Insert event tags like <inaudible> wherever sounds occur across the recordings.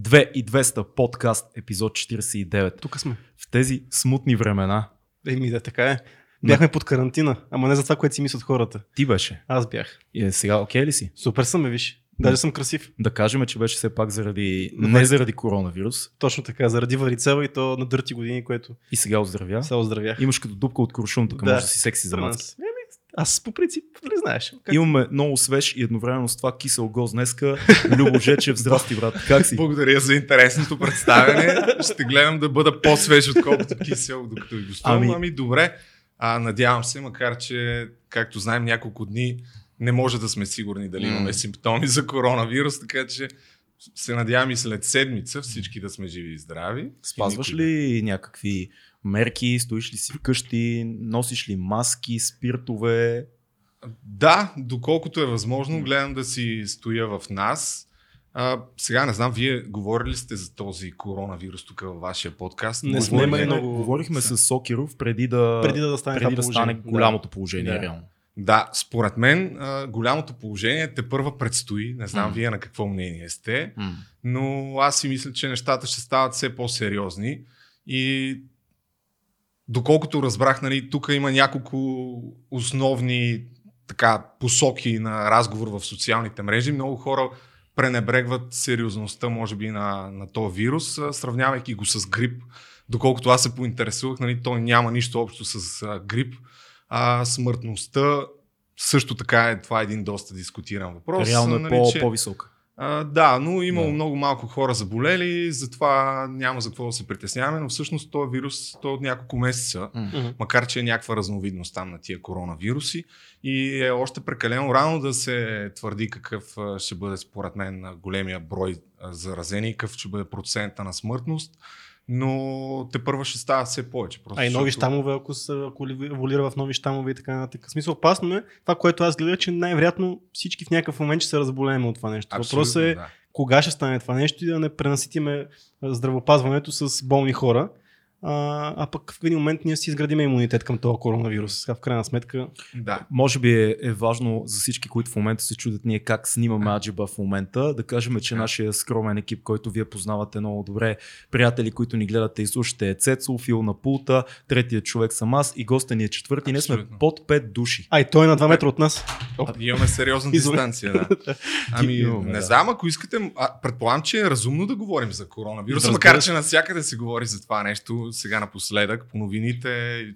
2200 подкаст, епизод 49. Тук сме. В тези смутни времена Еми да, така е. Бяхме под карантина, ама не за това, което си мислят хората. ти беше. Аз бях. И е, сега окей ли си? Супер съм, ме виж. Даже съм красив. Да кажем, че беше все пак заради, не заради коронавирус. Точно така, заради Варицела и то на дърти години, което И сега оздравя. се оздравях. Имаш като дупка от куршум, тук Да. може да си секси за мацка. Аз, еми, аз по принцип, не знаеш. Как... Имаме много свеж и едновременно с това кисел гост днеска. Любо Жечев, здрасти брат, как си? Благодаря за интересното представяне. Ще гледам да бъда по-свеж, отколкото кисел, докато ви гостувам. Ами- Ами... добре, а, надявам се, макар че, както знаем, няколко дни не може да сме сигурни дали имаме симптоми за коронавирус, така че се надявам и след седмица всички да сме живи и здрави. Спазваш И никой ли някакви мерки, стоиш ли си вкъщи, носиш ли маски, спиртове? Да, доколкото е възможно, гледам да си стоя в нас. А, сега не знам, вие говорили ли сте за този коронавирус тук във вашия подкаст? Не сме имали ли? много- Говорихме с Сокиров преди да, Преди да стане преди да стане положение. голямото положение, Да. реално. Да, според мен а, голямото положение те първа предстои. Не знам М. вие на какво мнение сте, М. но аз си мисля, че нещата ще стават все по-сериозни и доколкото разбрах, нали, тук има няколко основни така, посоки на разговор в социалните мрежи. Много хора пренебрегват сериозността, може би, на, на този вирус, сравнявайки го с грип. Доколкото аз се поинтересувах, нали, той няма нищо общо с а, грип. А смъртността също така е, това е един доста дискутиран въпрос. Реално е нали, по, че- по-висока. А, да, но имало Да. много малко хора заболели, затова няма за какво да се притесняваме, но всъщност този вирус той е от няколко месеца. Мгм. макар че е някаква разновидност там на тия коронавируси и е още прекалено рано да се твърди какъв ще бъде според мен големия брой заразени, какъв ще бъде процента на смъртност, но те първа ще става все повече. Просто А и нови защото- щамове, ако се ако еволюира в нови щамове и така нататък. Смисъл, опасно е. Това, което аз гледах, че най-вероятно всички в някакъв момент ще се разболеем от това нещо. Въпросът е да. кога ще стане това нещо и да не пренаситиме здравопазването с болни хора. А, а пък в един момент ние си изградиме имунитет към този коронавирус. В крайна сметка. да. Може би е, е важно за всички, които в момента се чудят ние как снимаме Аджиба в момента, да кажем, че нашия скромен екип, който вие познавате много добре, приятели, които ни гледате и слушате е Цецо, Фил на пулта, третия човек съм аз и госта ни е четвърти. Ние сме под 5 души. Ай, той е на 2 метра от нас. Имаме сериозна дистанция, да. <laughs> Ами, Имаме, не да. знам, ако искате, а, предполагам, че е разумно да говорим за коронавируса, макар че навсякъде се говори за това нещо сега напоследък. По новините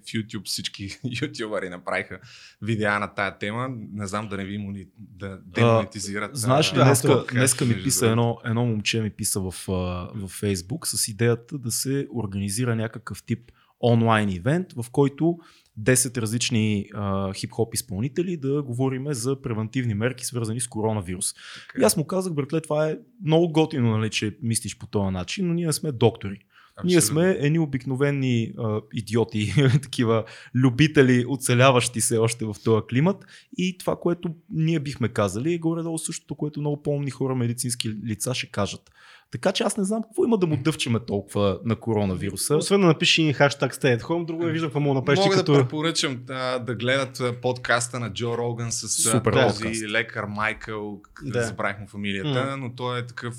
в YouTube всички <laughs> ютубъри направиха видеа на тая тема. Не знам да не ви мони, да демонетизират. Знаеш ли, днеска, подкаст, днеска ми писа едно, едно момче ми писа в, в Фейсбук с идеята да се организира някакъв тип онлайн ивент, в който 10 различни а, хип-хоп изпълнители да говориме за превентивни мерки, свързани с коронавирус. Така И аз му казах, братле, това е много готино, нали, че мислиш по този начин, но ние не сме доктори. Ние сме едни обикновени а, идиоти, <laughs> такива любители, оцеляващи се още в този климат. И това, което ние бихме казали, е горе-долу същото, което много по-умни хора, медицински лица ще кажат. Така че аз не знам какво има да му дъвчеме толкова на коронавируса. Освен да напишеш и хаштаг stay at home, друго не виждам какво мога да направиш Мога като... да препоръчам а, да гледат подкаста на Джо Роган с Супер този подкаст. лекар Майкъл, Да. да. забравих му фамилията, М. но той е такъв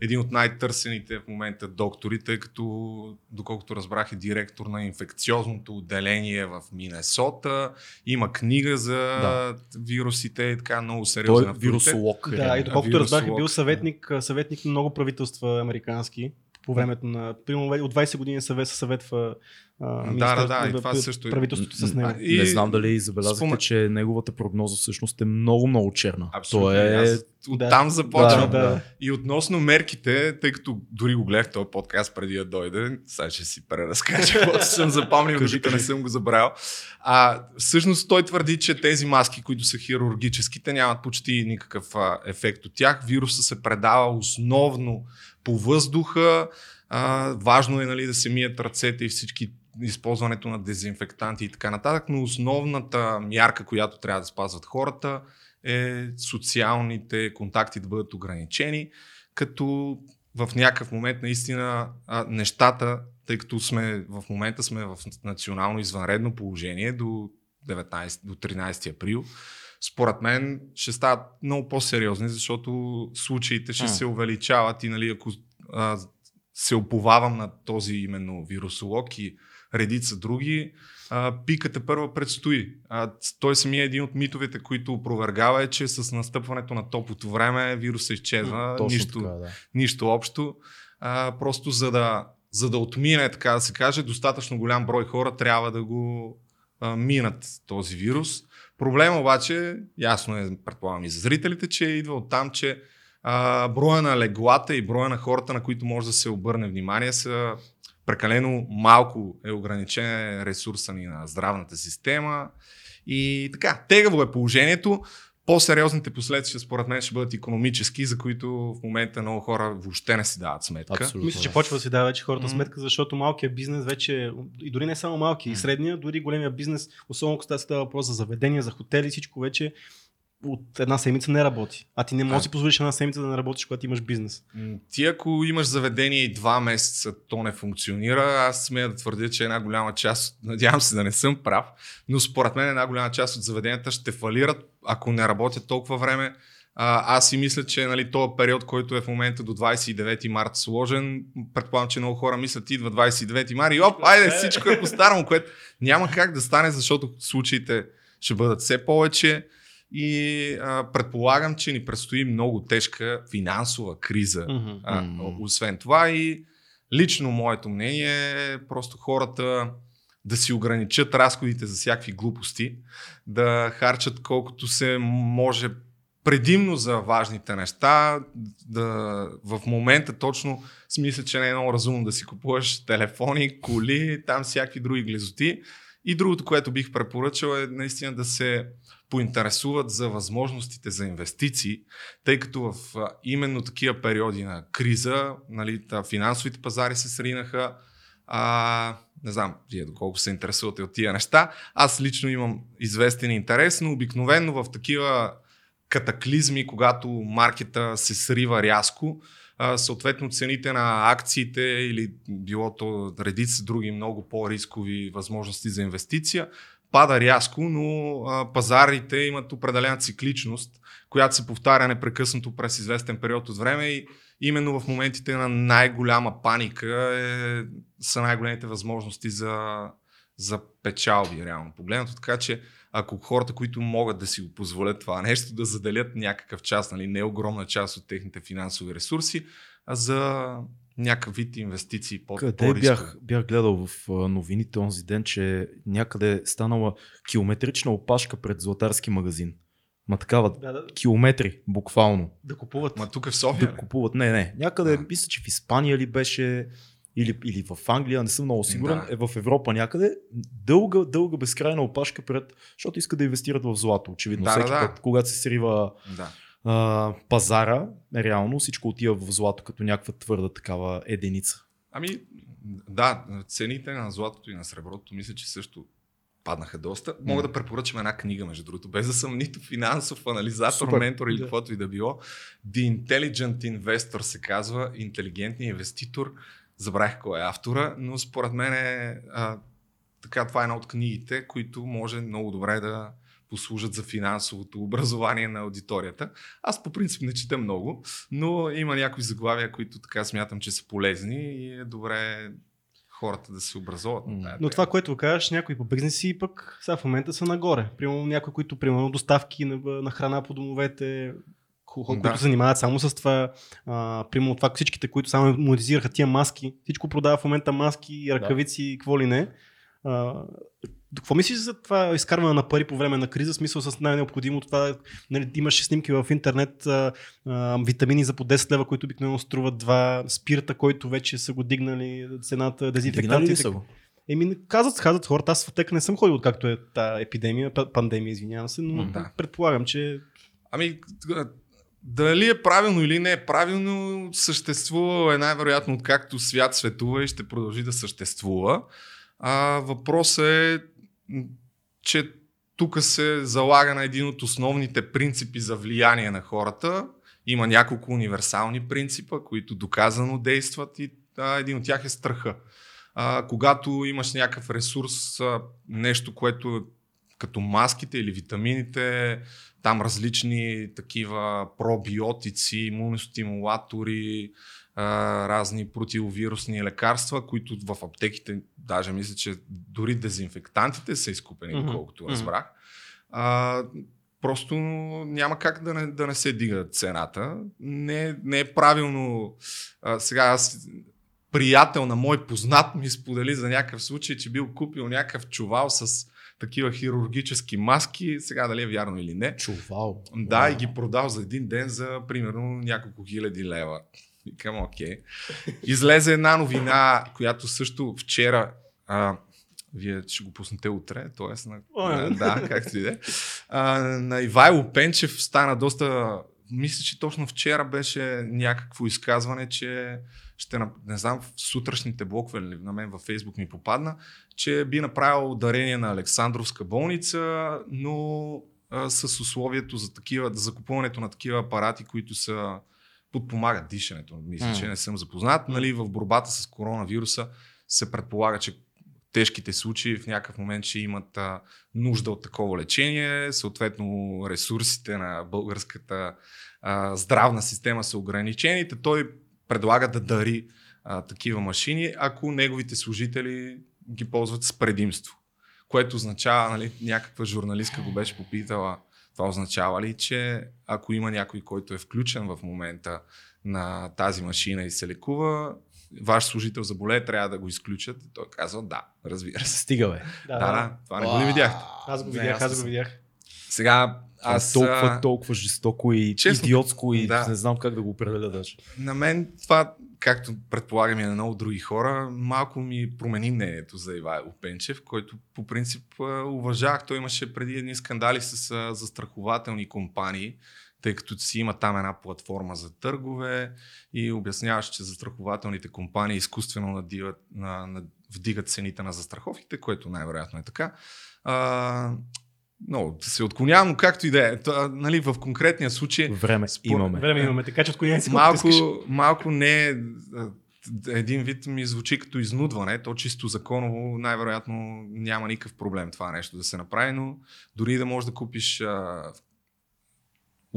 един от най-търсените в момента доктори, тъй като, доколкото разбрах, е директор на инфекциозното отделение в Минесота. Има книга за Да. вирусите и така много Той сериозен е авторитет. вирусолог. Да, и доколкото разбрах, е бил да. съветник, съветник на много правителства американски по времето на... Примерно от 20 години съвет, съветва а, да, министерството да, и това също правителството с него. А, и- Не знам дали забелязахте, спомен- че неговата прогноза всъщност е много, много черна. Абсолютно. То е... Аз оттам започвам. Да, да. И относно мерките, тъй като дори го гледах този подкаст преди да дойде, сега ще си преразкажа, <laughs> каквото съм запомнил, докато не съм го забравил. А, всъщност той твърди, че тези маски, които са хирургически, те нямат почти никакъв а, ефект от тях. Вируса се предава основно по въздуха. А, важно е нали, да се мият ръцете и всички използването на дезинфектанти и така нататък, но основната мярка, която трябва да спазват хората е социалните контакти да бъдат ограничени, като в някакъв момент наистина а, нещата, тъй като сме в момента сме в национално извънредно положение до, 19, до 13 април, според мен ще стават много по-сериозни, защото случаите ще М. се увеличават и нали, ако а, се оповавам на този именно вирусолог и редица други. А, пиката първа предстои. А, той самия е един от митовете, които опровергава е, че с настъпването на топлото време вируса изчезва. Точно нищо, така, да. нищо общо. А, просто за да, за да отмине, така да се каже, достатъчно голям брой хора трябва да го а, минат този вирус. Проблема обаче, ясно е, предполагам и за зрителите, че идва от там, че а, броя на леглата и броя на хората, на които може да се обърне внимание, са прекалено малко е ограничен ресурса ни на здравната система. И така, тегаво е положението. По-сериозните последствия, според мен, ще бъдат економически, за които в момента много хора въобще не си дават сметка. Абсолютно. Мисля, че да. почва да си дава вече хората Мгм. сметка, защото малкият бизнес вече, и дори не само малкия, и Мгм. средния, дори големия бизнес, особено става става въпрос за заведения, за хотели, всичко вече от една седмица не работи. А ти не можеш да си позволиш една седмица да не работиш, когато имаш бизнес. Ти ако имаш заведение и два месеца то не функционира, аз смея да твърдя, че една голяма част, надявам се да не съм прав, но според мен една голяма част от заведенията ще фалират, ако не работят толкова време. А, аз си мисля, че нали, този период, който е в момента до 29 март сложен, предполагам, че много хора мислят, идва 29 марта и оп, айде всичко е по-старому, което няма как да стане, защото случаите ще бъдат все повече. И а, предполагам, че ни предстои много тежка финансова криза. Мгм. А, освен това и лично моето мнение е просто хората да си ограничат разходите за всякакви глупости, да харчат колкото се може предимно за важните неща, да в момента точно смисля, че не е много разумно да си купуваш телефони, коли, там всякакви други глезоти. И другото, което бих препоръчал е наистина да се поинтересуват за възможностите за инвестиции, тъй като в именно такива периоди на криза, нали, финансовите пазари се сринаха, а, не знам, вие доколко се интересувате от тия неща. Аз лично имам известен интерес, но обикновено в такива катаклизми, когато маркета се срива рязко, съответно цените на акциите или било то редица други много по-рискови възможности за инвестиция, пада рязко, но а, пазарите имат определена цикличност, която се повтаря непрекъснато през известен период от време и именно в моментите на най-голяма паника е, са най-големите възможности за, за печалби, реално погледнато. Така че ако хората, които могат да си го позволят това нещо, да заделят някакъв част, нали, не огромна част от техните финансови ресурси, а за някакъв вид инвестиции по Къде бях, бях гледал в а, новините онзи ден, че някъде е станала километрична опашка пред златарски магазин. Ма такава, Да, да, километри, буквално. да купуват. Ма тук е в София. Да купуват. Не, не. Някъде, Да. мисля, че в Испания ли беше, или, или в Англия, не съм много сигурен, Да. е в Европа някъде. Дълга, дълга, безкрайна опашка пред, защото искат да инвестират в злато. Очевидно, Да, всеки да, да. път, когато се срива Да. А, пазара, реално всичко отива в злато като някаква твърда такава единица. Ами, да, цените на златото и на среброто мисля, че също паднаха доста. Мога да препоръчам една книга, между другото, без да съм нито финансов анализатор, Супер. ментор или Да. каквото и да било. The Intelligent Investor се казва, интелигентният инвеститор. Забравих кой е автора, но според мен е а, така, това е една от книгите, които може много добре да послужат за финансовото образование на аудиторията. Аз по принцип не чета много, но има някои заглавия, които така смятам, че са полезни и е добре хората да се образуват. на тая Но това, което кажеш, някои по бизнеси пък сега в момента са нагоре. Примерно някои, които примерно доставки на, на храна по домовете, хо- хо- Да. които се занимават само с това. А, примерно това всичките, които само монетизираха тия маски. Всичко продава в момента маски, ръкавици и какво ли не. А, какво мислиш за това изкарване на пари по време на криза? Смисъл с най-необходимото това, нали, имаш снимки в интернет, а, а, витамини за по 10 лева, които обикновено струват два, спирта, който вече са го дигнали цената, Дигнали ли дезинфектанти. са го? Еми, казват, казват хората, аз в аптека не съм ходил откакто е тази епидемия, пандемия, извинявам се, но да. предполагам, че Ами, дали е правилно или не е правилно, съществува е най-вероятно откакто свят светува и ще продължи да съществува. А, въпросът е, че тук се залага на един от основните принципи за влияние на хората. Има няколко универсални принципа, които доказано действат и а, един от тях е страха. А, когато имаш някакъв ресурс, а, нещо, което като маските или витамините, там различни такива пробиотици, имуностимулатори, а, разни противовирусни лекарства, които в аптеките, даже мисля, че дори дезинфектантите са изкупени, Мгм. доколкото разбрах. А, просто няма как да не, да не се дига цената. Не, не е правилно. А, сега аз приятел на мой познат ми сподели за някакъв случай, че бил купил някакъв чувал с такива хирургически маски. Сега дали е вярно или не. Чувал. Да, и ги продал за един ден за примерно няколко хиляди лева. Викам, окей. Излезе една новина, която също вчера, а, вие ще го пуснете утре, т.е. на, О, да, както и да На Ивайло Пенчев стана доста, мисля, че точно вчера беше някакво изказване, че ще, не знам, в сутрешните блокове или на мен във Фейсбук ми попадна, че би направил дарение на Александровска болница, но а, с условието за такива, за закупуването на такива апарати, които са подпомагат дишането. Мисля, М. че не съм запознат. Нали, в борбата с коронавируса се предполага, че тежките случаи в някакъв момент ще имат а, нужда от такова лечение. Съответно, ресурсите на българската а, здравна система са ограничени. Той предлага да дари а, такива машини, ако неговите служители ги ползват с предимство. Което означава, нали, някаква журналистка го беше попитала, това означава ли, че ако има някой, който е включен в момента на тази машина и се лекува, ваш служител заболее, трябва да го изключат. И той казва да, разбира се. Стига, бе. Да, да, това не го ли видяхте? Аз го Не, видях, аз го видях. Сега, Аз аз... толкова, толкова жестоко и честно, идиотско и да. не знам как да го определя даже. На мен това, както предполагам и на много други хора, малко ми промени мнението за Ивайло Пенчев, който по принцип а, уважавах. Той имаше преди едни скандали с застрахователни компании, тъй като си има там една платформа за търгове и обясняваше, че застрахователните компании изкуствено надиват, на, на, вдигат цените на застраховките, което най-вероятно е така. А, много се отклонявам, но както и да е. Та, Нали, в конкретния случай Време Според- имаме. Време имаме, така че отклоняй си малко, малко не е един вид ми звучи като изнудване. То чисто законово най-вероятно няма никакъв проблем това нещо да се направи, но дори да можеш да купиш а,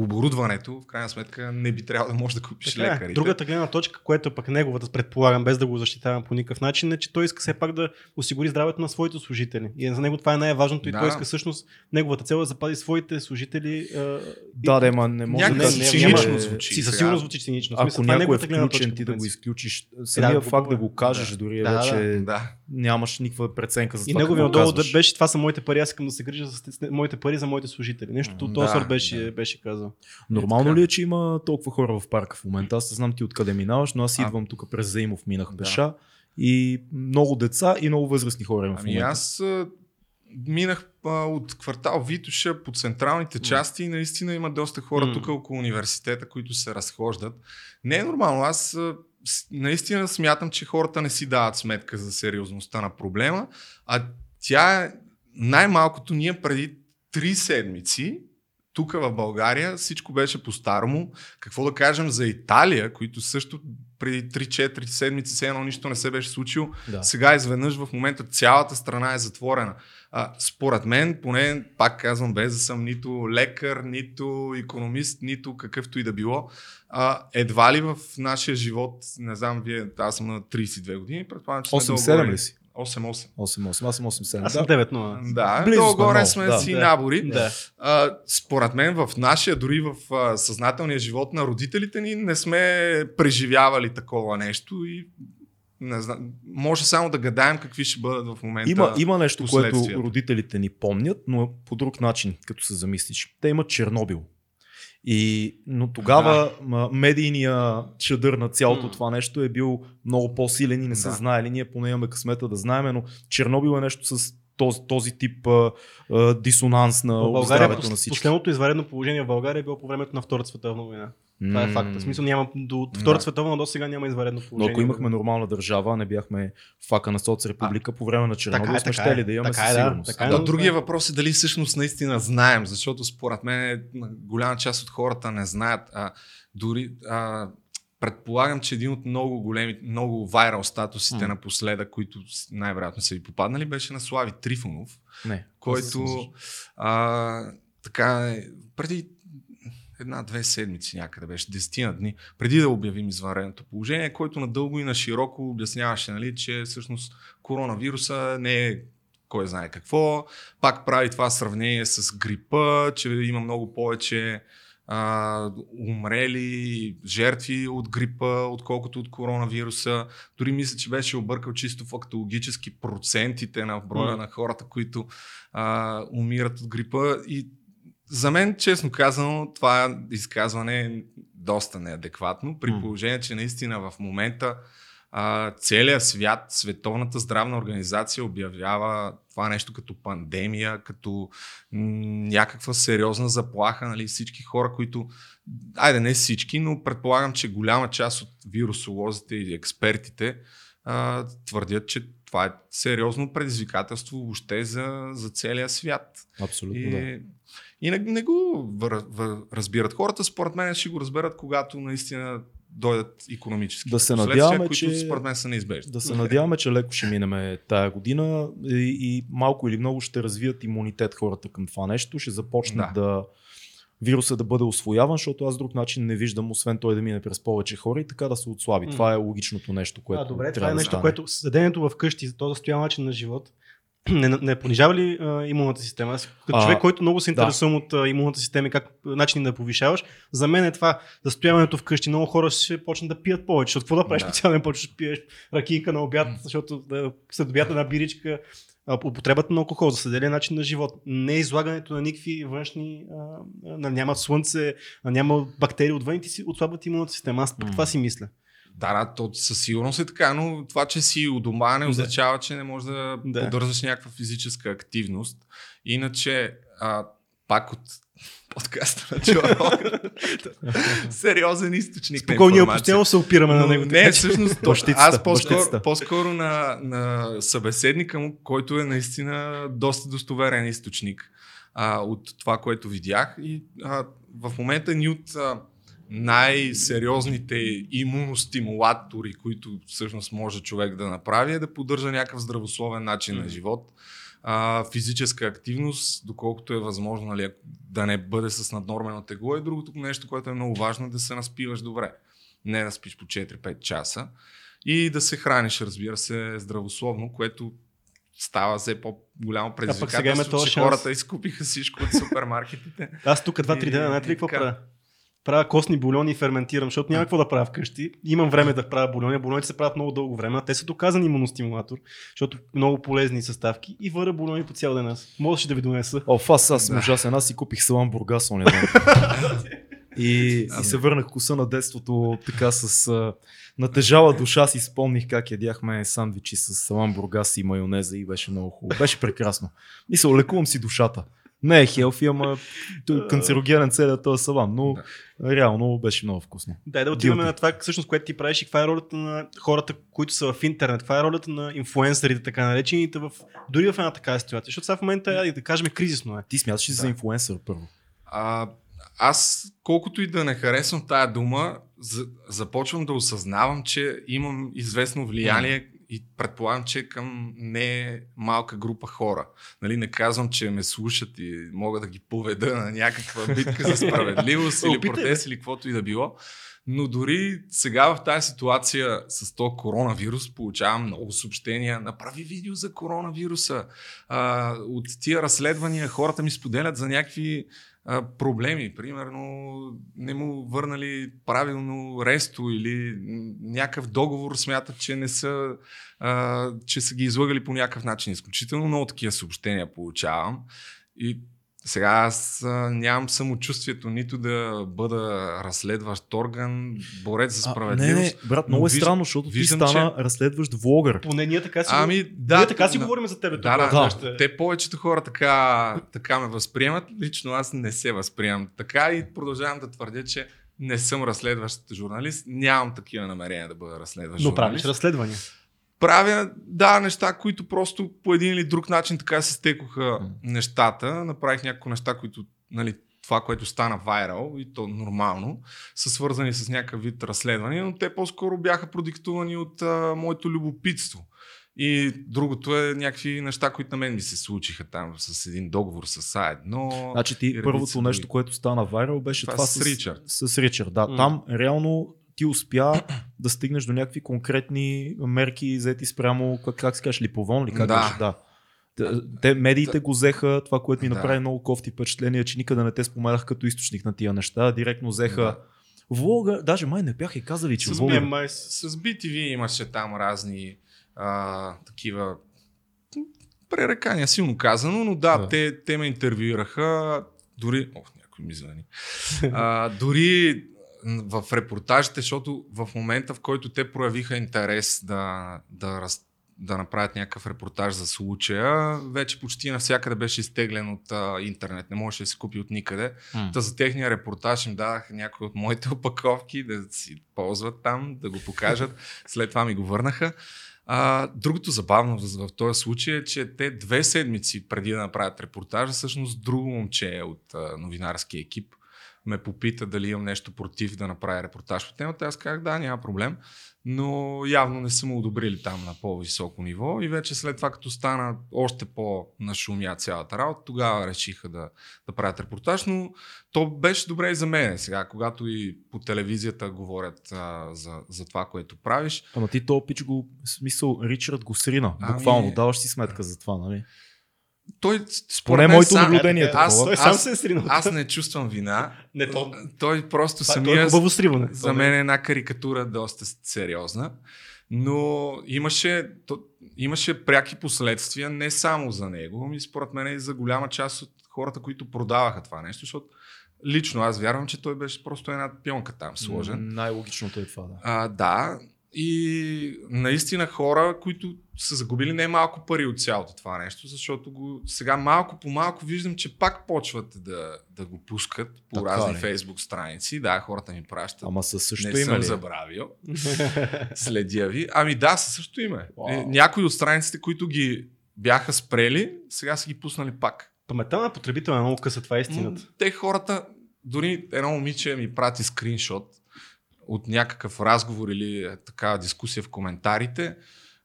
оборудването, в крайна сметка не би трябвало да можеш да купиш Така е. лекарите. Другата гледна точка, което е пък неговата, предполагам, без да го защитавам по никакъв начин, е, че той иска все пак да осигури здравето на своите служители. И за него това е най-важното и Да. той иска всъщност, неговата цел е да запази своите служители. а, Да, да, ма не може да си се цинично е- звучи. Си със сигурност звучи цинично. Ако смисъл, е някой е включен, точка, ти да го изключиш. Самия да, факт да го го кажеш, Да. дори е Да, вече Да. Нямаш никаква преценка за И това. неговия какво отдолу да беше, това са моите пари, аз искам да се грижа за моите пари за моите служители. Нещо от този сорт беше, да. беше казал. Нормално така. ли е, че има толкова хора в парка в момента? Аз не знам ти откъде минаваш, но аз А. идвам тук през Заимов, минах Да. пеша и много деца и много възрастни хора има в Ами момента. аз а, минах а, от квартал Витуша по централните части и наистина има доста хора М. тук около университета, които се разхождат. Не е нормално. Аз наистина смятам, че хората не си дават сметка за сериозността на проблема, а тя е най-малкото ние преди три седмици тук в България всичко беше по-старому. Какво да кажем за Италия, които също преди 3-4 седмици все едно нищо не се беше случило. Да. Сега изведнъж в момента цялата страна е затворена. А, според мен, поне пак казвам, без да съм нито лекар, нито економист, нито какъвто и да било, а, едва ли в нашия живот, не знам, вие, аз съм на 32 години, предполагам, че сме 8-7 долу-горе- ли си? 8-8. 8-8, аз съм 8-7. Аз съм Да. 9-0. Да, Близо сме долу-горе сме да. си Да. набори. Да. А, според мен в нашия, дори в а, съзнателния живот на родителите ни не сме преживявали такова нещо и не знам, може само да гадаем какви ще бъдат в момента. Има, има нещо, което родителите ни помнят, но по друг начин, като се замислиш. Те имат Чернобил. И, но тогава да. медийния чадър на цялото М. това нещо е бил много по-силен и не са Да. знаели. Ние поне имаме късмета да знаем, но Чернобил е нещо с този, този тип а, а, дисонанс на здравето на всички. последното изваредно положение в България е било по времето на Втората световна война. Това е факт. В смисъл няма до Втората Да. световна до сега няма изваредно Но положение. ако имахме нормална държава, не бяхме фака на соцрепублика по време на Чернобил, така е, сме щели е. да имаме Така със е, да. сигурност. Така е, Да, но- другия въпрос е дали всъщност наистина знаем, защото според мен голяма част от хората не знаят. А, дори а, предполагам, че един от много големи, много вайрал статусите М. напоследък, които най-вероятно са ви попаднали, беше на Слави Трифонов, Не. който а, така е, преди една-две седмици някъде беше, десетина дни, преди да обявим извънредното положение, който надълго и на широко обясняваше, нали, че всъщност коронавируса не е кой знае какво. Пак прави това сравнение с грипа, че има много повече а, умрели жертви от грипа, отколкото от коронавируса. Дори мисля, че беше объркал чисто фактологически процентите на броя М. на хората, които а, умират от грипа. И за мен, честно казано, това изказване е доста неадекватно, при положение, че наистина в момента а, целият свят, Световната здравна организация обявява това нещо като пандемия, като някаква сериозна заплаха. Нали? Всички хора, които, айде не всички, но предполагам, че голяма част от вирусолозите и експертите а, твърдят, че това е сериозно предизвикателство въобще за, за целия свят. Абсолютно, И, да. И не, не го вър, вър, разбират хората. Според мен ще го разберат, когато наистина дойдат економически. Да се надяваме, които че- според мен са неизбежни. Да се надяваме, че леко ще минеме тая година и, и малко или много ще развият имунитет хората към това нещо. Ще започнат да. да вируса да бъде освояван, защото аз друг начин не виждам, освен той да мине през повече хора и така да се отслаби. М. Това е логичното нещо, което а, добре, трябва това е да нещо, стане. което седенето в къщи, то застоява начин на живот, <clears throat> не, не понижава ли а, имунната система? Аз, като А, човек, който много се да. интересувам от а, имунната система и как начини да повишаваш, за мен е това застояването вкъщи. Много хора ще почнат да пият повече. Защото какво да правиш Да. специално, почваш да пиеш ракийка на обяд, защото да, след обяд една биричка, употребата на алкохол, заседелия начин на живот, не излагането на никакви външни, а, а, няма слънце, а, няма бактерии отвън и ти си отслабват имунната система. Аз пък М. това си мисля. Да, да, то със сигурност е така, но това, че си у дома не Да. означава, че не можеш да, Да. поддържаш някаква физическа активност. Иначе, а, пак от подкаста на <laughs> сериозен източник Спокойно, ние постоянно се опираме на него. не, всъщност, <laughs> то, аз по-скоро, по-скоро на, на събеседника му, който е наистина доста достоверен източник а, от това, което видях. И а, в момента ни от а, най-сериозните имуностимулатори, които всъщност може човек да направи, е да поддържа някакъв здравословен начин на Мгм. живот. А, физическа активност, доколкото е възможно нали, да не бъде с наднормено тегло. И другото нещо, което е много важно, е да се наспиваш добре. Не да спиш по 4-5 часа. И да се храниш, разбира се, здравословно, което става все по-голямо предизвикателство, че шанс. хората изкупиха всичко от супермаркетите. Аз тук 2-3 И- дена, знаете ли какво правя? Правя костни бульони и ферментирам, защото няма какво да правя вкъщи. Имам време да правя бульони. Бульоните се правят много дълго време, те са доказан имуностимулатор, защото много полезни съставки и въря бульони по цял ден аз. Можеш да ви донеса. О, аз, аз Да. ужасен. Аз си купих салам Бургас оня ден. и, и се върнах коса на детството така с а, натежала душа си спомних как ядяхме сандвичи с салам Бургас и майонеза и беше много хубаво. Беше прекрасно. И се олекувам си душата. Не е хелфи, ама канцерогенен целият този салам, но реално беше много вкусно. Дай да отиваме Guilty. на това, всъщност, което ти правиш и каква е ролята на хората, които са в интернет. Каква е ролята на инфуенсърите, така наречените, в, дори в една такава ситуация. Защото сега в момента, айде да кажем, кризисно е. Ти смяташ ли Да. за инфлуенсър първо? А, аз, колкото и да не харесвам тая дума, за, започвам да осъзнавам, че имам известно влияние и предполагам, че към не малка група хора. Нали, не казвам, че ме слушат и мога да ги поведа на някаква битка за справедливост или <laughs> протест или каквото и да било. Но дори сега в тази ситуация с то коронавирус получавам много съобщения. Направи видео за коронавируса. А, от тия разследвания хората ми споделят за някакви проблеми. Примерно не му върнали правилно ресто или някакъв договор смятат, че не са, а, че са ги излъгали по някакъв начин. Изключително много такива съобщения получавам. И сега аз а, нямам самочувствието нито да бъда разследващ орган, борец за А, справедливост. не, не, брат, много но е виж- странно, защото ти виждам, стана разследващ влогър. Поне ние така си, Ами, да. ние така си да. говорим за тебе. Да, да, да. Те повечето хора така, така ме възприемат. Лично аз не се възприемам така и продължавам да твърдя, че не съм разследващ журналист. Нямам такива намерения да бъда разследващ Но правиш журналист. разследвания. Правя, да, неща, които просто по един или друг начин така се стекоха М. нещата. Направих няколко неща, които нали, това, което стана вайрал и то нормално, са свързани с някакъв вид разследвания, но те по-скоро бяха продиктувани от а, моето любопитство. И другото е някакви неща, които на мен ми се случиха там с един договор с сайт. Но Значи ти първото нещо, което стана вайрал беше това, това с, с Ричард. С Ричард, да. М. Там реално ти успя да стигнеш до някакви конкретни мерки, взети спрямо, как, как се кажеш, липовон ли? Как Да. беше? да. Те- Те, медиите го взеха, това, което ми Да. направи много кофти впечатление, че никъде не те споменах като източник на тия неща. Директно взеха Да. влога, даже май не бяха и казали, че С влога. Май с- С BTV имаше там разни а, такива пререкания, силно казано, но да, Да. да. Те, те ме интервюираха, дори... О, някой ми звъни. А, дори в репортажите, защото в момента, в който те проявиха интерес да, да, раз, да направят някакъв репортаж за случая, вече почти навсякъде беше изтеглен от а, интернет. Не можеше да се купи от никъде. М. Та за техния репортаж им дадах някои от моите <laughs> опаковки да си ползват там, да го покажат. След това ми го върнаха. А, другото забавно в, в този случай е, че те две седмици преди да направят репортажа, всъщност друго момче от а, новинарския екип ме попита дали имам нещо против да направя репортаж по темата. Аз казах да, няма проблем, но явно не са му одобрили там на по-високо ниво и вече след това, като стана още по-нашумя цялата работа, тогава решиха да, да правят репортаж, но то беше добре и за мен сега, когато и по телевизията говорят а, за, за това, което правиш. Ама ти то пич го, в смисъл, Ричард го срина. Ами- Буквално, даваш си сметка за това, нали? Той, според мен, моето наблюдение е аз. Той сам се е сринал. аз не чувствам вина. Не, то, Той просто е самия хубаво сриване. за мен е една карикатура доста сериозна, но имаше, то, имаше пряки последствия не само за него, ами според мен и за голяма част от хората, които продаваха това нещо, защото лично аз вярвам, че той беше просто една пионка там сложен. Най-логичното е това, да. А, да, и наистина хора, които са загубили не малко пари от цялото това нещо, защото го, сега малко по малко виждам, че пак почват да, да го пускат по Така разни ли? фейсбук страници. Да, хората ми пращат. Ама със също не има съм ли? забравил. <laughs> Следя ви. Ами да, със също име. Някои от страниците, които ги бяха спрели, сега са ги пуснали пак. Паметта на потребителя е много къса, това е истината. Те хората, дори едно момиче ми прати скриншот от някакъв разговор или е, такава дискусия в коментарите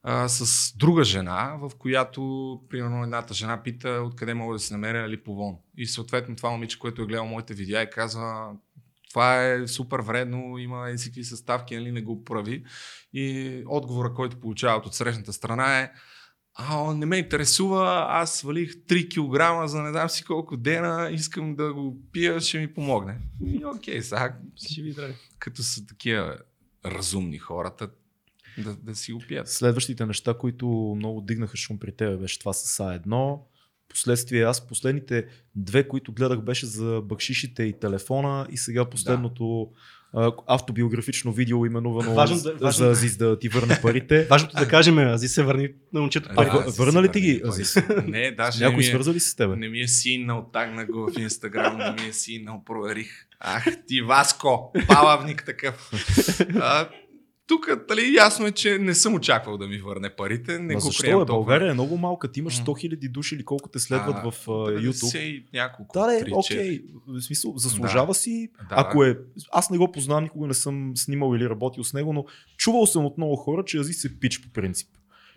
а, с друга жена, в която, примерно, едната жена пита откъде мога да си намеря липовон. И съответно това момиче, което е гледал моите видеа и казва това е супер вредно, има всякакви съставки, нали, не го прави. И отговора, който получават от срещната страна е а, не ме интересува, аз свалих 3 кг за не знам си колко дена, искам да го пия, ще ми помогне. И окей, сега, Ще ви драги. като са такива разумни хората, да, да си го пият. Следващите неща, които много дигнаха шум при тебе, беше това с А1. Последствие аз последните две, които гледах, беше за бакшишите и телефона и сега последното а, автобиографично видео, именувано Важно за, да- важно- за Азиз да ти върне парите. <laughs> Важното да кажем, Ази се върни на момчето А, пари. аз върна ли ти ги, парите. <laughs> Не, даже Някой е, свърза ли се с тебе? не ми е синнал, тагна го в Инстаграм, не ми е синнал, проверих. Ах ти, Васко, палавник такъв. <laughs> А, тук, дали, ясно е, че не съм очаквал да ми върне парите. Не Ма го защо е? България е много малка. Ти имаш М. 100 000 души или колко те следват А, в а, YouTube. 90 и няколко. Да, да, окей. В смисъл, заслужава си. Да. Ако е. Аз не го познавам, никога не съм снимал или работил с него, но чувал съм от много хора, че Азис е пич по принцип.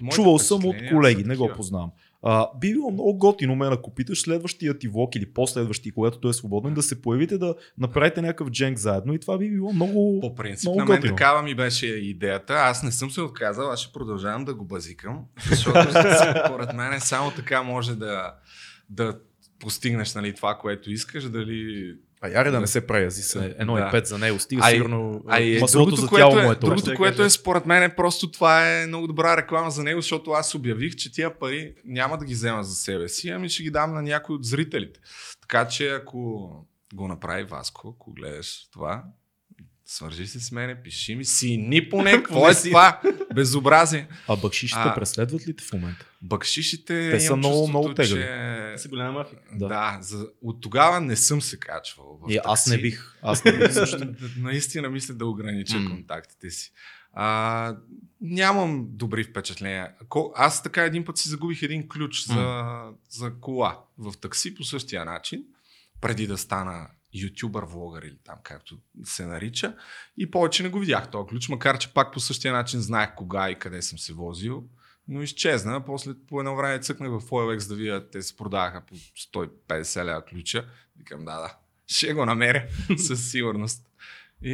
Моите Чувал съм от колеги, не го познавам. А, би било много готино мен, ако питаш следващия ти влог или последващия, когато той е свободен, да се появите да направите някакъв дженк заедно и това би било много... По принцип, Много на мен готино. такава ми беше идеята. Аз не съм се отказал, аз ще продължавам да го базикам, <laughs> защото според мен само така може да, да постигнеш нали, това, което искаш, дали... А яре да не се прави Азис, е едно Да. и пет за него, стига А сигурно А и маслото другото, за тяло е, му е това. другото, което кажа. е според мен е просто това е много добра реклама за него, защото аз обявих, че тия пари няма да ги взема за себе си, ами ще ги дам на някой от зрителите. Така че ако го направи Васко, ако гледаш това, свържи се с мене, пиши ми сини поне, <laughs> какво е това? Безобразие. А бакшишите А. преследват ли те в момента? Бакшишите Те са много, много тегави. че... Са голяма мафия. Да. Да, за... от тогава не съм се качвал. В И аз не такси. бих. Аз не бих <laughs> също. Наистина мисля да огранича М. контактите си. А, нямам добри впечатления. Аз така един път си загубих един ключ за, за кола в такси по същия начин. преди да стана ютубър, влогър или там както се нарича. И повече не го видях този ключ, макар че пак по същия начин знаех кога и къде съм се возил. Но изчезна. После по едно време цъкнах в OLX да видя, те се продаваха по 150 лева ключа. Викам, да, да, ще го намеря <laughs> със сигурност. И,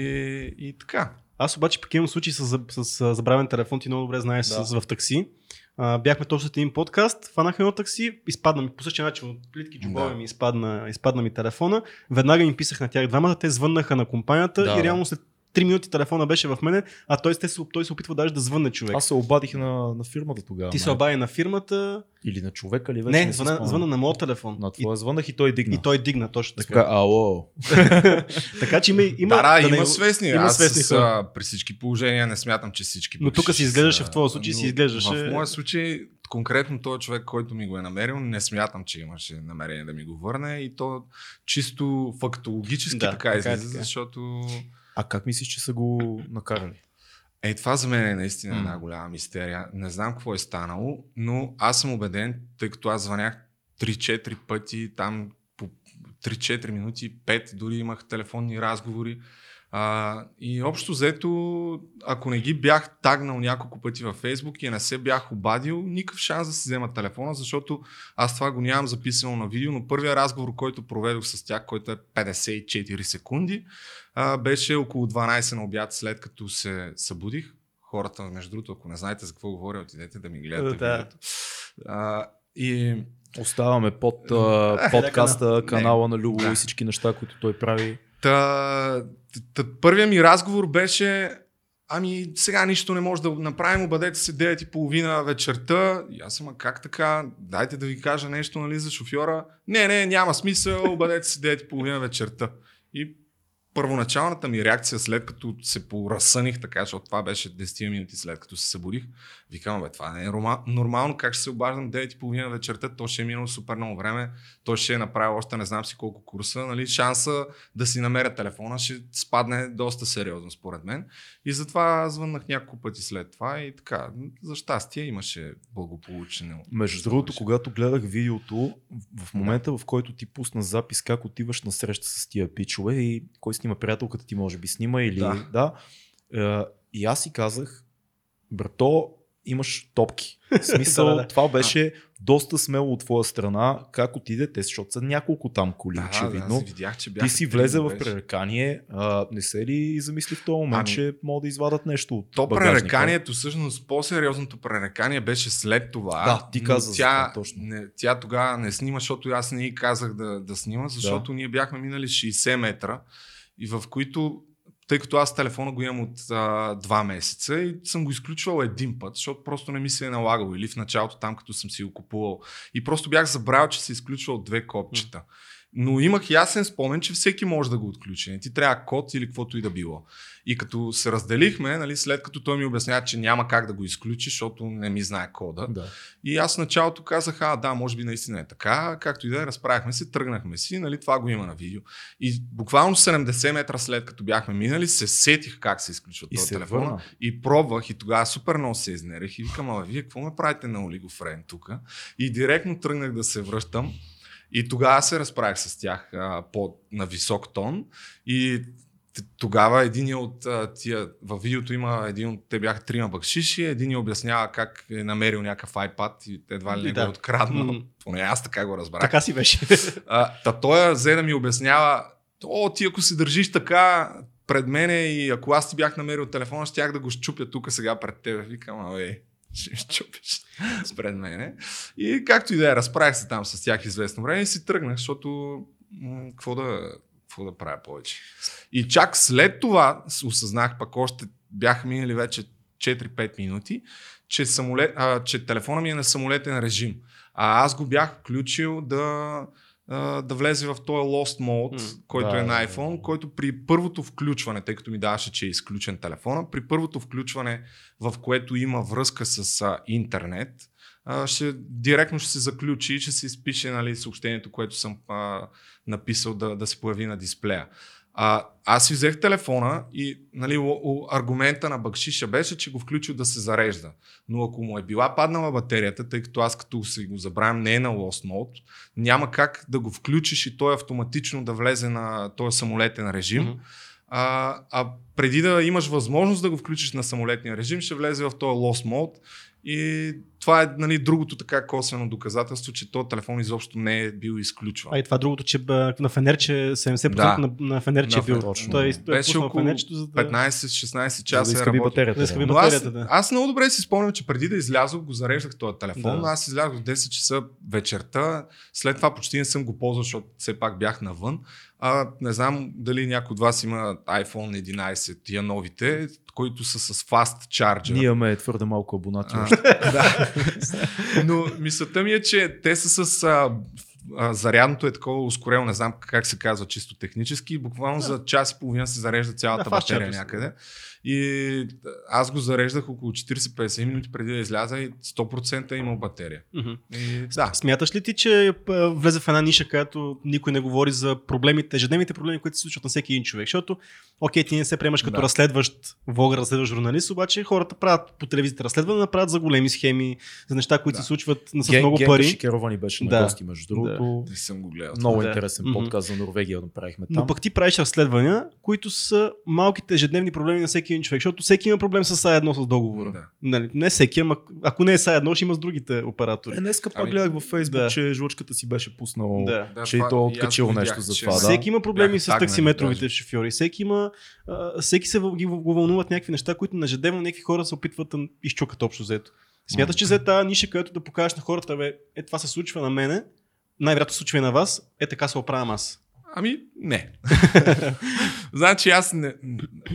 и така. Аз обаче пък имам случай с, с, с забравен телефон, ти много добре знаеш Да. с, в такси. А, бяхме точно след един подкаст, фанах едно такси, изпадна ми по същия начин от плитки джобове Да. ми изпадна, изпадна ми телефона. Веднага им писах на тях двамата, те звъннаха на компанията Да, и реално след 3 минути телефона беше в мене, а той, те, се- той се опитва даже да звънне човек. Аз се обадих на, на фирмата тогава. Ти се май. обади на фирмата. Или на човека, или вече Не, не звъна, звъна на моят телефон. На и, твоя звънах и той дигна. и той дигна точно така. Така, <laughs> ало. <laughs> Така че има, има, да, да, не- има свестни. има Аз свестни с, хора. а, при всички положения не смятам, че всички. Но тук си изглеждаше в твоя случай, си изглеждаше- В моя случай, конкретно този човек, който ми го е намерил, не смятам, че имаше намерение да ми го върне и то чисто фактологически Да, така, така е, излиза, така е. защото А как мислиш, че са го накарали? Е, това за мен е наистина една голяма мистерия. Не знам какво е станало, но аз съм убеден, тъй като аз звънях 3-4 пъти, там по 3-4 минути, 5 дори имах телефонни разговори. А, и общо взето, ако не ги бях тагнал няколко пъти във Фейсбук и не се бях обадил, никакъв шанс да си взема телефона, защото аз това го нямам записано на видео, но първият разговор, който проведох с тях, който е 54 секунди, а, беше около 12 на обяд след като се събудих. Хората, между другото, ако не знаете за какво говоря, отидете да ми гледате Да. видеото. А, и Оставаме под а, <laughs> подкаста, Не. канала на Любо Да. и всички неща, които той прави. Та, та, първият ми разговор беше Ами сега нищо не може да направим, обадете се 9.30 вечерта. И аз съм, а как така? Дайте да ви кажа нещо нали, за шофьора. Не, не, няма смисъл, обадете се 9.30 вечерта. И първоначалната ми реакция, след като се поразсъних, така, защото това беше 10 минути след като се събудих, викам, бе, това не е рома... нормално, как ще се обаждам 9.30 вечерта, то ще е минало супер много време, той ще е направил още не знам си колко курса, нали, шанса да си намеря телефона ще спадне доста сериозно според мен. И затова звъннах няколко пъти след това и така, за щастие имаше благополучно. Между другото, когато гледах видеото, в момента в който ти пусна запис как отиваш на среща с тия пичове и кой снима приятелката ти може би снима или Да. да, е, и аз си казах, брато, имаш топки. <laughs> В смисъл, Да, да, да. това беше доста смело от твоя страна, как отиде те, защото са няколко там коли, Да, очевидно. да, видях, че Ти си влезе в пререкание, а, не се ли замисли в този момент, Ами, че могат да извадат нещо от То багажника? пререканието, всъщност по-сериозното пререкание беше след това. Да, ти каза за тя, това, точно. Не, тя тогава не снима, защото аз не й казах да, да снима, защото ние бяхме минали 60 метра и в които тъй като аз телефона го имам от а, два месеца и съм го изключвал един път, защото просто не ми се е налагало или в началото там, като съм си го купувал. И просто бях забравил, че се изключва от две копчета. Но имах ясен спомен, че всеки може да го отключи. Не ти трябва код или каквото и да било. И като се разделихме, нали, след като той ми обяснява, че няма как да го изключи, защото не ми знае кода. Да. И аз в началото казах, а да, може би наистина е така, както и да е, разправихме се, тръгнахме си, нали, това го има на видео. И буквално 70 метра след като бяхме минали, се сетих как се изключва този телефон. върна. И пробвах и тогава супер много се изнерих и викам, а вие какво ме правите на олигофрен тук? И директно тръгнах да се връщам. И тогава се разправих с тях а, по, на висок тон и тогава един от а, тия, във видеото има един от, те бяха трима бакшиши, един ни обяснява как е намерил някакъв iPad и едва ли не И го да. е откраднал. Поне аз така го разбрах. Така си беше. А, та той взе да ми обяснява, о, ти ако се държиш така пред мене и ако аз ти бях намерил телефона, щях да го щупя тук сега пред теб. Викам, абе, ще ми щупиш пред мене. И както и да е, разправих се там с тях известно време и си тръгнах, защото какво да, какво да правя повече. И чак след това осъзнах, пък още бяха минали вече 4-5 минути, че, самолет, а, че телефона ми е на самолетен режим. А аз го бях включил да, а, да влезе в този Lost Mode, М, който да, е на iPhone, да. който при първото включване, тъй като ми даваше, че е изключен телефона, при първото включване, в което има връзка с а, интернет, а, ще, директно ще се заключи и ще се изпише нали, съобщението, което съм а, написал да, да се появи на дисплея. А, аз си взех телефона и нали, аргумента на Бакшиша беше, че го включил да се зарежда. Но ако му е била паднала батерията, тъй като аз като си го забравям не е на Lost Mode, няма как да го включиш и той автоматично да влезе на този самолетен режим. Mm-hmm. А, а преди да имаш възможност да го включиш на самолетния режим, ще влезе в този Lost Mode и това е нали, другото така косвено доказателство, че този телефон изобщо не е бил изключван. А и това е другото, че на Фенерче 70% да. на, на Фенерче е бил. Точно. Той, той Беше е около Фенерчето, за да... 15-16 часа да да е батерията. Да да. батерията аз, да. аз много добре си спомням, че преди да излязох го зареждах този телефон, да. аз излязох в 10 часа вечерта, след това почти не съм го ползвал, защото все пак бях навън. А, не знам дали някой от вас има iPhone 11, тия новите, които са с fast charger. Ние имаме твърде малко абонати. <laughs> да. Но мисълта ми е, че те са с а, а, зарядното е такова ускорено, не знам как се казва чисто технически, буквално да. за час и половина се зарежда цялата да, батерия някъде. И аз го зареждах около 40-50 минути преди да изляза и 100% е имал батерия. Mm-hmm. И, да. Смяташ ли ти, че влезе в една ниша, където никой не говори за проблемите, ежедневните проблеми, които се случват на всеки един човек? Защото, окей, ти не се приемаш като да. разследващ влогър, разследващ журналист, обаче хората правят по телевизията разследване, направят за големи схеми, за неща, които да. се случват с Ген, много пари. Шикеровани беше на да. гости, между другото. Да. Не съм го гледал. Много да. интересен подкаст mm-hmm. за Норвегия направихме там. Но пък ти правиш разследвания, които са малките ежедневни проблеми на всеки един човек, защото всеки има проблем с SA1 с договора. Да. Нали, не всеки, ама ако не е SA1, ще има с другите оператори. Е, днеска пак ами... гледах във Facebook, да. че жлъчката си беше пуснал, да. че да, и то е откачил нещо за това. Да. Всеки има проблеми с таксиметровите шофьори. Всеки има, а, всеки се ги го вълнуват някакви неща, които ежедневно някакви хора се опитват да изчукат общо взето. Смяташ, че за тази ниша, където да покажеш на хората, бе, е това се случва на мене, най-вероятно се случва и на вас, е така се оправям аз. Ами, не. <laughs> значи аз не,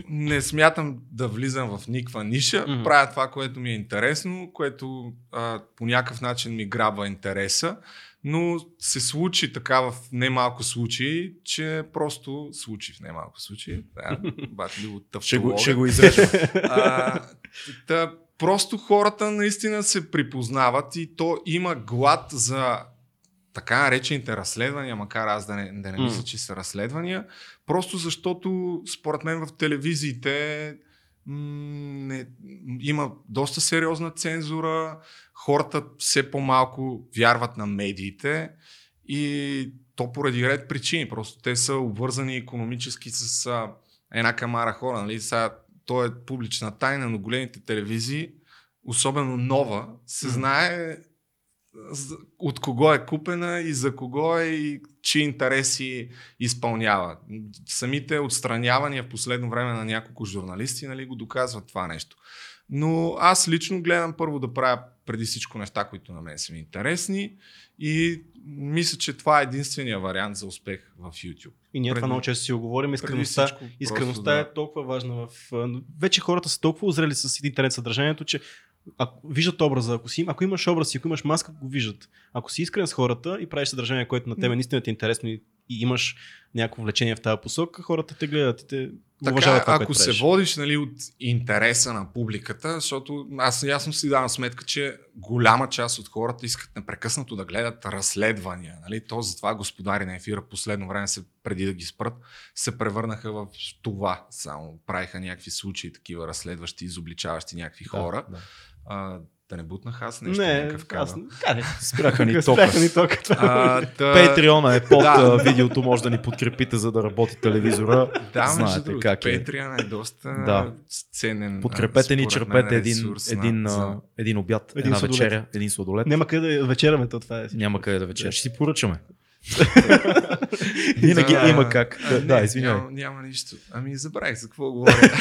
не смятам да влизам в никаква ниша. Mm-hmm. Правя това, което ми е интересно, което а, по някакъв начин ми грабва интереса. Но се случи така в немалко случаи, че просто случи в немалко случаи. Да, <laughs> батли от ще го, ще го изрежа. <laughs> Та, просто хората наистина се припознават и то има глад за така наречените разследвания, макар аз да не, да не мисля, че са разследвания, просто защото според мен в телевизиите не, има доста сериозна цензура, хората все по-малко вярват на медиите и то поради ред причини. Просто те са обвързани економически с а, една камара хора. Нали? Сега, то е публична тайна, но големите телевизии, особено нова, се знае от кого е купена и за кого е и чи интереси изпълнява. Самите отстранявания в последно време на няколко журналисти нали, го доказват това нещо. Но аз лично гледам първо да правя преди всичко неща, които на мен са ми интересни и мисля, че това е единствения вариант за успех в YouTube. И ние преди... това много често си оговорим. Искреността, искреността да. е толкова важна. В... Вече хората са толкова озрели с интернет съдържанието, че ако виждат образа, ако, си, ако имаш образ и ако имаш маска, го виждат. Ако си искрен с хората и правиш съдържание, което на тебе наистина ти е интересно и, и имаш някакво влечение в тази посока, хората те гледат и те така, уважават това, ако се водиш нали, от интереса на публиката, защото аз ясно си давам сметка, че голяма част от хората искат непрекъснато да гледат разследвания. Нали? То затова господари на ефира последно време се, преди да ги спрат, се превърнаха в това. Само правиха някакви случаи, такива разследващи, изобличаващи някакви хора. Да, да а, да не бутнах аз нещо не, някакъв аз... Спряха ни тока. ни тока. Патреона е под да. видеото, може да ни подкрепите, за да работи телевизора. Да, Знаете другото, как е. Patreon е доста да. ценен. Подкрепете ни, черпете един, един, за... един обяд, един една сладолет. вечеря, един сладолет. Няма къде да вечеряме, то това е. Няма къде да вечеря. Ще си поръчаме. <laughs> Винаги да, има как. А, да, не, извинявай. Няма, няма нищо. Ами забравих за какво говоря. <laughs>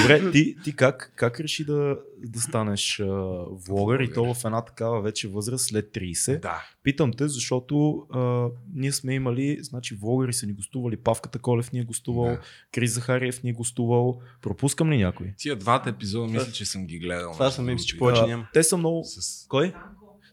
Добре, ти, ти как, как реши да, да станеш а, влогър и то в една такава вече възраст след 30? Да. Питам те, защото а, ние сме имали, значи влогъри са ни гостували, Павката Колев ни е гостувал, да. Крис Захариев ни е гостувал. Пропускам ли някой? Тия двата епизода мисля, че съм ги гледал. Това съм мисля, че повече няма. Те са много... С... Кой?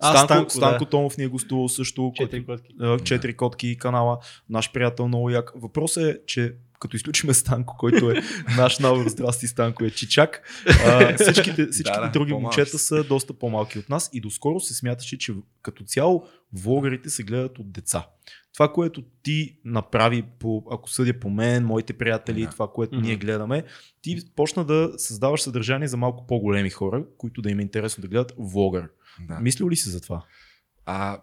А, Станко, Станко, Станко да. Томов ни е гостувал също. Четири котки. Четири котки канала. Наш приятел много як. Въпросът е, че като изключиме Станко, който е <laughs> наш набор, здрасти Станко е Чичак, а, <laughs> всичките, всичките Да, да, други по-малки момчета са. доста по-малки от нас и доскоро се смяташе, че като цяло влогарите се гледат от деца. Това, което ти направи, по, ако съдя по мен, моите приятели, Да. това, което Мгм. ние гледаме, ти почна да създаваш съдържание за малко по-големи хора, които да им е интересно да гледат влогър. Да. Мислил ли си за това? А,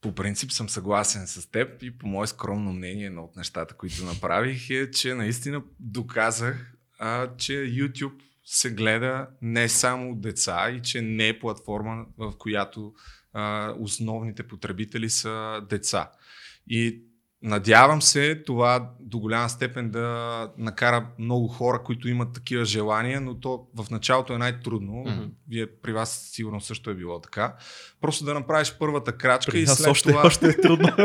по принцип съм съгласен с теб и по мое скромно мнение, едно от нещата, които направих е, че наистина доказах, а, че YouTube се гледа не само от деца и че не е платформа, в която а, основните потребители са деца. И надявам се това до голяма степен да накара много хора, които имат такива желания, но то в началото е най-трудно. Мгм. Вие при вас сигурно също е било така. Просто да направиш първата крачка При и след още, това... още е трудно. <laughs>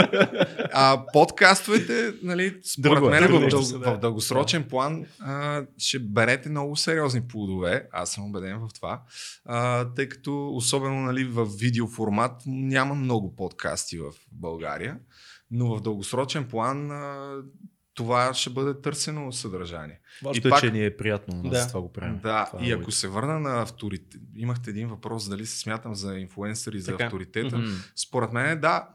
А подкастовете, нали, според Друго е, мен в, дъл... да. в дългосрочен план а, ще берете много сериозни плодове. Аз съм убеден в това. А, тъй като особено нали, в видеоформат няма много подкасти в България, но в дългосрочен план а, това ще бъде търсено съдържание. Важното И е, пак- че ни е приятно на нас, Да. това го правим. Да, това е и ако логика. се върна на авторитет, имахте един въпрос дали се смятам за инфлуенсър и за Така. авторитета. Мгм. Според мен, да,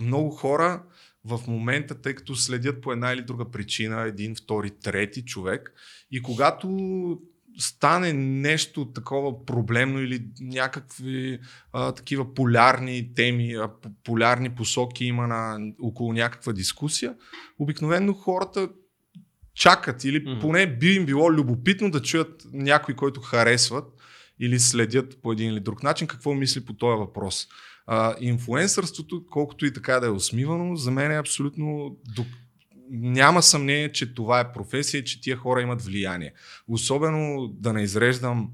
много хора в момента, тъй като следят по една или друга причина, един, втори, трети човек, и когато стане нещо такова проблемно или някакви а, такива полярни теми, а, полярни посоки има на, около някаква дискусия, обикновено хората чакат или поне би им било любопитно да чуят някой, който харесват или следят по един или друг начин, какво мисли по този въпрос. А, инфуенсърството, колкото и така да е усмивано, за мен е абсолютно... Няма съмнение, че това е професия че тия хора имат влияние. Особено да не изреждам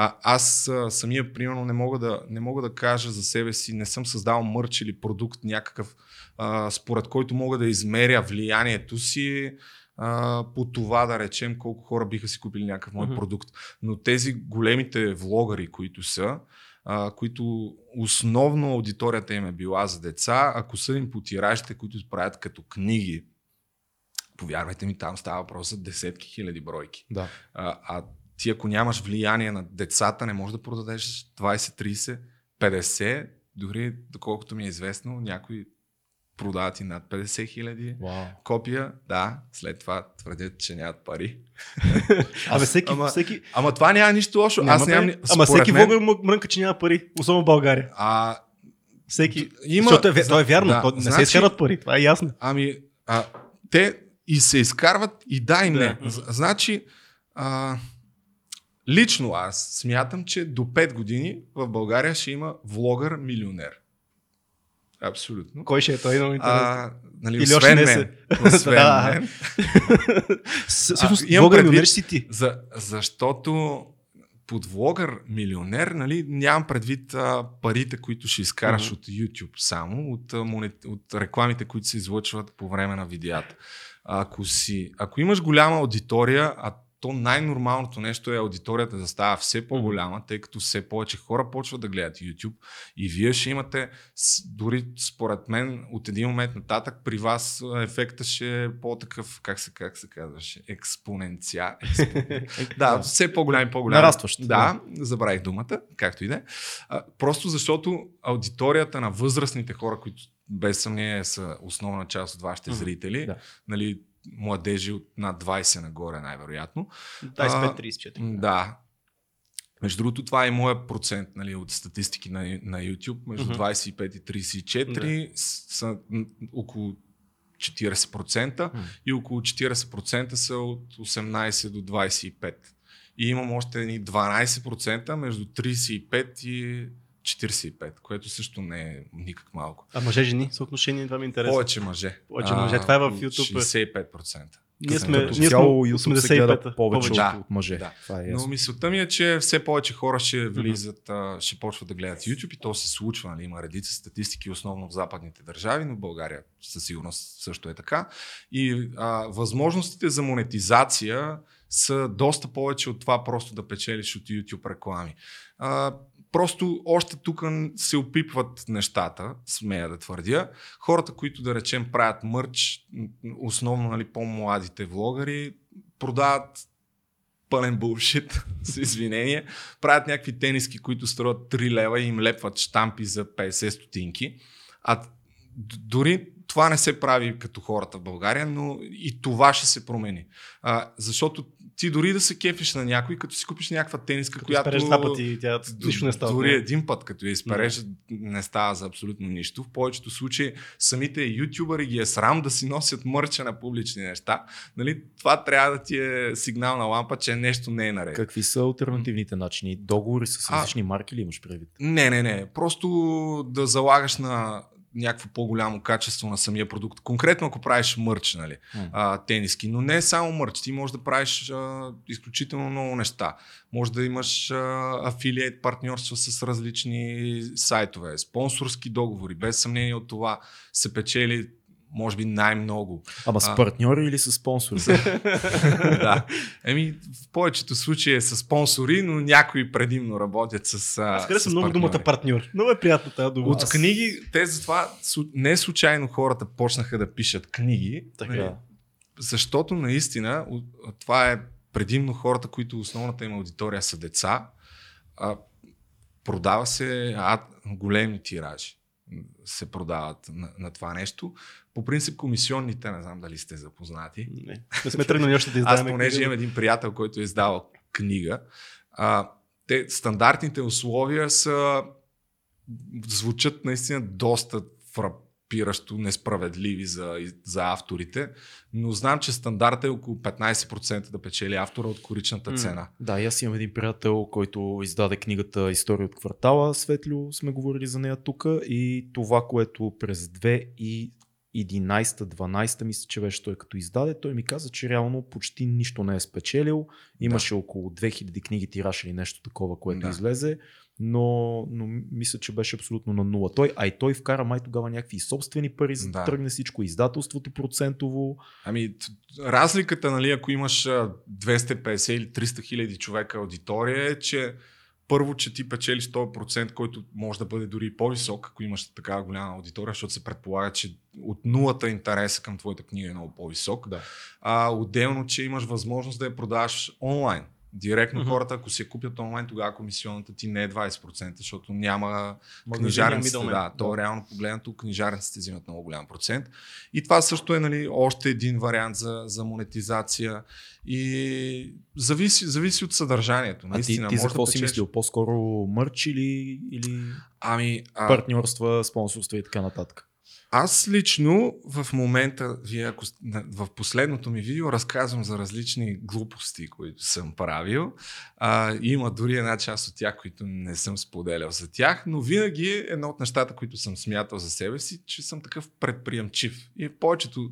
а, аз а, самия, примерно, не мога, да, не мога да кажа за себе си, не съм създал мърч или продукт някакъв, а, според който мога да измеря влиянието си а, по това да речем колко хора биха си купили някакъв мой Мгм. продукт. Но тези големите влогари, които са, а, които основно аудиторията им е била за деца, ако съдим по тиражите, които правят като книги, повярвайте ми, там става въпрос за десетки хиляди бройки. Да. А, а ти ако нямаш влияние на децата, не можеш да продадеш 20, 30, 50, дори доколкото ми е известно, някои продават и над 50 хиляди копия, да, след това твърдят, че нямат пари. <laughs> Абе, всеки, ама- всеки, Ама това няма нищо лошо. Няма Аз нямам... бе. ни- Ама всеки мен- мъ- мрънка, че няма пари, особено в България. А, Всеки. има... Защото е, то е вярно, Да, то не се значи- изкарат пари, това е ясно. Ами, а, те и се изкарват и да и не. Да. Значи, а, лично аз смятам, че до 5 години в България ще има влогър милионер. Абсолютно. Кой ще е той? Много. А, нали, Или освен още не мен. се. Освен Да. мен. <laughs> Всъщност, влогър милионер си ти. За, защото под влогър милионер, нали, нямам предвид а, парите, които ще изкараш Мгм. от YouTube само, от, а, монет, от рекламите, които се излъчват по време на видеята. Ако, си, ако имаш голяма аудитория, а то най-нормалното нещо е аудиторията да става все по-голяма, тъй като все повече хора почват да гледат YouTube и вие ще имате, дори според мен, от един момент нататък при вас ефекта ще е по-такъв, как се, как се казваше, експоненция. експонен... <laughs> да, все по-голям и по-голям. Нарастващ, Да, забравих думата, както и да е. Просто защото аудиторията на възрастните хора, които без съмнение са основна част от вашите зрители, Да. нали, младежи от над 20 нагоре най-вероятно. 25-34. М, Да. Между другото, това е моят процент нали, от статистики на, на YouTube. Между Мгм. 25 и 34 с- са около 40% Мгм. и около 40% са от 18 до 25. И имам още едни 12% между 35 и 45, което също не е никак малко. А мъже, жени, съотношение, това ми е интересно. Повече мъже. Повече мъже. Това е в YouTube. 65%. Ние сме, Като ние цяло сме YouTube се гледа 85-та. повече Да. от, мъже. Да. Това е Но мисълта ми е, че все повече хора ще влизат, а, ще почват да гледат YouTube и то се случва. Нали? Има редица статистики, основно в западните държави, но в България със сигурност също е така. И а, възможностите за монетизация са доста повече от това просто да печелиш от YouTube реклами. А, просто още тук се опипват нещата, смея да твърдя. Хората, които да речем правят мърч, основно нали, по-младите влогари, продават пълен булшит, <laughs> с извинение. Правят някакви тениски, които струват 3 лева и им лепват штампи за 50 стотинки. А дори това не се прави като хората в България, но и това ще се промени. А, защото ти дори да се кефиш на някой, като си купиш някаква тениска, Като която... изпереш два пъти, тя нищо не става. Дори един път, като я изпереш, не става за абсолютно нищо. В повечето случаи самите ютубъри ги е срам да си носят мърча на публични неща. Нали? Това трябва да ти е сигнална лампа, че нещо не е наред. Какви са альтернативните начини? Договори с А- различни марки ли имаш предвид? Не, не, не. Просто да залагаш на някакво по-голямо качество на самия продукт. Конкретно ако правиш мърч, нали, М. а, тениски, но не само мърч. Ти можеш да правиш а, изключително много неща. Може да имаш а, афилиейт партньорства с различни сайтове, спонсорски договори. Без съмнение от това се печели може би най-много. Ама с А. партньори или с спонсори? <laughs> да. Еми, в повечето случаи е с спонсори, но някои предимно работят с. а, Аз харесвам много партньори. думата партньор. Много е приятно тази дума. От книги, те затова не случайно хората почнаха да пишат книги, Така. нали, защото наистина това е предимно хората, които основната им аудитория са деца. А, продава се а, големи тиражи се продават на, на това нещо. По принцип комисионните, не знам дали сте запознати. Не, не сме тръгнали още да Аз издаваме. понеже книга. имам един приятел, който е издавал книга, а, те, стандартните условия са звучат наистина доста фрапиращо несправедливи за, за авторите, но знам, че стандарт е около 15% да печели автора от коричната цена. Да, и аз имам един приятел, който издаде книгата История от квартала. Светлю сме говорили за нея тук. И това, което през 2011-12 мисля, че беше той като издаде, той ми каза, че реално почти нищо не е спечелил. Имаше около 2000 книги тираж или нещо такова, което Да. излезе. Но, но мисля, че беше абсолютно на нула. Той, а и той вкара май тогава някакви собствени пари, за да Да. тръгне всичко, издателството процентово. Ами, разликата, нали, ако имаш а, 250 или 300 хиляди човека аудитория е, че първо, че ти печелиш този процент, който може да бъде дори по-висок, ако имаш такава голяма аудитория, защото се предполага, че от нулата интереса към твоята книга е много по-висок. Да. А отделно, че имаш възможност да я продаваш онлайн. Директно Мгм. хората, ако я купят онлайн, тогава комисионната ти не е 20%, защото няма книжарниците. Да, то реално погледнато книжарниците взимат много голям процент. И това също е нали, още един вариант за, за монетизация. И зависи, зависи от съдържанието. А ти, Наистина, ти за какво да си мислил? По-скоро мърч или, или Ами, а, партньорства, спонсорства и така нататък? Аз лично в момента, вие ако в последното ми видео разказвам за различни глупости, които съм правил. А, има дори една част от тях, които не съм споделял за тях, но винаги е едно от нещата, които съм смятал за себе си, че съм такъв предприемчив. И повечето,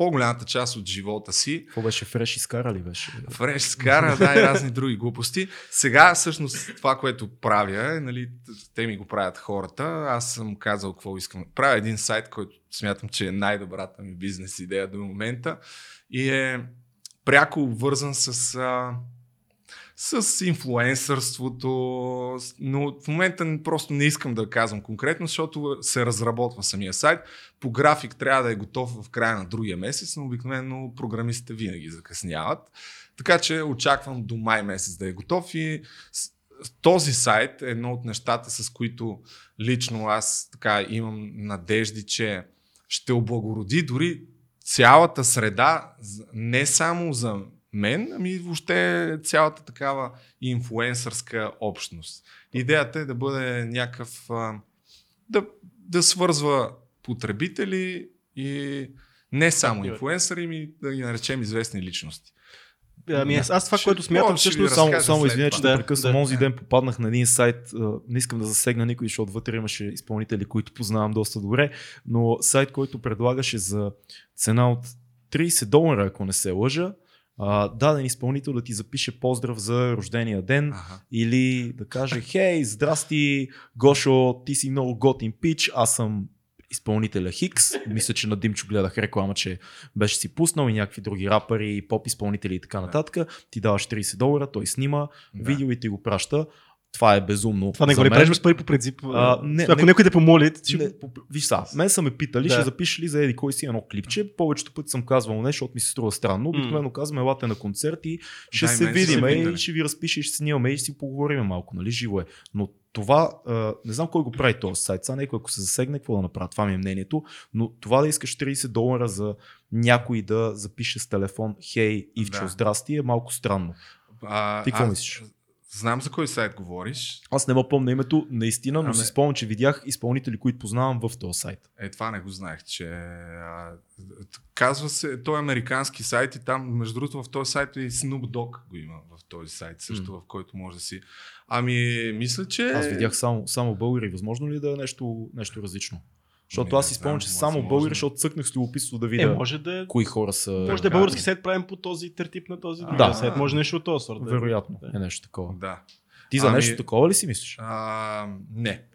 по-голямата част от живота си Какво беше фреш изкара ли беше? Фреш скара, да, и разни други глупости. Сега, всъщност, това, което правя, е, нали, те ми го правят хората. Аз съм казал какво искам. Правя един сайт, който смятам, че е най-добрата ми бизнес идея до момента и е пряко обвързан с, а, с инфлуенсърството, но в момента просто не искам да казвам конкретно, защото се разработва самия сайт. По график трябва да е готов в края на другия месец, но обикновено програмистите винаги закъсняват. Така че очаквам до май месец да е готов и този сайт е едно от нещата, с които лично аз така имам надежди, че ще облагороди дори цялата среда, не само за мен, ами въобще цялата такава инфлуенсърска общност. Идеята е да бъде някакъв, да, да свързва потребители и не само Партньори. инфлуенсъри, ми да ги наречем известни личности. Ами аз, аз това, Ще- което смятам, всъщност... Само, само извиня, че да, Да, прекъсвам. да. Онзи ден попаднах на един сайт, не искам да засегна никой, защото вътре имаше изпълнители, които познавам доста добре, но сайт, който предлагаше за цена от 30 долара, ако не се лъжа, а, даден изпълнител да ти запише поздрав за рождения ден Ага. или да каже, хей, здрасти, Гошо, ти си много готин пич, аз съм изпълнителя Хикс. Мисля, че на Димчо гледах реклама, че беше си пуснал и някакви други рапъри, поп изпълнители и така нататък. Ти даваш 30 долара, той снима Да. видео и ти го праща. Това е безумно. Това не го ли правиш без пари по принцип. А, не, Ако не- някой те помоли, ти ще... Не, по- виж са, мен са ме питали, Да. ще запишеш ли за еди кой си едно клипче. Повечето пъти съм казвал не, защото ми се струва странно. Обикновено казвам, елате на концерт и ще Да, и се мен са се видим и ще ви разпише, и ще снимаме и ще си поговорим малко, нали, живо е. Но това, а, не знам кой го прави този сайт, сега някой ако се засегне, какво да направи, това ми е мнението, но това да искаш 30 долара за някой да запише с телефон, хей, Ивчо, Да. здрасти, е малко странно. А, Ти какво мислиш? Знам за кой сайт говориш. Аз не мога помня името, наистина, но Ами- си спомням, че видях изпълнители, които познавам в този сайт. Е, това не го знаех, че... А, казва се, той е американски сайт и там, между другото, в този сайт и Snoop Dogg го има в този сайт, също в който може да си... Ами, мисля, че... Аз видях само, само българи. Възможно ли да е нещо, нещо различно? Защото аз си спомням, че само българи, защото цъкнах с любопитство да Е, видя може да е. кои хора са. Може да е български сайт правим по този тертип на този другия Да. сайт. Може нещо от този сорт. да е. Вероятно Да. е нещо такова. Да. Ти за Ами- нещо такова ли си мислиш? А, не. <laughs>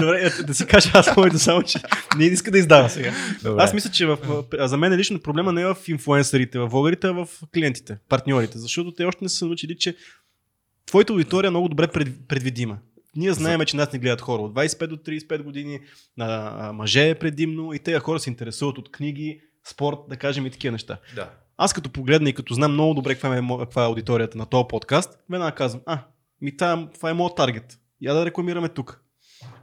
Добре, е, да си кажа аз моето само, че не иска да издава сега. Добре. Аз мисля, че в, за мен лично проблема не е в инфлуенсърите, в влогарите, а в клиентите, партньорите. Защото те още не са научили, че твоята аудитория е много добре пред, предвидима. Ние знаем, че нас не гледат хора от 25 до 35 години, а, а, мъже е предимно и тези хора се интересуват от книги, спорт, да кажем и такива неща. Да. Аз като погледна и като знам много добре каква е, каква е аудиторията на този подкаст, веднага казвам, а, ми тая, това е моят таргет. Я да рекламираме тук.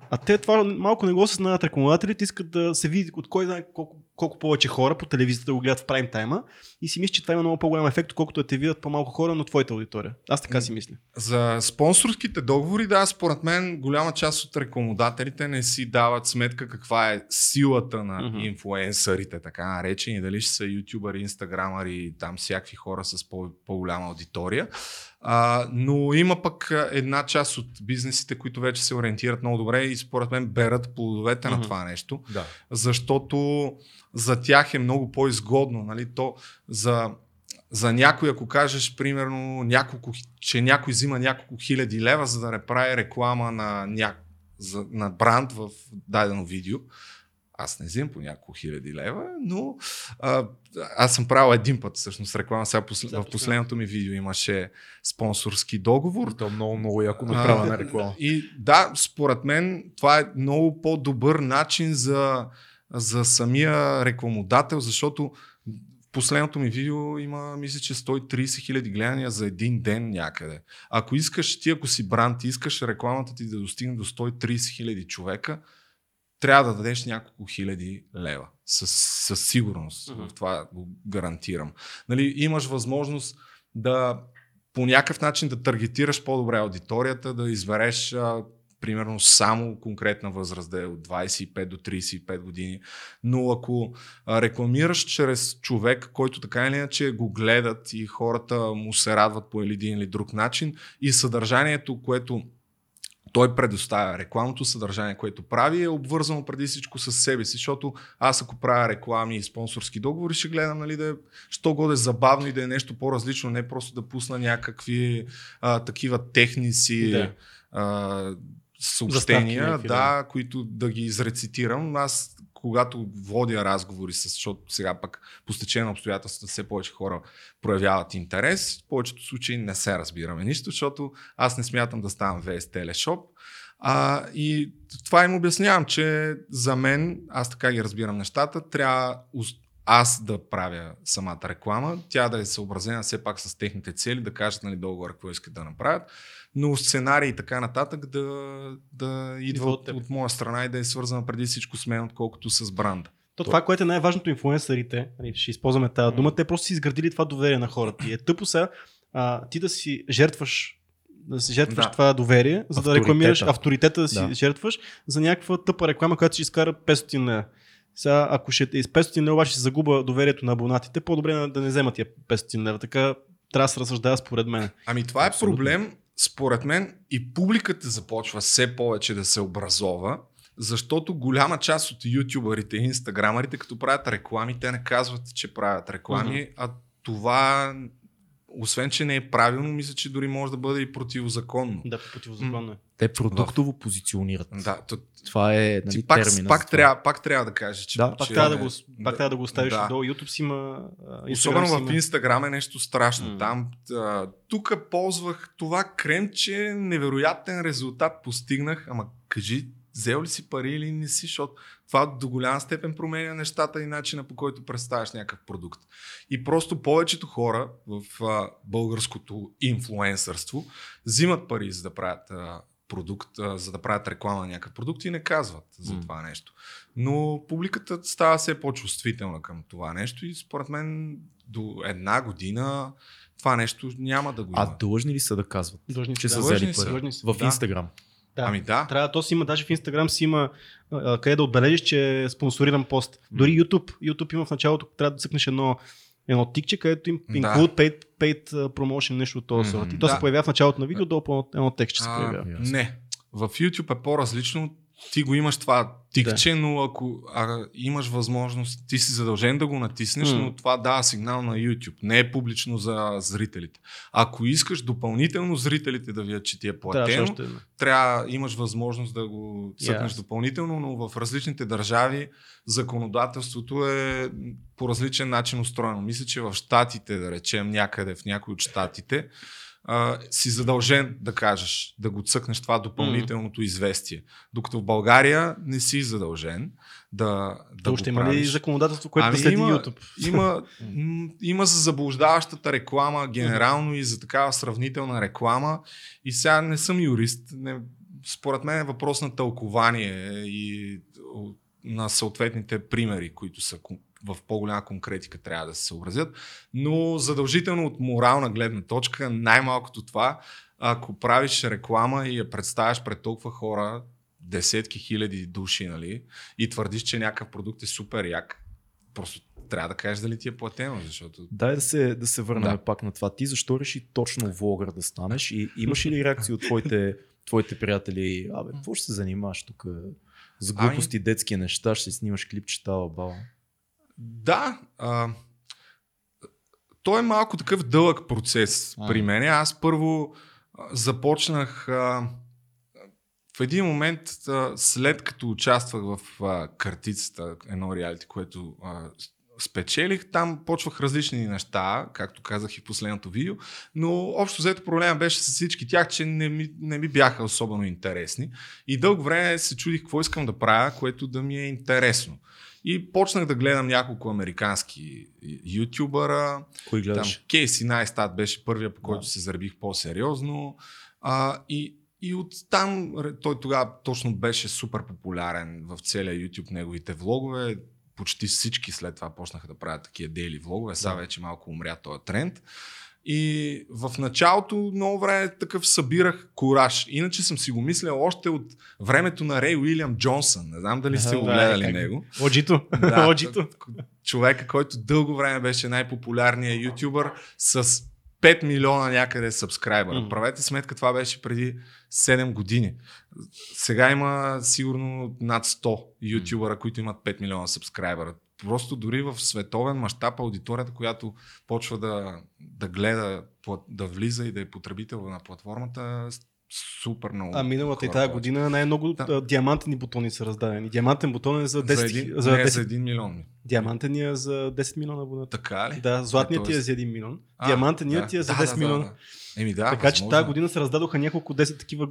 А те това малко не го осъзнават рекламодателите, искат да се види от кой знае колко, колко повече хора по телевизията да го гледат в прайм тайма и си мисля, че това има много по-голям ефект, отколкото да те видят по-малко хора, но твоята аудитория. Аз така си мисля. За спонсорските договори, да, според мен голяма част от рекламодателите не си дават сметка каква е силата на Мгм. инфлуенсърите, така наречени, дали ще са ютубъри, инстаграмъри, там всякакви хора с по- по-голяма аудитория. А, но има пък една част от бизнесите, които вече се ориентират много добре и според мен берат плодовете Мгм. на това нещо Да. защото за тях е много по-изгодно. Нали? То за, за някой, ако кажеш, примерно, няколко, че някой взима няколко хиляди лева, за да не прави реклама на, ня... за, на бранд в дадено видео, аз не взимам по няколко хиляди лева, но а, аз съм правил един път всъщност реклама. Сега посл... В последното ми видео имаше спонсорски договор. То много, много яко А, направена реклама. И да, според мен това е много по-добър начин за, за самия рекламодател, защото в последното ми видео има, мисля, че 130 хиляди гледания за един ден някъде. Ако искаш, ти ако си бранд, и искаш рекламата ти да достигне до 130 хиляди човека, трябва да дадеш няколко хиляди лева. Със, със сигурност. Мгм. В това го гарантирам. Нали, имаш възможност да по някакъв начин да таргетираш по-добре аудиторията, да избереш а, примерно само конкретна възраст да е от 25 до 35 години. Но ако рекламираш чрез човек, който така или иначе го гледат и хората му се радват по един или друг начин и съдържанието, което той предоставя, рекламното съдържание, което прави, е обвързано преди всичко с себе си, защото аз ако правя реклами и спонсорски договори, ще гледам нали, да е, що годе забавно и да е нещо по-различно, не просто да пусна някакви а, такива техници, Да. а, съобщения, да, които да ги изрецитирам. Аз, когато водя разговори с, защото сега пък по стечение на обстоятелствата все повече хора проявяват интерес, в повечето случаи не се разбираме нищо, защото аз не смятам да ставам VS Телешоп. А, и това им обяснявам, че за мен, аз така ги разбирам нещата, трябва аз да правя самата реклама, тя да е съобразена все пак с техните цели, да кажат нали, долу какво искат да направят, но сценарий и така нататък да, да идва от от, моя страна и да е свързана преди всичко с мен, отколкото с бранда. То това, което е най-важното инфлуенсърите, нали, ще използваме тази дума, те просто си изградили това доверие на хората. И е тъпо сега а, ти да си жертваш да си жертваш Да. това доверие, за да рекламираш авторитета да си Да. жертваш за някаква тъпа реклама, която ще изкара 500 лева. Сега, ако ще е с 500 лева, обаче ще загуба доверието на абонатите, по-добре да не взема тия 500 лева. Така трябва да се разсъждава според мен. Ами това е Абсолютно. проблем, според мен, и публиката започва все повече да се образова, защото голяма част от ютубърите и инстаграмерите, като правят реклами, те не казват, че правят реклами, а това освен, че не е правилно, мисля, че дори може да бъде и противозаконно. Да, противозаконно е. Те продуктово позиционират. Да, то, Това е нали, ти пак, термина. пак, трябва, пак трябва да кажеш, че, Да, Пак, че трябва да е- го, пак трябва да го оставиш да. долу. YouTube си има. Instagram Особено си в има. Инстаграм е нещо страшно. М. Там, тук ползвах това кремче, невероятен резултат постигнах, ама кажи, взел ли си пари или не си, защото това до голяма степен променя нещата и начина по който представяш някакъв продукт. И просто повечето хора в а, българското инфлуенсърство взимат пари за да правят а, продукт, а, за да правят реклама на някакъв продукт и не казват за М. това нещо. Но публиката става все по-чувствителна към това нещо и според мен до една година това нещо няма да го има. А длъжни ли са да казват, Длъжни че са, са да. взели пари? Са. В Да. Инстаграм. Да. Ами да. Трябва, то си има, даже в Instagram си има а, къде да отбележиш, че е спонсориран пост. Дори YouTube, YouTube има в началото, трябва да цъкнеш едно, едно тикче, където им Да. include paid, paid promotion, нещо от този сорт. И то Да. се появява в началото на видео, долу по едно текстче се А, появява. Ясно. не. В YouTube е по-различно. Ти го имаш това тикче, но ако а, имаш възможност, ти си задължен да го натиснеш, М. но това дава сигнал на YouTube. Не е публично за зрителите. Ако искаш допълнително зрителите да видят, че ти е платено, едно. трябва, имаш възможност да го цъкнеш Ясно. допълнително, но в различните държави законодателството е по различен начин устроено. Мисля, че в Штатите, да речем някъде в някои от Штатите, а, си задължен да кажеш, да го цъкнеш това допълнителното известие. Докато в България не си задължен да, да То го още има ли законодателство, което Ами да следи има- YouTube? Има, <laughs> има за заблуждаващата реклама генерално и за такава сравнителна реклама. И сега не съм юрист. Не, според мен е въпрос на тълкование и на съответните примери, които са в по-голяма конкретика трябва да се съобразят. Но задължително от морална гледна точка, най-малкото това, ако правиш реклама и я представяш пред толкова хора, десетки хиляди души, нали, и твърдиш, че някакъв продукт е супер як, просто трябва да кажеш дали ти е платено, защото... Дай да се, да се върнем Да. пак на това. Ти защо реши точно влогър да станеш и имаш ли <laughs> реакции от твоите, твоите приятели? Абе, какво ще се занимаваш тук? За Ами- глупости, детски неща, ще снимаш клипчета, баба. Да, а, той е малко такъв дълъг процес А. при мен. Аз първо а, започнах а, в един момент, а, след като участвах в а, картицата, едно реалити, което а, спечелих, там почвах различни неща, както казах и в последното видео, но общо взето проблема беше с всички тях, че не ми, не ми бяха особено интересни. И дълго време се чудих какво искам да правя, което да ми е интересно. И почнах да гледам няколко американски ютубъра. Кой Там гледаш? Кейси Найстат беше първия, по който Да. се заребих по-сериозно. А, и, и оттам той тогава точно беше супер популярен в целия YouTube неговите влогове. Почти всички след това почнаха да правят такива дейли влогове. Сега Да. вече малко умря този тренд. И в началото много време такъв събирах кураж. Иначе съм си го мислял още от времето на Рей Уилям Джонсън. Не знам дали сте го да, гледали как- него. Оджито. Да, <laughs> Оджито. човека, който дълго време беше най-популярният ютубър с 5 милиона някъде сабскрайбъра. Мгм. Правете сметка, това беше преди 7 години. Сега има сигурно над 100 ютубъра, които имат 5 милиона сабскрайбъра. Просто дори в световен мащаб аудиторията, която почва да, да гледа, да влиза и да е потребител на платформата, супер много. А миналата и тази година най-много Да. диамантени бутони са раздадени. Диамантен бутон е за 10, за един, за не, 10 за 1 милион. Диамантен е за 10 милиона абоната. Така ли? Да, златният Е, ти е за 1 милион. А, Диамантеният да. ти е за Да, 10 да, милиона. Да, да. Еми да, така че възможно тази е. година се раздадоха няколко 10 такива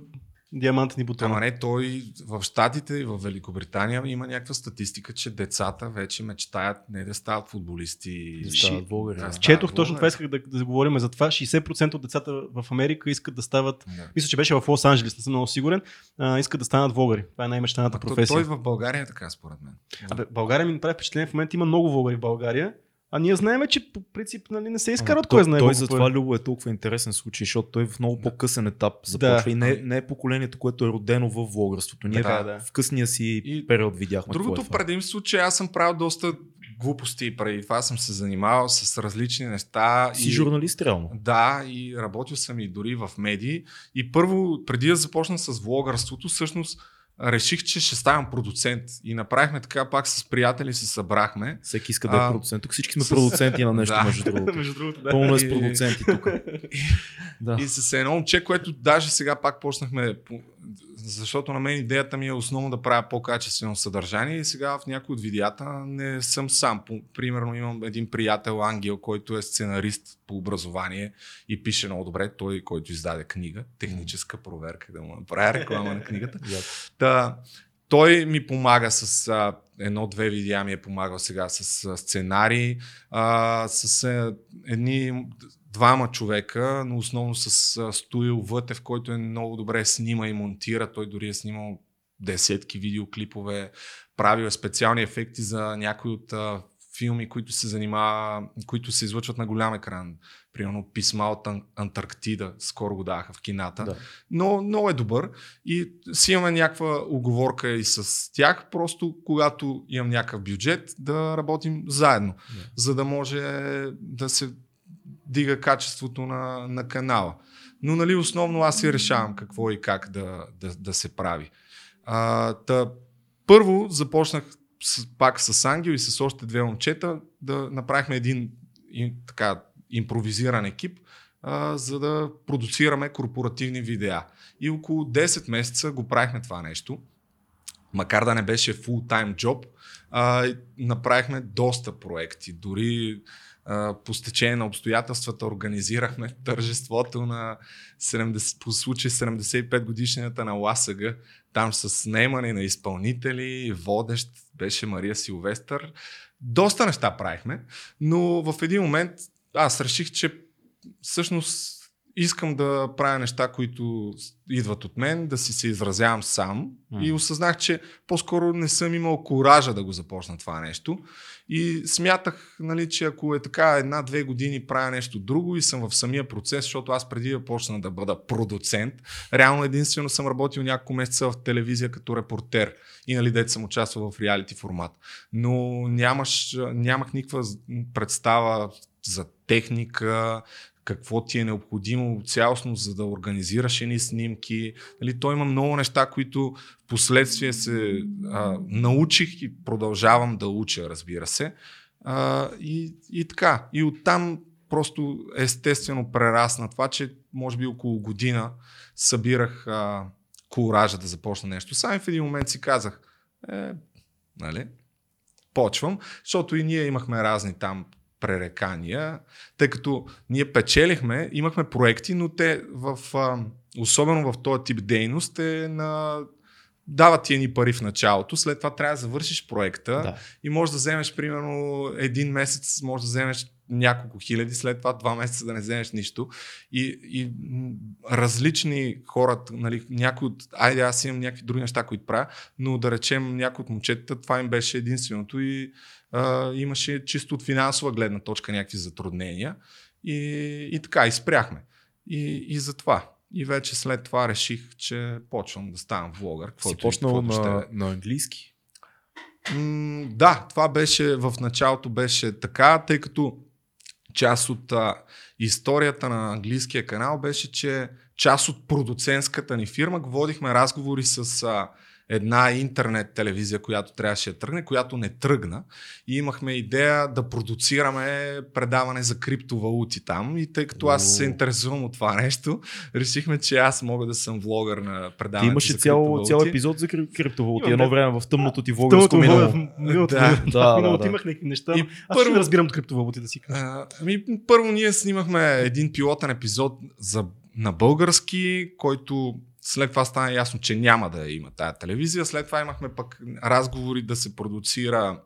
диамантени бутона. Ама не, той в Штатите и в Великобритания има някаква статистика, че децата вече мечтаят не да стават футболисти. Да стават влогъри. да да. Четох точно това, исках да, да говорим за това. 60% от децата в Америка искат да стават, Да. мисля, че беше в Лос Анджелес, не съм много сигурен, а, искат да станат влогъри. Това е най-мечтаната професия. той в България е така, според мен. Абе, България ми направи впечатление, в момента има много влогъри в България, а ние знаем, че по принцип нали, не се изкарат кой знае Той затова. Любо е толкова интересен случай, защото той в много по-късен етап започва Да. и не, не е поколението, което е родено в влогърството. Ние Да, да. в късния си И период видяхме Другото какво е това. предимство, че аз съм правил доста глупости и преди това съм се занимавал с различни неща. Си и... журналист реално. Да, и работил съм и дори в медии. И първо, преди да започна с влогърството, всъщност реших, че ще ставам продуцент. И направихме така, пак с приятели се събрахме. Всеки иска да е А, продуцент. Тук всички сме с- продуценти на <laughs> нещо, Да. между другото. <laughs> Между другото, да. Пълно е с И- продуценти тук. <laughs> Да. И с едно момче, което даже сега пак почнахме, по- защото на мен идеята ми е основно да правя по-качествено съдържание и сега в някои от видеята не съм сам. Примерно имам един приятел Ангел, който е сценарист по образование и пише много добре. Той, който издаде книга, техническа проверка, да му направя реклама на книгата. <laughs> Та, той ми помага с а, едно-две видеа ми е помагал сега с а, сценарий, а, с а, едни двама човека, но основно с Стоил Вътев, който е много добре снима и монтира. Той дори е снимал десетки видеоклипове, правил е специални ефекти за някои от а, филми, които се занимава, които се излъчват на голям екран. Примерно Писма от Ан- Антарктида, скоро го даваха в кината. Да. Но много е добър и си имаме някаква оговорка и с тях, просто когато имам някакъв бюджет да работим заедно, Да. за да може да се дига качеството на, на канала. Но нали, основно аз си решавам какво и как да, да, да се прави. А, та, първо започнах с, пак с Ангел и с още две момчета да направихме един и, така, импровизиран екип, а, за да продуцираме корпоративни видеа. И около 10 месеца го правихме това нещо. Макар да не беше а, и направихме доста проекти. Дори по стечение на обстоятелствата организирахме <laughs> тържеството на 70, по случай 75 годишнината на ЛАСАГ. Там с наемане на изпълнители, водещ беше Мария Силвестър. Доста неща правихме, но в един момент аз реших, че всъщност искам да правя неща, които идват от мен, да си се изразявам сам. М. И осъзнах, че по-скоро не съм имал коража да го започна това нещо. И смятах, нали, че ако е така една-две години правя нещо друго и съм в самия процес, защото аз преди да почна да бъда продуцент, реално единствено съм работил няколко месеца в телевизия като репортер и нали дете съм участвал в реалити формат. Но нямаш, нямах никаква представа за техника, какво ти е необходимо цялостно, за да организираш едни снимки. Нали, той има много неща, които в последствие се а, научих и продължавам да уча, разбира се. А, и, и така. И оттам просто естествено прерасна това, че може би около година събирах а, куража да започна нещо. Сам в един момент си казах, е, нали, почвам, защото и ние имахме разни там пререкания, тъй като ние печелихме, имахме проекти, но те в, особено в този тип дейност е на дават ти едни пари в началото, след това трябва да завършиш проекта Да. и можеш да вземеш примерно един месец, можеш да вземеш няколко хиляди, след това два месеца да не вземеш нищо. И, и различни хора, нали, някои от, айде аз имам някакви други неща, които правя, но да речем някои от момчетата, това им беше единственото и а, имаше чисто от финансова гледна точка някакви затруднения. И, и така, изпряхме. И, и затова. И вече след това реших, че почвам да ставам влогър. Си каквото и- почнал ще на, е. на английски. М, да, това беше в началото беше така, тъй като част от а, историята на английския канал беше, че част от продуцентската ни фирма водихме разговори с а, една интернет телевизия, която трябваше да тръгне, която не тръгна. И имахме идея да продуцираме предаване за криптовалути там. И тъй като аз се интересувам от това нещо, решихме, че аз мога да съм влогър на Ти предаване. имаше цял, цял епизод за кри- криптовалути. Имам, Едно време в тъмното ти Тъмното влогарско минало. Да, да, да, да. имах някакви неща. И аз първо- не разбирам от криптовалути да си кажа. А, Ами, първо ние снимахме един пилотен епизод за, на български, който след това стана ясно, че няма да има тая телевизия. След това имахме пък разговори да се продуцира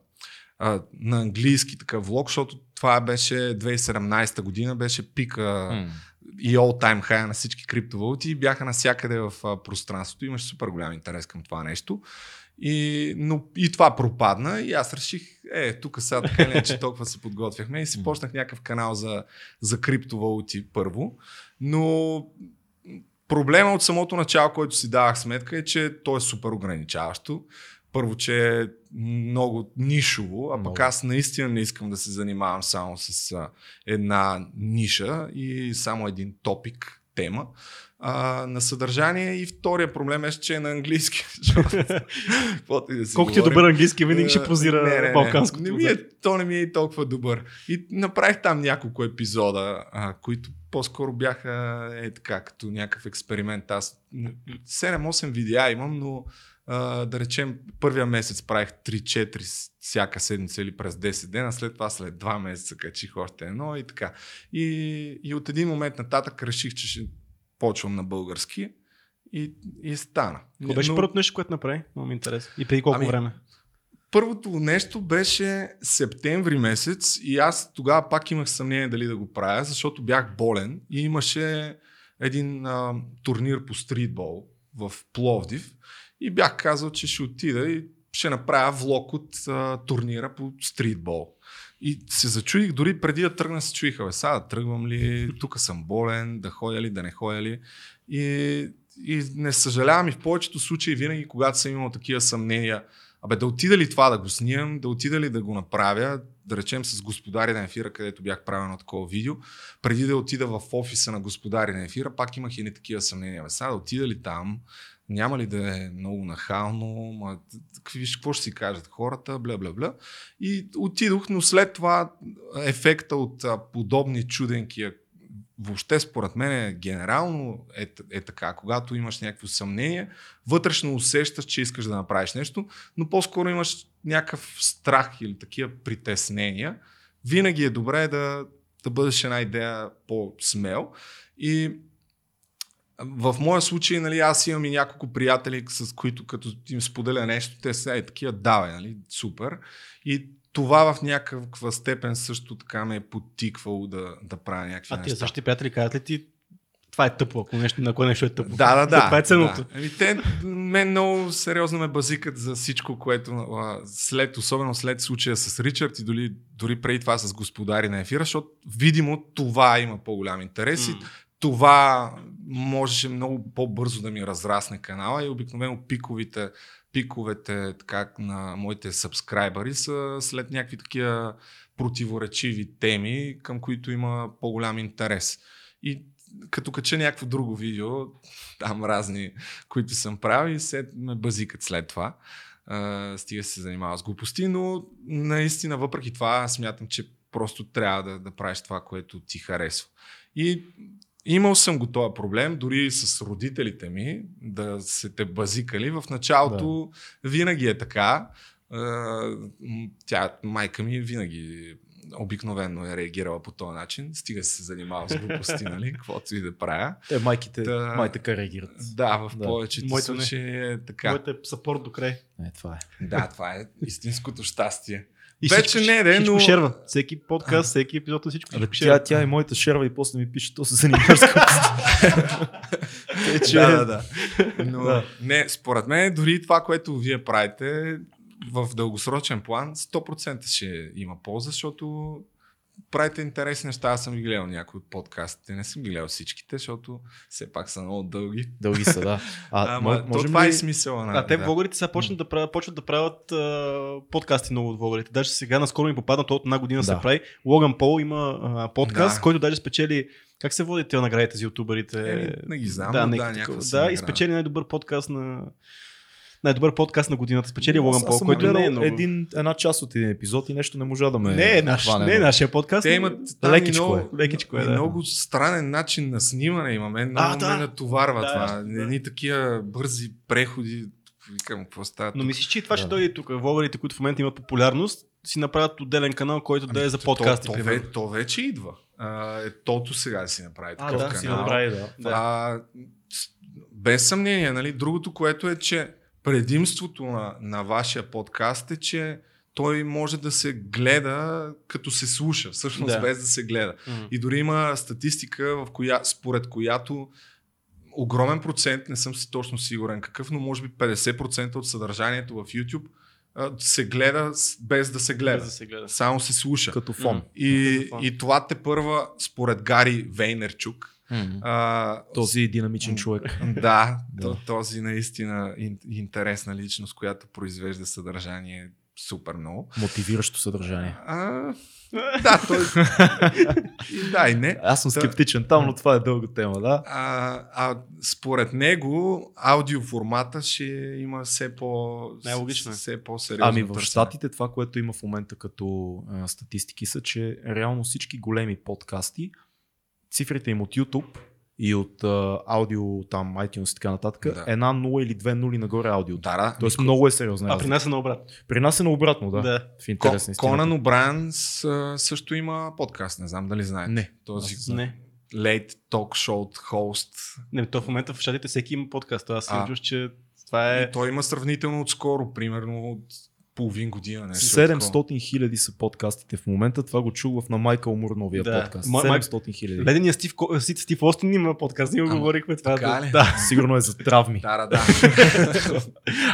а, на английски такъв влог, защото това беше 2017 година, беше пика М. и all time high на всички криптовалути и бяха навсякъде в а, пространството. Имаше супер голям интерес към това нещо. И, но и това пропадна и аз реших, е, тук сега така или иначе толкова се подготвяхме и си почнах някакъв канал за, за криптовалути първо. Но проблема от самото начало, който си давах сметка е, че то е супер ограничаващо. Първо, че е много нишово, а пък аз наистина не искам да се занимавам само с една ниша и само един топик, тема а, на съдържание и втория проблем е, че е на английски. <laughs> Да си Колко ти е добър английски, винаги ще Е, прозира не, не, не. балканското. Не ми е, то не ми е и толкова добър. И направих там няколко епизода, а, които по-скоро бяха е така, като някакъв експеримент. Аз 7-8 видеа имам, но а, да речем първия месец правих 3-4 с- всяка седмица или през 10 дена, след това след 2 месеца качих още едно и така. И, и от един момент нататък реших, че ще почвам на български и, и стана. Какво беше Но- първото нещо, което направи? Много ми интересно. И преди колко Ами, време? Първото нещо беше септември месец и аз тогава пак имах съмнение дали да го правя, защото бях болен и имаше един а, турнир по стритбол в Пловдив и бях казал, че ще отида и ще направя влог от а, турнира по стритбол. И се зачудих, дори преди да тръгна се чуиха, бе, сега тръгвам ли, тук съм болен, да ходя ли, да не ходя ли. И, и не съжалявам и в повечето случаи, винаги когато съм имал такива съмнения, Абе, да отида ли това да го снимам, да отида ли да го направя, да речем с господари на ефира, където бях правил едно такова видео, преди да отида в офиса на господари на ефира, пак имах и не такива съмнения. Бе, сега да отида ли там, няма ли да е много нахално, ма, виж, какво ще си кажат хората, бля, бля, бля. И отидох, но след това ефекта от а, подобни чуденки, въобще според мен е генерално е, е така. Когато имаш някакво съмнение, вътрешно усещаш, че искаш да направиш нещо, но по-скоро имаш някакъв страх или такива притеснения. Винаги е добре да, да бъдеш една идея по-смел. И в моя случай, нали, аз имам и няколко приятели, с които като им споделя нещо, те са и такива, давай, нали, супер. И това в някаква степен също така ме е подтиквало да, да правя някакви А неща. тия същите приятели казват ли ти това е тъпо, ако нещо, ако нещо е тъпо. Да, да, <laughs> да. Това е ценното. Да. Ами, те мен много сериозно ме базикат за всичко, което а, след, особено след случая с Ричард и дори, дори преди това с господари на ефира, защото видимо това има по-голям интерес и М. това можеше много по-бързо да ми разрасне канала и обикновено пиковите, пиковете така, на моите сабскрайбъри са след някакви такива противоречиви теми, към които има по-голям интерес. И като кача някакво друго видео, там разни, които съм правил се ме базикат след това. Uh, стига се занимава с глупости, но наистина въпреки това смятам, че просто трябва да, да правиш това, което ти харесва. И имал съм го този проблем, дори с родителите ми, да се те базикали. В началото да. винаги е така. Тя, майка ми винаги обикновено е реагирала по този начин. Стига се занимава с глупости, <laughs> нали? Каквото и да правя. Те майките, Да. май така реагират. Да, в Да. повечето Моето не. случаи е така. Моите е сапорт до край. Е, това е. Да, това е истинското щастие. И Вече всичко, не, де, всичко но- шерва. Всеки подкаст, всеки епизод на всичко. Абе, всичко шерва. тя, тя е моята шерва и после ми пише, то се занимаваш с <laughs> че- Да, да, да. Но Да. не, според мен дори това, което вие правите в дългосрочен план, 100% ще има полза, защото правите интересни неща. Аз съм ги гледал някои от подкастите. Не съм ги гледал всичките, защото все пак са много дълги. Дълги са, да. А, <laughs> Ама, мо- то можем това ли... е смисъла на... А те да. влогарите сега почват да правят, почват да правят а, подкасти много от влогарите. Даже сега наскоро ми попадна, то от една година Да. се прави. Логан Пол има а, подкаст, Да. който даже спечели как се водят тези наградите за ютуберите? Еми, не ги знам, да, да, си да, и спечели най-добър подкаст на най-добър подкаст на годината. Спечели Логан Пол, който не е много. един, една част от един епизод и нещо не можа да ме Не е наш, не е нашия подкаст. Те имат Лекичко много, е. Лекичко е, да. много странен начин на снимане има. Мен много А, да. ме натоварва Да, това. да. Едни такива бързи преходи. Викам, какво става? Но мислиш, че и това ще Да. дойде тук. Влогарите, които в момента имат популярност, си направят отделен канал, който да е за то, подкасти. то, то, ве- то вече идва. А, е, тото сега да си направи А, такъв да, канал. си направи, да. да. А, без съмнение, нали? Другото, което е, че предимството на, на вашия подкаст е, че той може да се гледа като се слуша, всъщност Да. без да се гледа. М. И дори има статистика, в коя, според която огромен процент, не съм си точно сигурен какъв, но може би 50% от съдържанието в YouTube се гледа без да се гледа. Без да се гледа. Само се слуша. Като фон. И, Като фон. и това те първа, според Гари Вейнерчук, М. а, Този динамичен човек. да, Да. то- този наистина ин- интересна личност, която произвежда съдържание супер много. Мотивиращо съдържание. А, да, той... <laughs> и да, и не. Аз съм скептичен там, но това е дълга тема, да. А, а според него аудиоформата ще има все по Най-логично е. все по-сериозно Ами в. Штатите това, което има в момента като а, статистики са, че реално всички големи подкасти, цифрите им от YouTube и от а, аудио, там iTunes и така нататък, Да. една 0 или две нули нагоре аудио. Да, да. Тоест много е сериозна А при нас е наобратно. При нас е наобратно, да. Да. В интерес на Ко- Конан. Обран също има подкаст, не знам дали знаете. Не. Този. Не. late talk show хост. Не, то в момента в щатите всеки има подкаст. Аз съм чуш, че това е... И той има сравнително отскоро, примерно от половин година. Нещо такова. 700 хиляди са подкастите в момента. Това го чух в на Майкъл Мур новия Да. подкаст. Май- Май- 700 хиляди. Ледения Стив, Стив, Стив Остин има подкаст, ние го говорихме това. така да, ли? да. Сигурно е за травми. Да, да, да.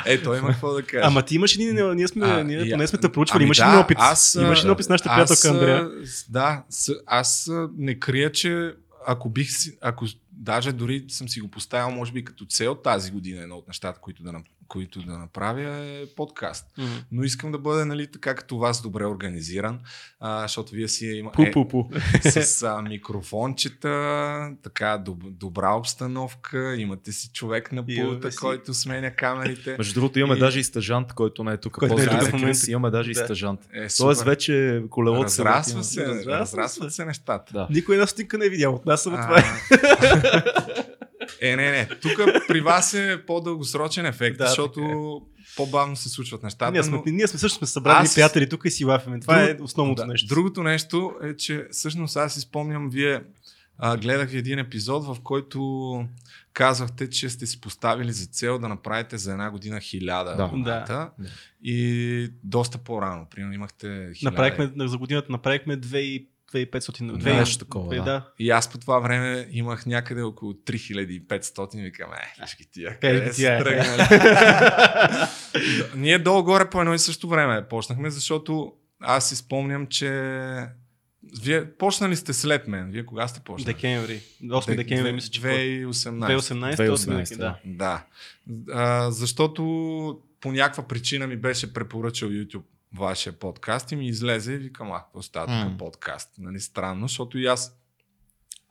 <laughs> е, той има какво да каже. Ама ти имаш един, ние сме, А, ние поне сме те проучвали, ами имаш да, един опит. Аз, имаш един опит с нашата приятелка Андрея. Да, с, аз не крия, че ако бих си, ако даже дори съм си го поставил, може би като цел тази година, едно от нещата, които да, които да направя е подкаст. Мгм. Но искам да бъде, нали, така като вас, добре организиран, а, защото вие си има, Пу, е, пу, <laughs> с а, микрофончета, така доб, добра обстановка, имате си човек на пулта, си. който сменя камерите. <laughs> Между другото имаме И- даже и стажант, който не е тук. Който е тук в момента. Имаме даже и Да. стажант. Е, Тоест вече колелото се Разраства върти. се, разрастват се. нещата. Да. Никой една стотинка не е видял от нас, само А, това <laughs> е. Е, не, не. Тук при вас е по-дългосрочен ефект, Да, защото така по-бавно се случват нещата. Ние сме, но... ние сме също сме събрали Аз- приятели тук и си лафиме. Това е Друг- основното да. нещо. Другото нещо е, че всъщност аз си спомням, вие а, гледах един епизод, в който казахте, че сте си поставили за цел да направите за една година хиляда Да. абоната. Да. И доста по-рано, примерно имахте хиляда. Направихме, за годината направихме 2 2500. Да, нещо такова, да. да. И аз по това време имах някъде около 3500 и викам, е, виж ги тия, Къде ги са тия, е? тръгнали. Ние долу-горе по едно и също време почнахме, защото аз си спомням, че вие почнали сте след мен. Вие кога сте почнали? Декември. 8 декември, мисля, че 2018. 2018. 2018, да. Да. А, защото по някаква причина ми беше препоръчал YouTube вашия подкаст и ми излезе и викам, а, какво става М. подкаст? Нали, странно, защото и аз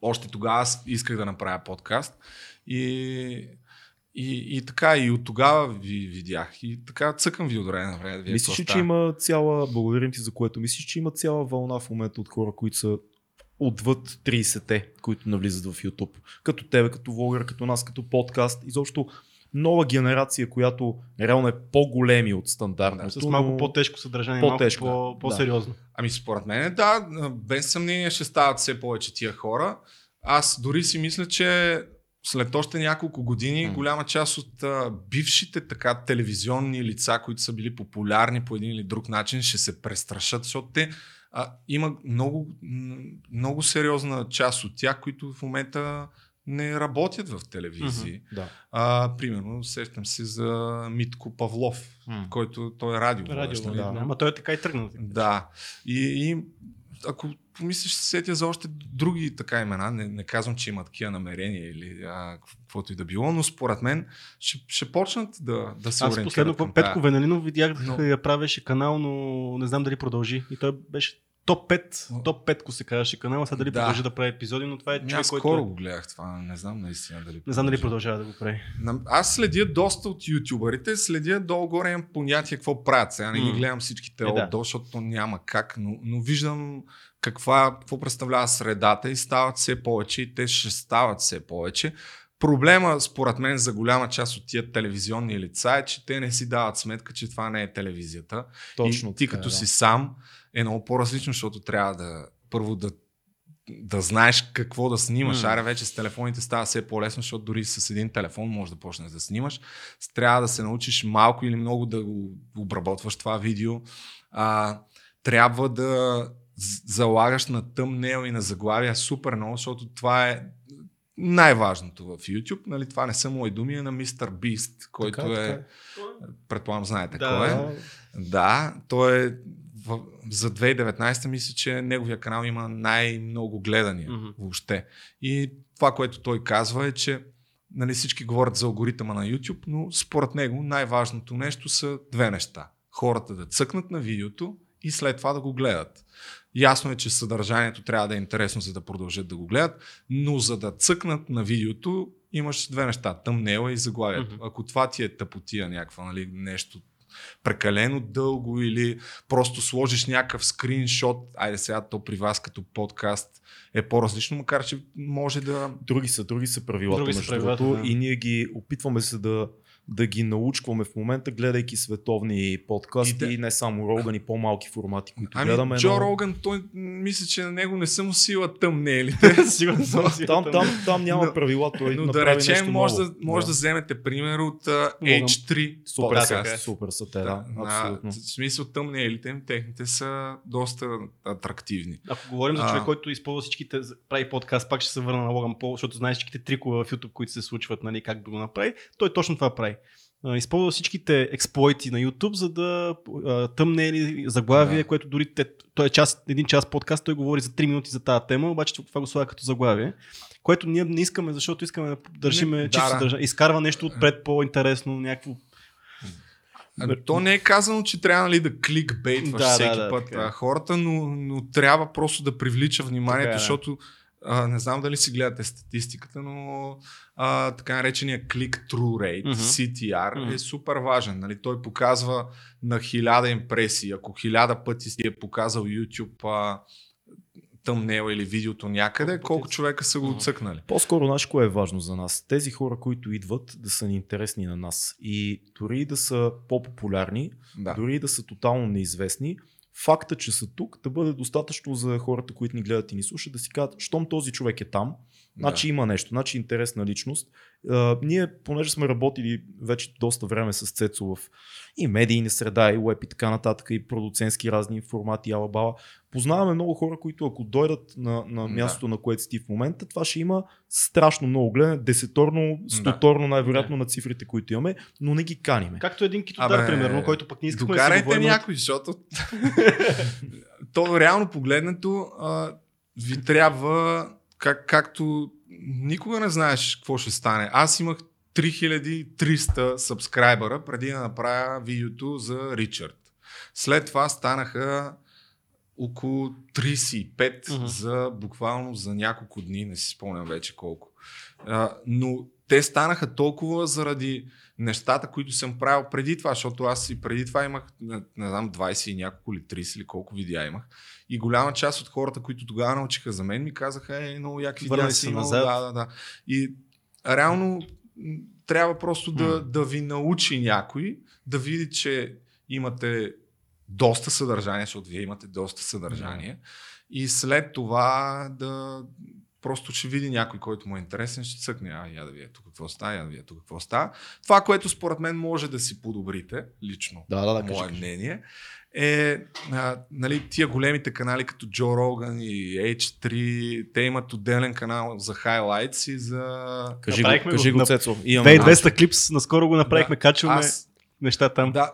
още тогава аз исках да направя подкаст и, и, и така и от тогава ви видях и така цъкам ви от време на време. да Мислиш че има цяла, благодарим ти за което, мислиш, че има цяла вълна в момента от хора, които са отвъд 30-те, които навлизат в YouTube. Като тебе, като влогър, като нас, като подкаст. Изобщо нова генерация, която реално е по-големи от стандартното. С малко по-тежко съдържание, По-тежко, малко по- по-сериозно. Ами според мен, да, без съмнение ще стават все повече тия хора. Аз дори си мисля, че след още няколко години М. голяма част от а, бившите така телевизионни лица, които са били популярни по един или друг начин, ще се престрашат, защото те а, има много, много сериозна част от тях, които в момента не работят в телевизии. Да. А, примерно, сещам се за Митко Павлов, М. който той е радио. Радио, нали? да. Ама той е така и тръгнал. Да. И, и ако помислиш, се сетя за още други така имена, не, не казвам, че има такива намерения или а, каквото и да било, но според мен ще, ще почнат да, да се Аз последно Петко. Венелинов видях, Но- но... я правеше канал, но не знам дали продължи. И той беше топ 5, Но- топ 5 ко се казваше канала, сега дали Да. продължи да прави епизоди, но това е човек, Аз който... скоро го гледах това, не знам наистина дали. Не знам дали продължава да го прави. Аз следя доста от ютубърите, следя долу-горе имам понятие какво правят. Сега не ги гледам всичките Е, да. отдолу, защото то няма как, но, но виждам каква, какво представлява средата и стават все повече и те ще стават все повече. Проблема, според мен, за голяма част от тия телевизионни лица е, че те не си дават сметка, че това не е телевизията. Точно и ти така, като да. си сам е много по-различно, защото трябва да първо да да знаеш какво да снимаш. М. Аре вече с телефоните става все по-лесно, защото дори с един телефон можеш да почнеш да снимаш. Трябва да се научиш малко или много да го обработваш това видео. А, трябва да залагаш на тъмнел и на заглавия супер много, защото това е най-важното в YouTube. Нали, това не са мои думи, а на Mr. Beast, който Така, е, така предполагам знаете Да, кой е. Да, той е в, за 2019 мисля, че неговия канал има най-много гледания Мгм. въобще. И това, което той казва е, че нали, всички говорят за алгоритъма на YouTube, но според него най-важното нещо са две неща. хората да цъкнат на видеото и след това да го гледат. Ясно е, че съдържанието трябва да е интересно, за да продължат да го гледат, но за да цъкнат на видеото, имаш две неща. Тъмнела и заглавието. Мгм. Ако това ти е тъпотия някаква, нали, нещо прекалено дълго или просто сложиш някакъв скриншот, айде сега то при вас като подкаст е по-различно, макар че може да... Други са, други са правилата, Други са между правилата, да. и ние ги опитваме се да, да ги научваме в момента, гледайки световни подкасти, И да- и не само Роган и по-малки формати, които Ами гледаме. Джо но- Роган, той мисля, че на него не съм усила тъмнелите. <laughs> Сигурно съм си. там, там, там няма Но- правила, той Но да направи нещо речем, може ново. да, може да вземете пример от uh, Логан. H3 Супер са, супер са те, да, Да, абсолютно. на, в смисъл тъмнелите им, техните са доста атрактивни. Ако говорим за А. човек, който използва всичките, прави подкаст, пак ще се върна на Логан Пол, защото знаеш всичките трикове в YouTube, които се случват, нали, как да го направи. Той точно това прави. А, Използва всичките експлойти на YouTube, за да а, тъмнели заглавие, Да. което дори те, той е час, един час подкаст, той говори за 3 минути за тази тема, обаче това го слага като заглавие, което ние не искаме, защото искаме да държиме Не, чисто да, съдържание. Изкарва нещо отпред по-интересно, някакво А, то не е казано, че трябва нали, да кликбейтваш Да, всеки да, път така е. хората, но, но трябва просто да привлича вниманието, Така е, да. защото а, не знам дали си гледате статистиката, но а, така наречения click-through rate, Мгм. CTR, Мгм. е супер важен. Нали? Той показва на хиляда импресии. Ако хиляда пъти си е показал YouTube а, тъмнела или видеото някъде, Колко човека са го Мгм. отцъкнали. По-скоро, знаеш, кое е важно за нас? Тези хора, които идват, да са ни интересни на нас. И дори да са по-популярни, Да. дори да са тотално неизвестни, факта, че са тук, да бъде достатъчно за хората, които ни гледат и ни слушат, да си кажат, щом този човек е там, значи има нещо, значи интересна личност. А, ние, понеже сме работили вече доста време с Цецо в и медийни среда, и веб и така нататък, и продуцентски разни формати, алабала, познаваме много хора, които ако дойдат на, на Да. мястото, на което си ти в момента, това ще има страшно много гледане, десеторно, стоторно най-вероятно на цифрите, които имаме, но не ги каниме. Както един китодар, Абе, примерно, който пък не искахме да си говорим. някой, защото <laughs> то реално погледнато а, ви трябва, как, както никога не знаеш какво ще стане. Аз имах 3300 сабскрайбъра преди да направя видеото за Ричард. След това станаха около 35 Мгм. за буквално за няколко дни, не си спомням вече колко. А, но те станаха толкова заради нещата, които съм правил преди това, защото аз и преди това имах, не, не знам, 20 и няколко или 30 или колко видеа имах. И голяма част от хората, които тогава научиха за мен, ми казаха, е, много яки видеа си имал. Да, да, да. И реално трябва просто да, да ви научи някой, да види, че имате доста съдържание, защото вие имате доста съдържание. И след това да просто ще види някой, който му е интересен, ще цъкне, а я да вие тук какво става, я да вие тук какво става. Това, което според мен може да си подобрите, лично, Да, да, да, мое кажи, мнение, е а, нали, тия големите канали като Джо Роган и H3, те имат отделен канал за хайлайтс и за... Кажи го, Направихме кажи го го, на Цецо. Имаме 2200 клипс, наскоро го направихме, Да. качваме Аз, неща там. да,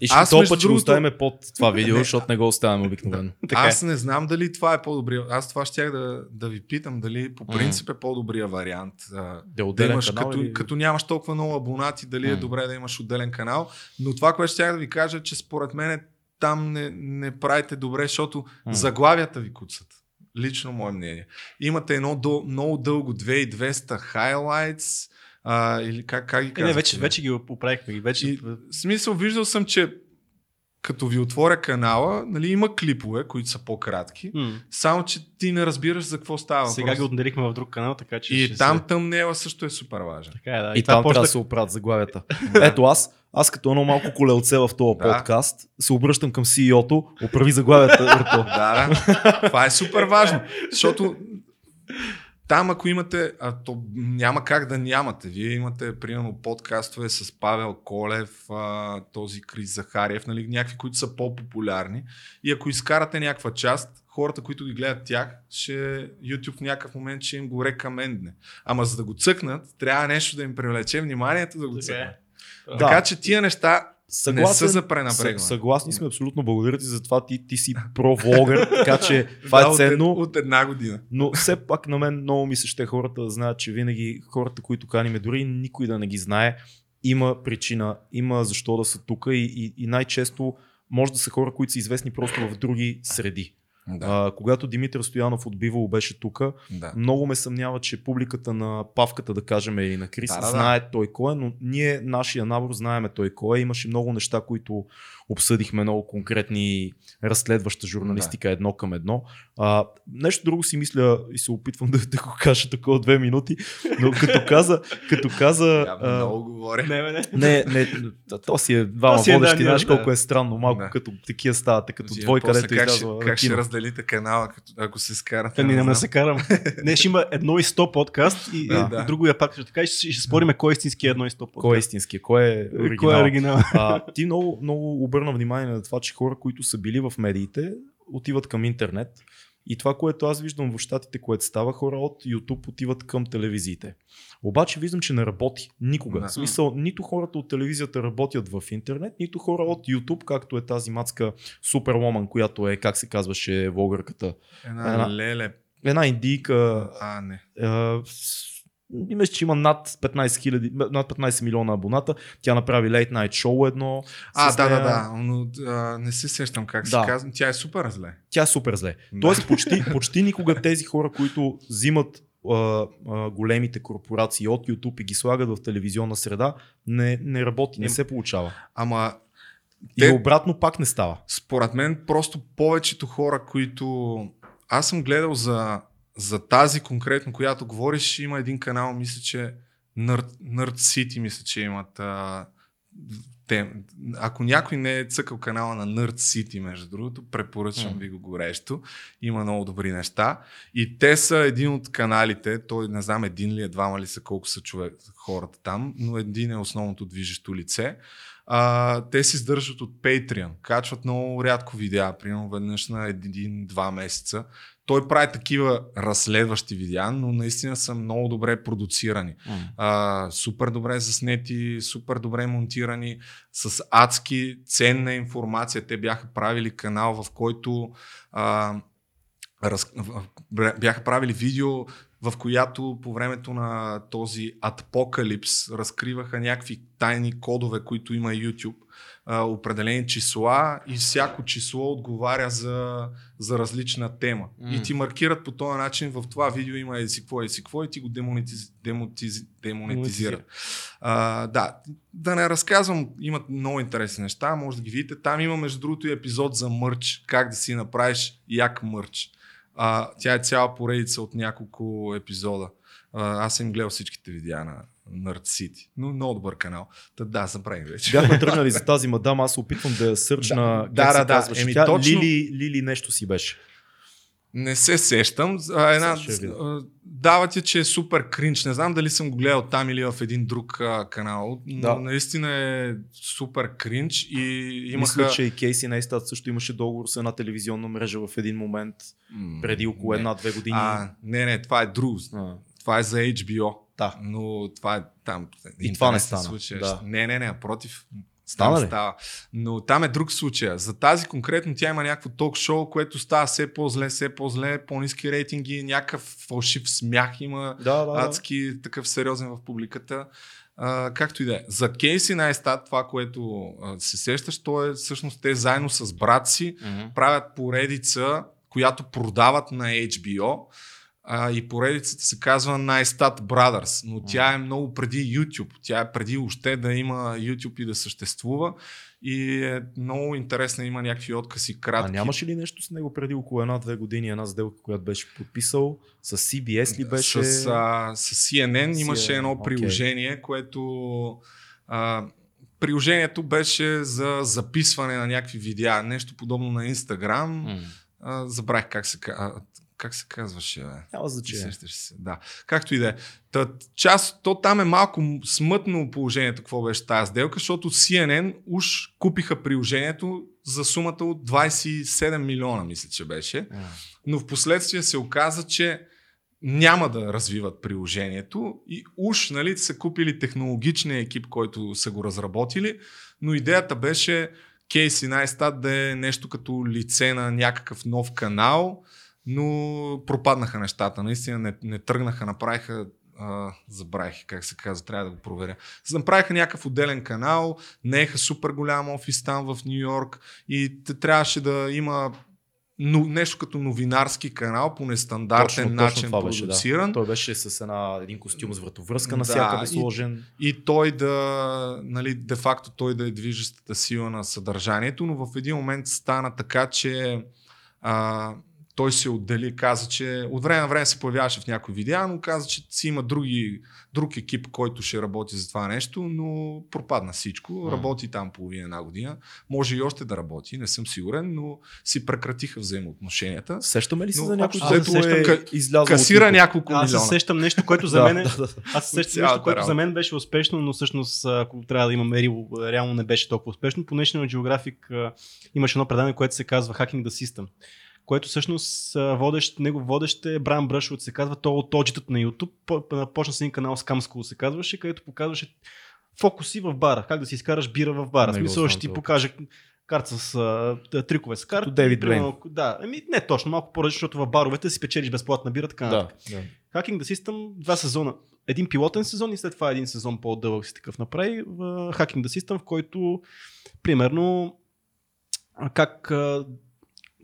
И ще Аз, между път ще го другото- оставим под това <laughs> видео, Не. защото не го оставяме обикновено. <laughs> Така е. Аз не знам дали това е по-добрия. Аз това щях да, да ви питам дали по принцип е по-добрия вариант. Да, Да отделен имаш, канал като, или... като нямаш толкова много абонати, дали е М. добре да имаш отделен канал. Но това, което щях да ви кажа, е, че според мен там не, не правите добре, защото М. заглавията ви куцат. Лично мое мнение. Имате едно до, много дълго 2200 highlights, а, или как, как ги Е, не, вече, вече ги оправихме. ги, Вече... И, в смисъл, виждал съм, че като ви отворя канала, нали, има клипове, които са по-кратки, М. само че ти не разбираш за какво става. Сега въпрос. ги отделихме в друг канал, така че И ще там се... тъмнела също е супер важен. Така е, да. И, това там почна- трябва да се оправят заглавията. <laughs> Ето аз, аз като едно малко колелце в този Да. подкаст, се обръщам към CEO-то, оправи заглавията. <laughs> Да, да. Това е супер важно. Защото там, ако имате, а то няма как да нямате. Вие имате, примерно, подкастове с Павел Колев, а, този Крис Захариев, нали, някакви, които са по-популярни. И ако изкарате някаква част, хората, които ги гледат тях, ще YouTube в някакъв момент ще им го рекамендне. Ама за да го цъкнат, трябва нещо да им привлече вниманието да го Така е. цъкнат. Да. Така че тия неща не са за пренапрегване. съгласни сме абсолютно. Благодаря ти за това. Ти, ти си про-влогър, <laughs> така че това Да, е от, ценно. ед- от една година. Но все пак на мен много ми се ще хората да знаят, че винаги хората, които каниме, дори никой да не ги знае, има причина, има защо да са тук и, и, и най-често може да са хора, които са известни просто в други среди. Да. А, когато Димитър Стоянов от Бивало беше тук, да. много ме съмнява, че публиката на Павката, да кажем, или на Крис, да, да. знае той кой е, но ние, нашия набор, знаеме той кой е. Имаше много неща, които обсъдихме, много конкретни разследваща журналистика едно към едно. А, нещо друго си мисля и се опитвам да, да го кажа такова две минути, но като каза, като каза а, много говоря. Не, бе, не. не, не, то си е двама си е, водещи, да, знаеш да. колко е странно, малко Да. като такива ставате, като Взимам двой, после където как, ще, как ще разделите канала, като, ако се скарате? Та, не няма да се карам. Не, ще има едно и сто подкаст и, Да. и другия пак ще така и ще, ще спориме кой е истински едно и сто подкаст. Кой е истински, кой е оригинал? Кой е оригинал? А, ти много, много обърна внимание на това, че хора, които са били в медиите, отиват към интернет. И това, което аз виждам в щатите, което става, хора от YouTube отиват към телевизиите. Обаче виждам, че не работи. Никога. Да. В смисъл, нито хората от телевизията работят в интернет, нито хора от YouTube, както е тази мацка Супервоман, която е, как се казваше, влогърката. Една, Една- леле. Една индийка, А, не. с- и мисля, че има над 15, хиляди, над 15 милиона абоната. Тя направи Late Night Show едно. А, да, да, нея. да. Но а, не се сещам как Да. се казва. Тя е супер зле. Тя е супер зле. Да. Тоест почти, почти никога тези хора, които взимат а, а, големите корпорации от YouTube и ги слагат в телевизионна среда, не, не работи, не се получава. Ама И Те- обратно пак не става. според мен просто повечето хора, които... Аз съм гледал за, за тази конкретно, която говориш, има един канал, мисля, че Nerd, Nerd City, мисля, че имат... А, те, ако някой не е цъкал канала на Nerd City, между другото, препоръчвам М. ви го горещо. Има много добри неща. И те са един от каналите, той не знам един ли е, двама ли са, колко са човек, хората там, но един е основното движещо лице. А, те се издържат от Patreon, качват много рядко видеа, примерно веднъж на един-два месеца. Той прави такива разследващи видеа, но наистина са много добре продуцирани. А, супер добре заснети, супер добре монтирани, с адски ценна информация. Те бяха правили канал, в който а, раз, бяха правили видео, в която по времето на този апокалипс разкриваха някакви тайни кодове, които има YouTube, а, определени числа и всяко число отговаря за, за различна тема. М. И ти маркират по този начин, в това видео има еди какво, еди какво и ти го демонетиз, демотиз, демонетизират. А, да, да не разказвам, имат много интересни неща, може да ги видите. Там има между другото и епизод за мърч, как да си направиш як мърч. А, тя е цяла поредица от няколко епизода. А, аз съм гледал всичките видеа на Nerd City. Но много добър канал. Та, да, забравих вече. Бяхме <laughs> тръгнали за тази мадам, аз се опитвам да я сърчна. Да, как се да, да. казваше Еми, тя? точно- Лили, Лили нещо си беше. Не се сещам. А, една, дава ти, че е супер кринч. Не знам дали съм го гледал там или в един друг а, канал, но Да. наистина е супер кринч и имаха... Мисля, че и Кейси Нейстат също имаше договор с една телевизионна мрежа в един момент, преди около една-две години. А, не, не, това е друго. А, Това е за HBO. Да. Но това е там. И това не стана, Случай. да. Не, не, не, против. Стана ли? Става. Но там е друг случай. За тази конкретно тя има някакво ток-шоу, което става все по-зле, все по-зле, по-низки рейтинги, някакъв фалшив смях има, да, да, адски такъв сериозен в публиката. А, както и да е. За Кейси Найстат, това, което а, се сещаш, то е всъщност те заедно с брат си Мгм. правят поредица, която продават на HBO. А, и поредицата се казва Najstat Brothers, но тя е много преди YouTube. Тя е преди още да има YouTube и да съществува. И е много интересна, има някакви откъси А кратки. нямаше ли нещо с него преди около една-две години, една сделка, която беше подписал? С CBS ли беше? С, а, с CNN имаше едно окей. приложение, което а, приложението беше за записване на някакви видеа, нещо подобно на Instagram. М. А, забравих как се, ка- а, как се казваше. Бе. Няма значение. Сещаш се. Да. Както и да е. Та, част, то там е малко смътно положението, какво беше тази сделка, защото CNN уж купиха приложението за сумата от 27 милиона, мисля, че беше. Но в последствие се оказа, че няма да развиват приложението и уж нали, са купили технологичния екип, който са го разработили, но идеята беше Кейси Найстат да е нещо като лице на някакъв нов канал, но пропаднаха нещата. Наистина не, не тръгнаха, направиха а, забравих как се казва, трябва да го проверя. Направиха някакъв отделен канал, нееха супер голям офис там в Нью Йорк и те трябваше да има но, нещо като новинарски канал по нестандартен Точно- точно начин това беше, да. продуциран. Той беше с една, един костюм с вратовръзка Да, навсякъде и- сложен. и той да, нали, де-факто той да е движещата сила на съдържанието, но в един момент стана така, че а, той се отдели, каза, че от време на време се появяваше в някои видеа, но каза, че си има други, друг екип, който ще работи за това нещо, но пропадна всичко. М. Работи там половина една година. Може и още да работи, не съм сигурен, но си прекратиха взаимоотношенията. Сещаме ли се Но за някой, общо който взето е ка- излязъл Касира от няколко Аз се милиона. сещам нещо, което за <laughs> мен е... Аз се сещам нещо, което за мен беше успешно, но всъщност, ако трябва да има мерило, реално не беше толкова успешно. По National Geographic а, имаше едно предаване, което се казва Hacking the System което всъщност водещ, него водещ е Бран Бръшвуд, се казва, то от оджитът на YouTube, по- почна с един канал Scam School се казваше, където показваше фокуси в бара, как да си изкараш бира в бара. Смисъл ще ти това. покаже карта с а, трикове с карта. Дейвид примерно, Да, ами не точно, малко по-различно, защото в баровете си печелиш безплатна бира, така Да, да. Hacking the System, два сезона. Един пилотен сезон и след това един сезон по-дълъг си такъв направи. Hacking the System, в който примерно как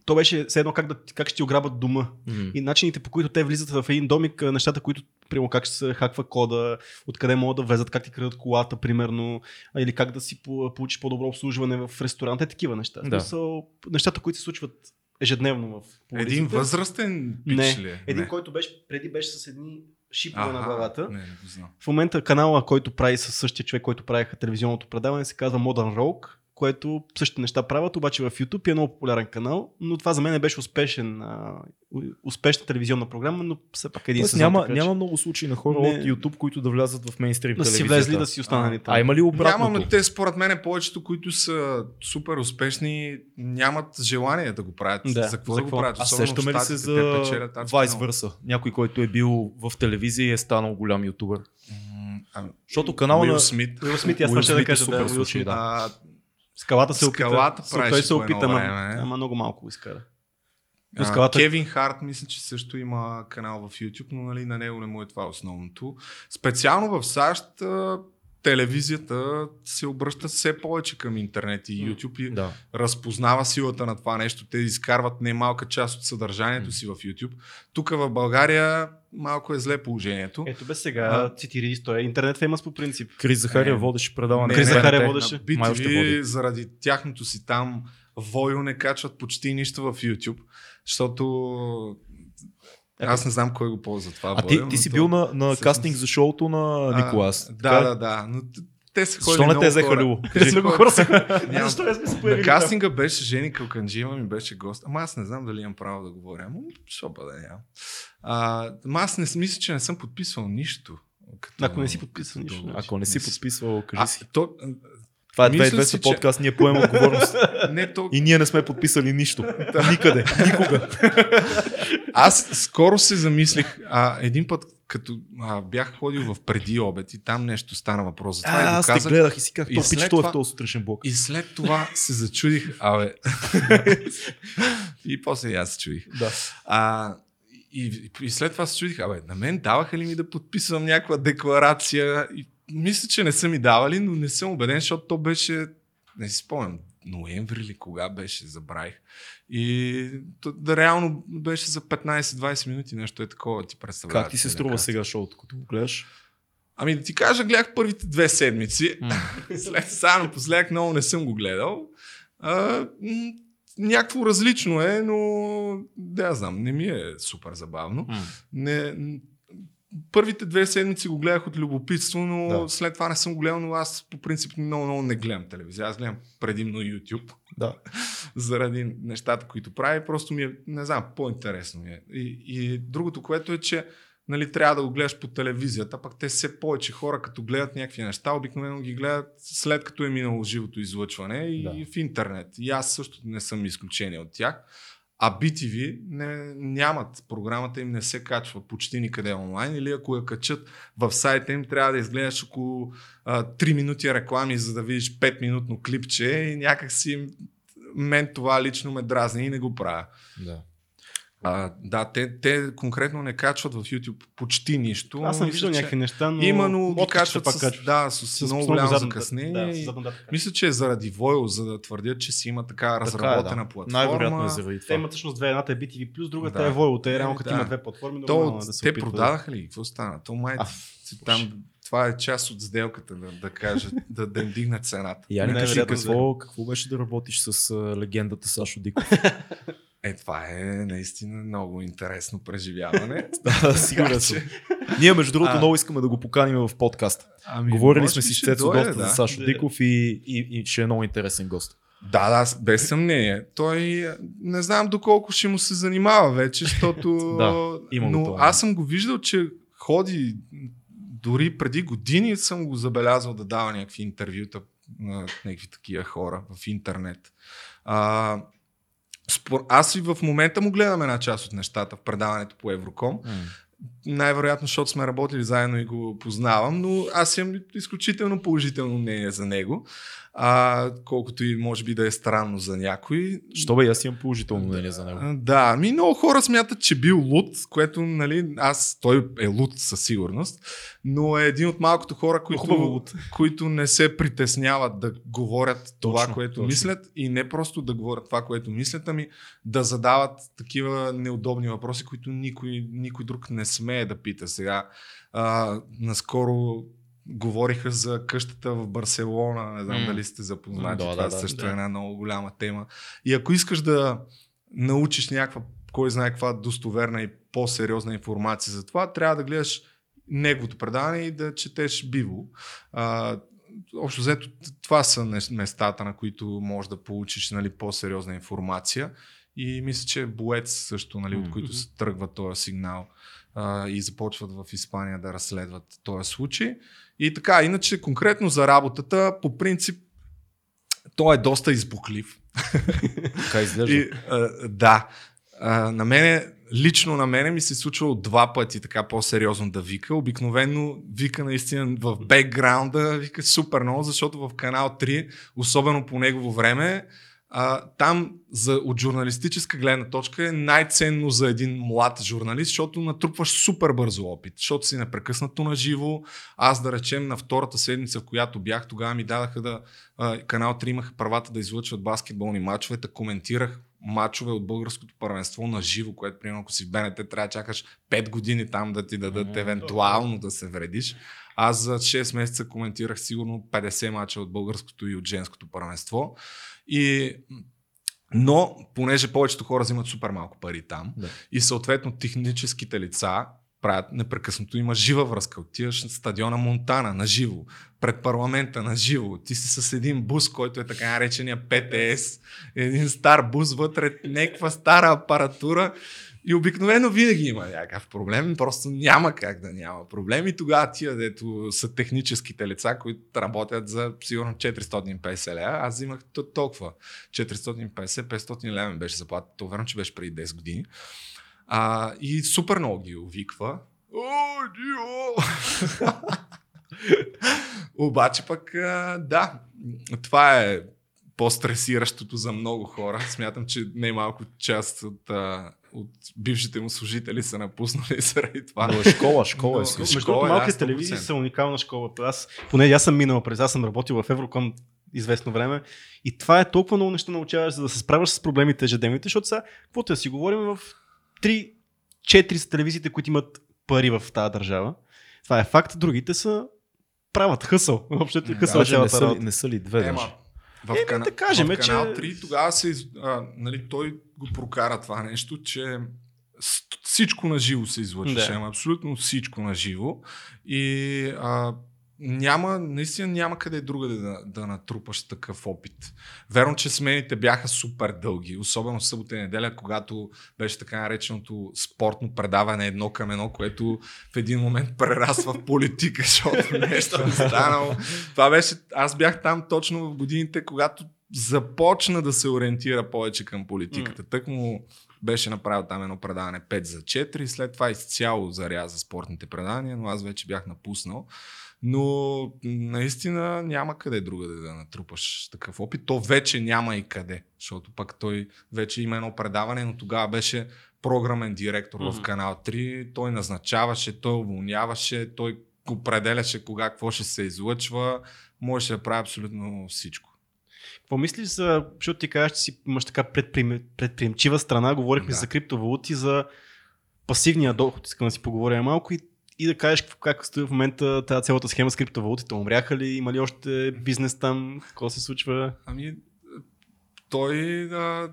то беше все едно как, да, как ще ти ограбят дома. М. И начините по които те влизат в един домик, нещата, които, примерно как ще се хаква кода, откъде могат да влезат, как ти крадат колата, примерно, или как да си по- получиш по-добро обслужване в ресторант, е такива неща. Да. Смисъл, нещата, които се случват ежедневно в Един полицията. възрастен пич Не, ли? е? Един, Не. който беше, преди беше с едни шипове на главата. Не, не го знам. В момента канала, който прави със същия човек, който правиха телевизионното предаване, се казва Modern Rogue, което същите неща правят, обаче в YouTube е много популярен канал, но това за мен не беше успешен, а, успешна телевизионна програма, но все пак един Тоест, сезон. няма, така че няма много случаи на хора Не. от YouTube, които да влязат в мейнстрим да си телевизията. влезли да си останали там. А има ли обратното? Няма, но те според мен повечето, които са супер успешни, нямат желание да го правят. Да, за какво за да го правят? А сещаме ли се за те печелят адски Vice. Versa? Някой, който е бил в телевизия и е станал голям ютубър. М, а, Защото канала Уил на... Смит. Уил Смит, аз ще да е кажа, супер да, Уил Смит. да. Скалата се опита. Скалата той се опита, ама, ама много малко изкара. а, скалата- Кевин Харт, мисля, че също има канал в YouTube, но нали, на него не му е това основното. Специално в САЩ телевизията се обръща все повече към интернет и. YouTube и Да. разпознава силата на това нещо. Те изкарват немалка част от съдържанието си в YouTube. Тук в България малко е зле положението. Ето бе сега, А. цитири, той е интернет феймас по принцип. Крис Захария Не. водеше предаване. Крис на Захария водеше. BTV, заради тяхното си там войо не качват почти нищо в YouTube, защото аз не знам кой го ползва това. А ти, ти си бил на, на всъщност- кастинг за шоуто на А, Николас. Да, да, да. Но те са ходили Защо не те взеха хора. Любо? <laughs> Те са Много ходили- хора са. Нямам- <laughs> Защо не сме се На появили кастинга беше Жени Калканджиева, ми беше гост. Ама аз не знам дали имам право да говоря. Ама, що бъде, нямам. Ама аз не мисля, че не съм подписвал нищо. Като, Ако не си подписал нищо. Ако не си подписвал, кажи А, си. то, Това е мисля 2200 си, че- подкаст, ние поемаме отговорност. <laughs> не, то, И ние не сме подписали нищо. Никъде. Никога. <laughs> Аз скоро се замислих, а, един път, като а, бях ходил в преди обед и там нещо стана въпрос за това. и А, го аз те казах, гледах и си казах, И то пич, той е това- в този сутрешен блок. И след това се зачудих, абе. <laughs> и после и аз се чудих. Да. А, и, и след това се чудих, абе, на мен даваха ли ми да подписвам някаква декларация? И мисля, че не са ми давали, но не съм убеден, защото то беше, не си спомням, ноември или кога беше, забравих. И то, да, реално беше за 15-20 минути, нещо е такова, ти представляваш. Как ти се струва сега шоуто, като го гледаш? Ами да ти кажа, гледах първите две седмици. <laughs> След сега напоследък много не съм го гледал. А, някакво различно е, но да знам, не ми е супер забавно. Не, първите две седмици го гледах от любопитство, но Да. след това не съм го гледал, но аз по принцип много, много не гледам телевизия. Аз гледам предимно YouTube, Да. <laughs> заради нещата, които прави. Просто ми е, не знам, по-интересно ми е. И, и другото, което е, че нали, трябва да го гледаш по телевизията, пък те все повече хора, като гледат някакви неща, обикновено ги гледат след като е минало живото излъчване и Да. в интернет. И аз също не съм изключение от тях. А BTV не, нямат, програмата им не се качва почти никъде онлайн или ако я качат в сайта им трябва да изгледаш около а, 3 минути реклами, за да видиш 5 минутно клипче и някак си мен това лично ме дразни и не го правя. да. А, да, те, те конкретно не качват в YouTube почти нищо. Аз съм виждал някакви неща, но Именно ги откача качват пак с, качват. да, с, С много много голямо задна- закъснение. Да, с задна. Мисля, че е заради Voil, за да твърдят, че си има така разработена да. платформа. Най-вероятно е заради Те това. имат всъщност две, едната е BTV+, другата Да. е Voil. Те Е, реално като да. има две платформи, То, нормално е да се те опитва. продадаха ли? Какво стана? То май, А, там, това е част от сделката, да, да кажат, да, да им дигнат цената. Я не кажи какво, какво беше да работиш с легендата Сашо Диков. <laughs> Е, това е наистина много интересно преживяване. <laughs> да, сигурен съм. Ние, между другото, А. много искаме да го поканим в подкаст. Ами, Говорили сме си с Цецо доста да. за Сашо Да. Диков и, и, и ще е много интересен гост. Да, да, без съмнение. Той не знам доколко ще му се занимава вече, защото... <laughs> Да, има го Но това. аз съм го виждал, че ходи дори преди години съм го забелязал да дава някакви интервюта на някакви такива хора в интернет. А, спор... Аз и в момента му гледам една част от нещата в предаването по Евроком. Най-вероятно, защото сме работили заедно и го познавам, но аз имам изключително положително мнение за него. А, колкото и може би да е странно за някой. Що бе, аз имам положително мнение за него. Да, ми много хора смятат, че бил луд, което, нали, аз, той е луд със сигурност, но е един от малкото хора, които, които не се притесняват да говорят това, Точно, което точно. мислят и не просто да говорят това, което мислят, ами да задават такива неудобни въпроси, които никой, никой друг не смее да пита сега. А, наскоро говориха за къщата в Барселона, не знам М. дали сте запознати, Да, това да, също да. е една много голяма тема. И ако искаш да научиш някаква, кой знае каква достоверна и по-сериозна информация за това, трябва да гледаш неговото предаване и да четеш биво. А, общо взето, това са местата, на които можеш да получиш нали, по-сериозна информация. И мисля, че Боец също, нали, от които се тръгва този сигнал а, и започват в Испания да разследват този случай. И така, иначе конкретно за работата, по принцип, той е доста избухлив. <laughs> Така изглежда. И, а, да. А, на мене, лично на мене ми се е случвало два пъти така по-сериозно да вика. Обикновено вика наистина в бекграунда, вика супер много, защото в канал 3, особено по негово време, а, там за, от журналистическа гледна точка е най-ценно за един млад журналист, защото натрупваш супер бързо опит, защото си непрекъснато на живо. Аз да речем на втората седмица, в която бях, тогава ми дадаха да а, канал 3 имаха правата да излъчват баскетболни матчове, да коментирах матчове от българското първенство на живо, което примерно ако си в БНТ трябва да чакаш 5 години там да ти дадат Мгм. евентуално да се вредиш. Аз за 6 месеца коментирах сигурно 50 мача от българското и от женското първенство. И но, понеже повечето хора взимат супер малко пари там Да. и съответно техническите лица правят непрекъснато има жива връзка. Отиваш на стадиона Монтана на живо, пред парламента на живо. Ти си с един бус, който е така наречения ПТС, един стар бус вътре, някаква стара апаратура. И обикновено винаги има някакъв проблем, просто няма как да няма проблем. И тогава тия, дето са техническите лица, които работят за сигурно 450 лева, аз взимах т- толкова. 450-500 лева беше заплата. То верно, че беше преди 10 години. А, и супер много ги увиква. О! <laughs> Обаче пък, да, това е по-стресиращото за много хора. Смятам, че немалко част от, а, от бившите му служители са напуснали <laughs> заради това. Но е школа, школа Но- е. но-. Между школа другото, е, да, малките 100%. телевизии са уникална школа. Аз, поне аз съм минал през, аз съм работил в Евроком известно време и това е толкова много неща научаваш, за да се справяш с проблемите ежедневните, защото сега, каквото да си говорим в 3-4 са телевизиите, които имат пари в тази държава. Това е факт, другите са правят хъсъл. Въобще Да, хъсъл е Даже не са, ли, не са ли две Ема? В, Еми, кана... да кажем, в канал че- 3 тогава се, а, нали, той го прокара това нещо, че всичко на живо се излъчваше, Да. абсолютно всичко на живо. И а, няма, наистина няма къде другаде да, да натрупаш такъв опит. Верно, че смените бяха супер дълги, особено в събота и неделя, когато беше така нареченото спортно предаване едно към едно, което в един момент прерасва в политика, <laughs> защото нещо е станало. Това беше, аз бях там точно в годините, когато започна да се ориентира повече към политиката. Тък му беше направил там едно предаване 5 за 4, след това изцяло заряза спортните предавания, но аз вече бях напуснал. Но наистина няма къде друга да натрупаш такъв опит. То вече няма и къде, защото пък той вече има едно предаване, но тогава беше програмен директор mm-hmm. в канал 3. Той назначаваше, той уволняваше, той определяше кога какво ще се излъчва. Можеше да прави абсолютно всичко. Какво мислиш за, защото ти кажеш, че си имаш така предприем, предприемчива страна, говорихме да. за криптовалути, за пасивния доход, искам да си поговоря малко и, и да кажеш как стои в момента тази цялата схема с криптовалутите. Умряха ли, има ли още бизнес там, какво се случва? Ами, той, а,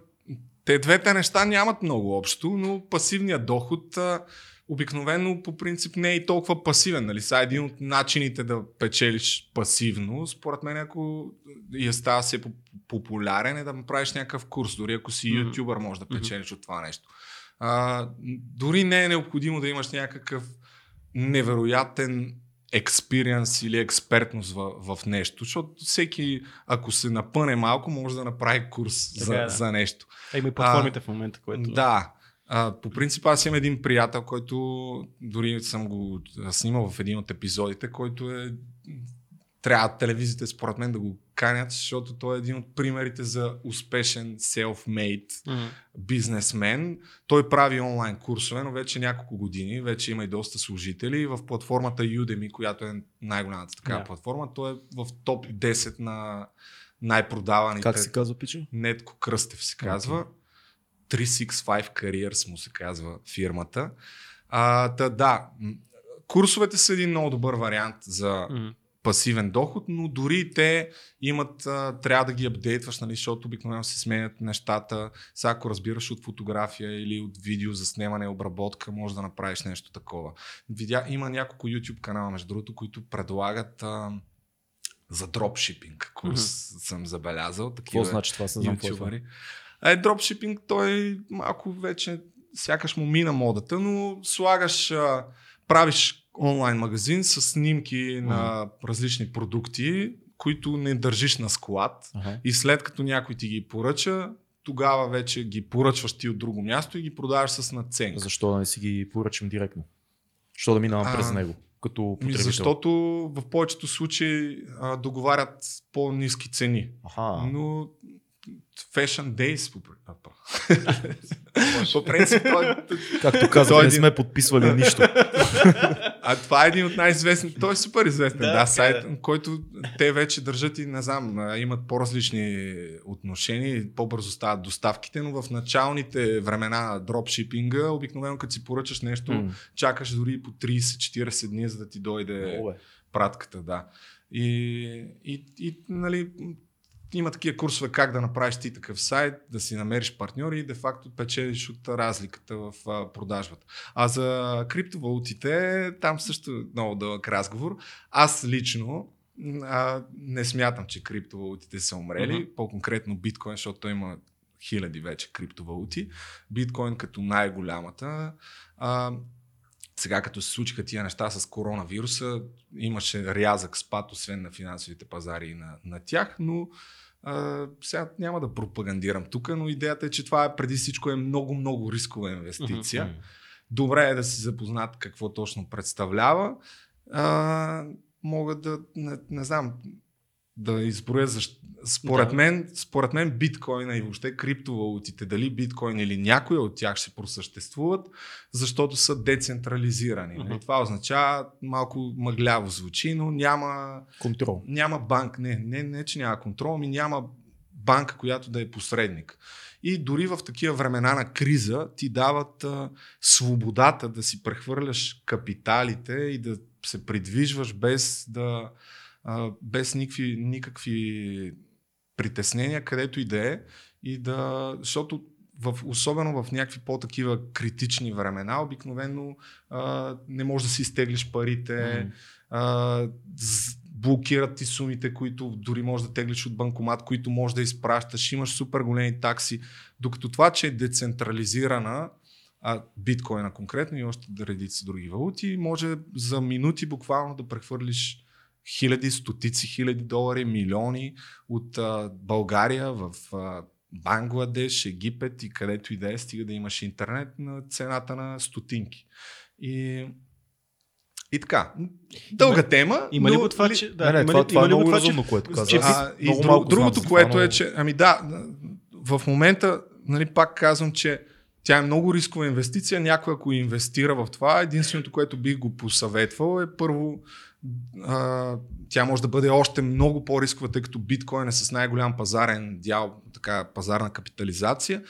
те двете неща нямат много общо, но пасивният доход а, обикновено по принцип не е и толкова пасивен. Нали? Са един от начините да печелиш пасивно, според мен, ако я става се популярен, е да направиш някакъв курс. Дори ако си mm-hmm. ютубър, може да печелиш mm-hmm. от това нещо. А, дори не е необходимо да имаш някакъв невероятен експириенс или експертност в, в нещо, защото всеки, ако се напъне малко, може да направи курс така, за, да. за нещо. А има и платформите а, в момента, което... Да, а, по принцип аз имам един приятел, който дори съм го снимал в един от епизодите, който е трябва телевизията според мен да го канят, защото той е един от примерите за успешен self-made mm-hmm. бизнесмен. Той прави онлайн курсове, но вече няколко години, вече има и доста служители. В платформата Udemy, която е най-голямата такава yeah. платформа, той е в топ 10 на най-продаваните. Как се казва, пича? Нетко Кръстев се казва. Okay. 365 Careers му се казва фирмата. А, та, да, курсовете са един много добър вариант за mm-hmm пасивен доход, но дори те имат, а, трябва да ги апдейтваш, нали, защото обикновено се сменят нещата. Сега ако разбираш от фотография или от видео за снимане и обработка, може да направиш нещо такова. Видя, има няколко YouTube канала, между другото, които предлагат а, за дропшипинг курс, mm-hmm. съм забелязал. Какво значи това? Са ютубъри. Е, дропшипинг, той малко вече сякаш му мина модата, но слагаш, а, правиш онлайн магазин с снимки mm. на различни продукти, които не държиш на склад uh-huh. и след като някой ти ги поръча, тогава вече ги поръчваш ти от друго място и ги продаваш с наценка. Защо да не си ги поръчам директно? Защо да минавам през него? Като потребител? Защото в повечето случаи а, договарят по-низки цени. Аха. Но Fashion Days. По принцип, той... Както казах, не сме подписвали нищо. а това е един от най-известни. Той е супер известен. Да, да сайт, е. който те вече държат и не знам, имат по-различни отношения и по-бързо стават доставките, но в началните времена на дропшипинга, обикновено като си поръчаш нещо, mm. чакаш дори по 30-40 дни, за да ти дойде О, пратката. Да. И, и, и нали, има такива курсове как да направиш ти такъв сайт, да си намериш партньори и де-факто печелиш от разликата в продажбата. А за криптовалутите, там също е много дълъг разговор. Аз лично а, не смятам, че криптовалутите са умрели, uh-huh. по-конкретно биткоин, защото той има хиляди вече криптовалути. Биткоин като най-голямата. А, сега като се случиха тия неща с коронавируса, имаше рязък спад, освен на финансовите пазари и на, на тях, но а, сега няма да пропагандирам тук, но идеята е, че това е преди всичко е много, много рискова инвестиция. Mm-hmm. Добре е да си запознат какво точно представлява. А, могат да, не, не знам, да изброя защо. Според, да. мен, според мен биткоина и въобще криптовалутите, дали биткоин или някоя от тях ще просъществуват, защото са децентрализирани. Uh-huh. Това означава, малко мъгляво звучи, но няма контрол. Няма банк, не, не, не, че няма контрол, ми няма банка, която да е посредник. И дори в такива времена на криза ти дават а, свободата да си прехвърляш капиталите и да се придвижваш без да а, без никакви, никакви притеснения, където и да е. И да, защото в, особено в някакви по-такива критични времена, обикновено а, не можеш да си изтеглиш парите, mm. а, блокират ти сумите, които дори можеш да теглиш от банкомат, които можеш да изпращаш, имаш супер големи такси. Докато това, че е децентрализирана, а биткоина конкретно и още редици други валути, може за минути буквално да прехвърлиш хиляди, стотици хиляди долари, милиони от а, България в а, Бангладеш, Египет и където и да е, стига да имаш интернет на цената на стотинки. И, И така, дълга тема. Има ли го това, че... Да, не, не, има това, ли, това има е много това, разумно, че... което каза. че А, и много друг, малко знам другото, това, което е, че, ами да, в момента, нали, пак казвам, че тя е много рискова инвестиция. Някой, ако инвестира в това, единственото, което бих го посъветвал е първо, а, тя може да бъде още много по-рискова, тъй като биткоин е с най-голям пазарен дял, така пазарна капитализация.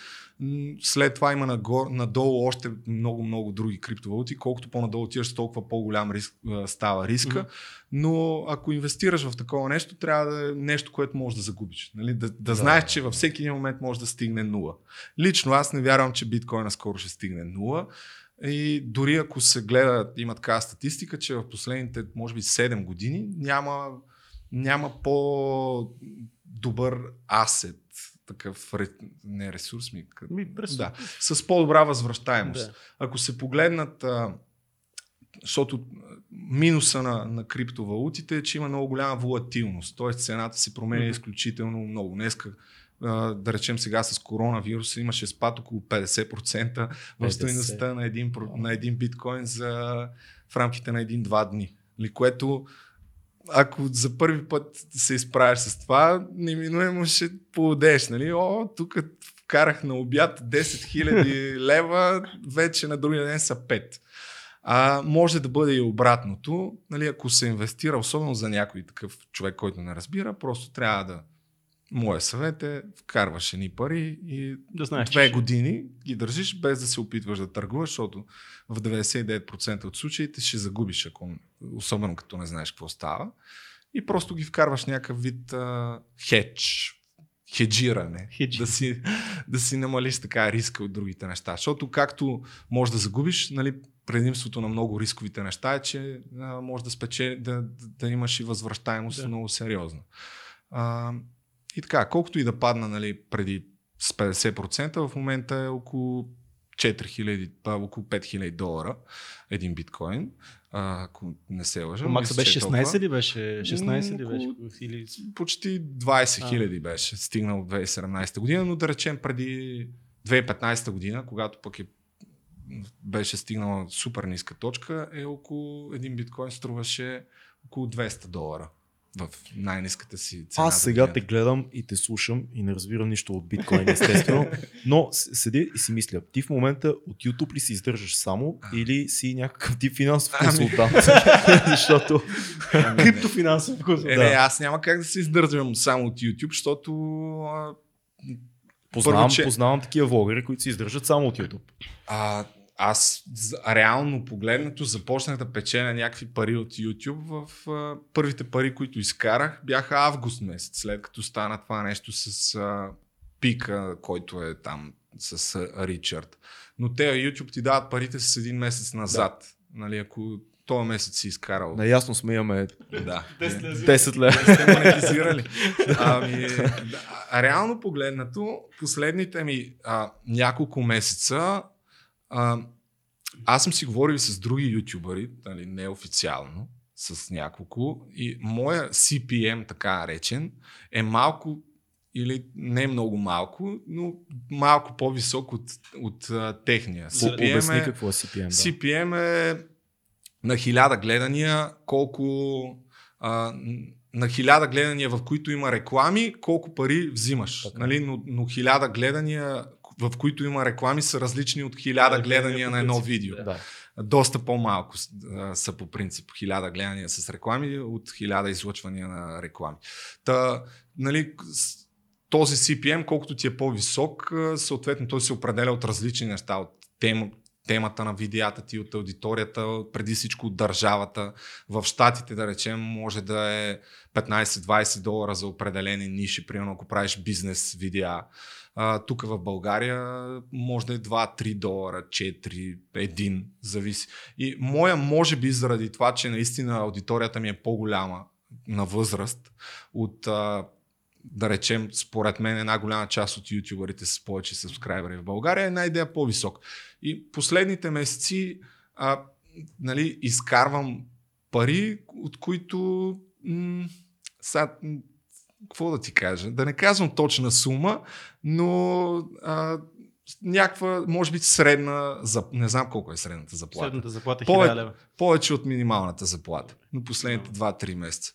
След това има нагор, надолу още много-много други криптовалути. Колкото по-надолу отиваш, толкова по-голям риск, става риска. Мгм. Но ако инвестираш в такова нещо, трябва да е нещо, което можеш да загубиш. Нали? Да, да, Да. знаеш, че във всеки един момент може да стигне нула. Лично аз не вярвам, че биткоина скоро ще стигне нула. И дори ако се гледа, има такава статистика, че в последните, може би, 7 години няма, няма по-добър асет, такъв, не ресурс ми, Ми, да, с по-добра възвръщаемост. Да. Ако се погледнат, а, защото минуса на, на криптовалутите е, че има много голяма волатилност, т.е. цената се променя Мгм. изключително много. Днеска, да речем сега с коронавируса, имаше спад около 50% в 50. стоеността на един, на един биткоин за, в рамките на един-два дни. Ли, което ако за първи път се изправиш с това, неминуемо ще поудеш, нали? О, тук вкарах на обяд 10 000 <laughs> лева, вече на другия ден са 5. А, може да бъде и обратното, нали, ако се инвестира, особено за някой такъв човек, който не разбира, просто трябва да Моя съвет е, вкарваш едни пари и Да знаеш, две че години ги държиш, без да се опитваш да търгуваш, защото в 99% от случаите ще загубиш, ако, особено като не знаеш какво става. И просто ги вкарваш някакъв вид а, хедж, хеджиране, Хедж. да си, да си намалиш така риска от другите неща. Защото както можеш да загубиш, нали, предимството на много рисковите неща е, че а, може да, спече, да, да, да имаш и възвръщаемост Да. много сериозна. А, и така, колкото и да падна нали, преди с 50%, в момента е около 4000, а, около 5000 долара един биткоин, а, ако не се лъжа. Макса беше е толкова. 16 ли беше? 16 ли беше? Или... Почти 20 хиляди беше стигнал в 2017 година, но да речем преди 2015 година, когато пък е беше стигнала супер ниска точка, е около един биткоин струваше около 200 долара в най-ниската си цена. Аз сега годината. те гледам и те слушам и не разбирам нищо от биткоин, естествено, <laughs> но с- седя и си мисля, ти в момента от YouTube ли си издържаш само А. или си някакъв тип финансов Ами. консултант? <laughs> Защото Ами. Криптофинансов курс. Е, Да. не, аз няма как да се издържам само от YouTube, защото познавам, че- познавам такива влогъри, които си издържат само от YouTube. А, аз реално погледнато започнах да печеля някакви пари от YouTube. В а, първите пари, които изкарах, бяха август месец, след като стана това нещо с а, пика, който е там с а, Ричард. Но те YouTube ти дават парите с един месец назад. Нали, ако този месец си изкарал. Наясно сме, имаме Да. 10 лева. сте монетизирали. Ами, да, реално погледнато, последните ми а, няколко месеца, а, аз съм си говорил с други ютубъри, нали, неофициално, с няколко, и моя CPM, така речен, е малко или не много малко, но малко по-висок от, от а, техния. CPM Обясни е, какво е CPM. Да. CPM е на хиляда гледания, колко а, на хиляда гледания, в които има реклами, колко пари взимаш. Така. Нали? Но, но хиляда гледания, в които има реклами, са различни от хиляда Да, гледания на едно видео. да. Доста по-малко са по принцип хиляда гледания с реклами от хиляда излъчвания на реклами. Та, нали, този CPM, колкото ти е по-висок, съответно той се определя от различни неща, от тем, темата на видеята ти, от аудиторията, преди всичко от държавата. В Штатите, да речем, може да е 15-20 долара за определени ниши, примерно ако правиш бизнес видеа. Тук в България може да е 2-3 долара, 4, 1, зависи. И моя може би заради това, че наистина аудиторията ми е по-голяма на възраст от да речем, според мен една голяма част от ютуберите с повече сабскрайбери в България е една идея по-висок. И последните месеци а, нали, изкарвам пари, от които м- сега, какво да ти кажа? Да не казвам точна сума, но а, някаква, може би средна, за, не знам колко е средната заплата. Средната заплата е Пове- 1000 лева. Повече от минималната заплата на последните 2-3 месеца.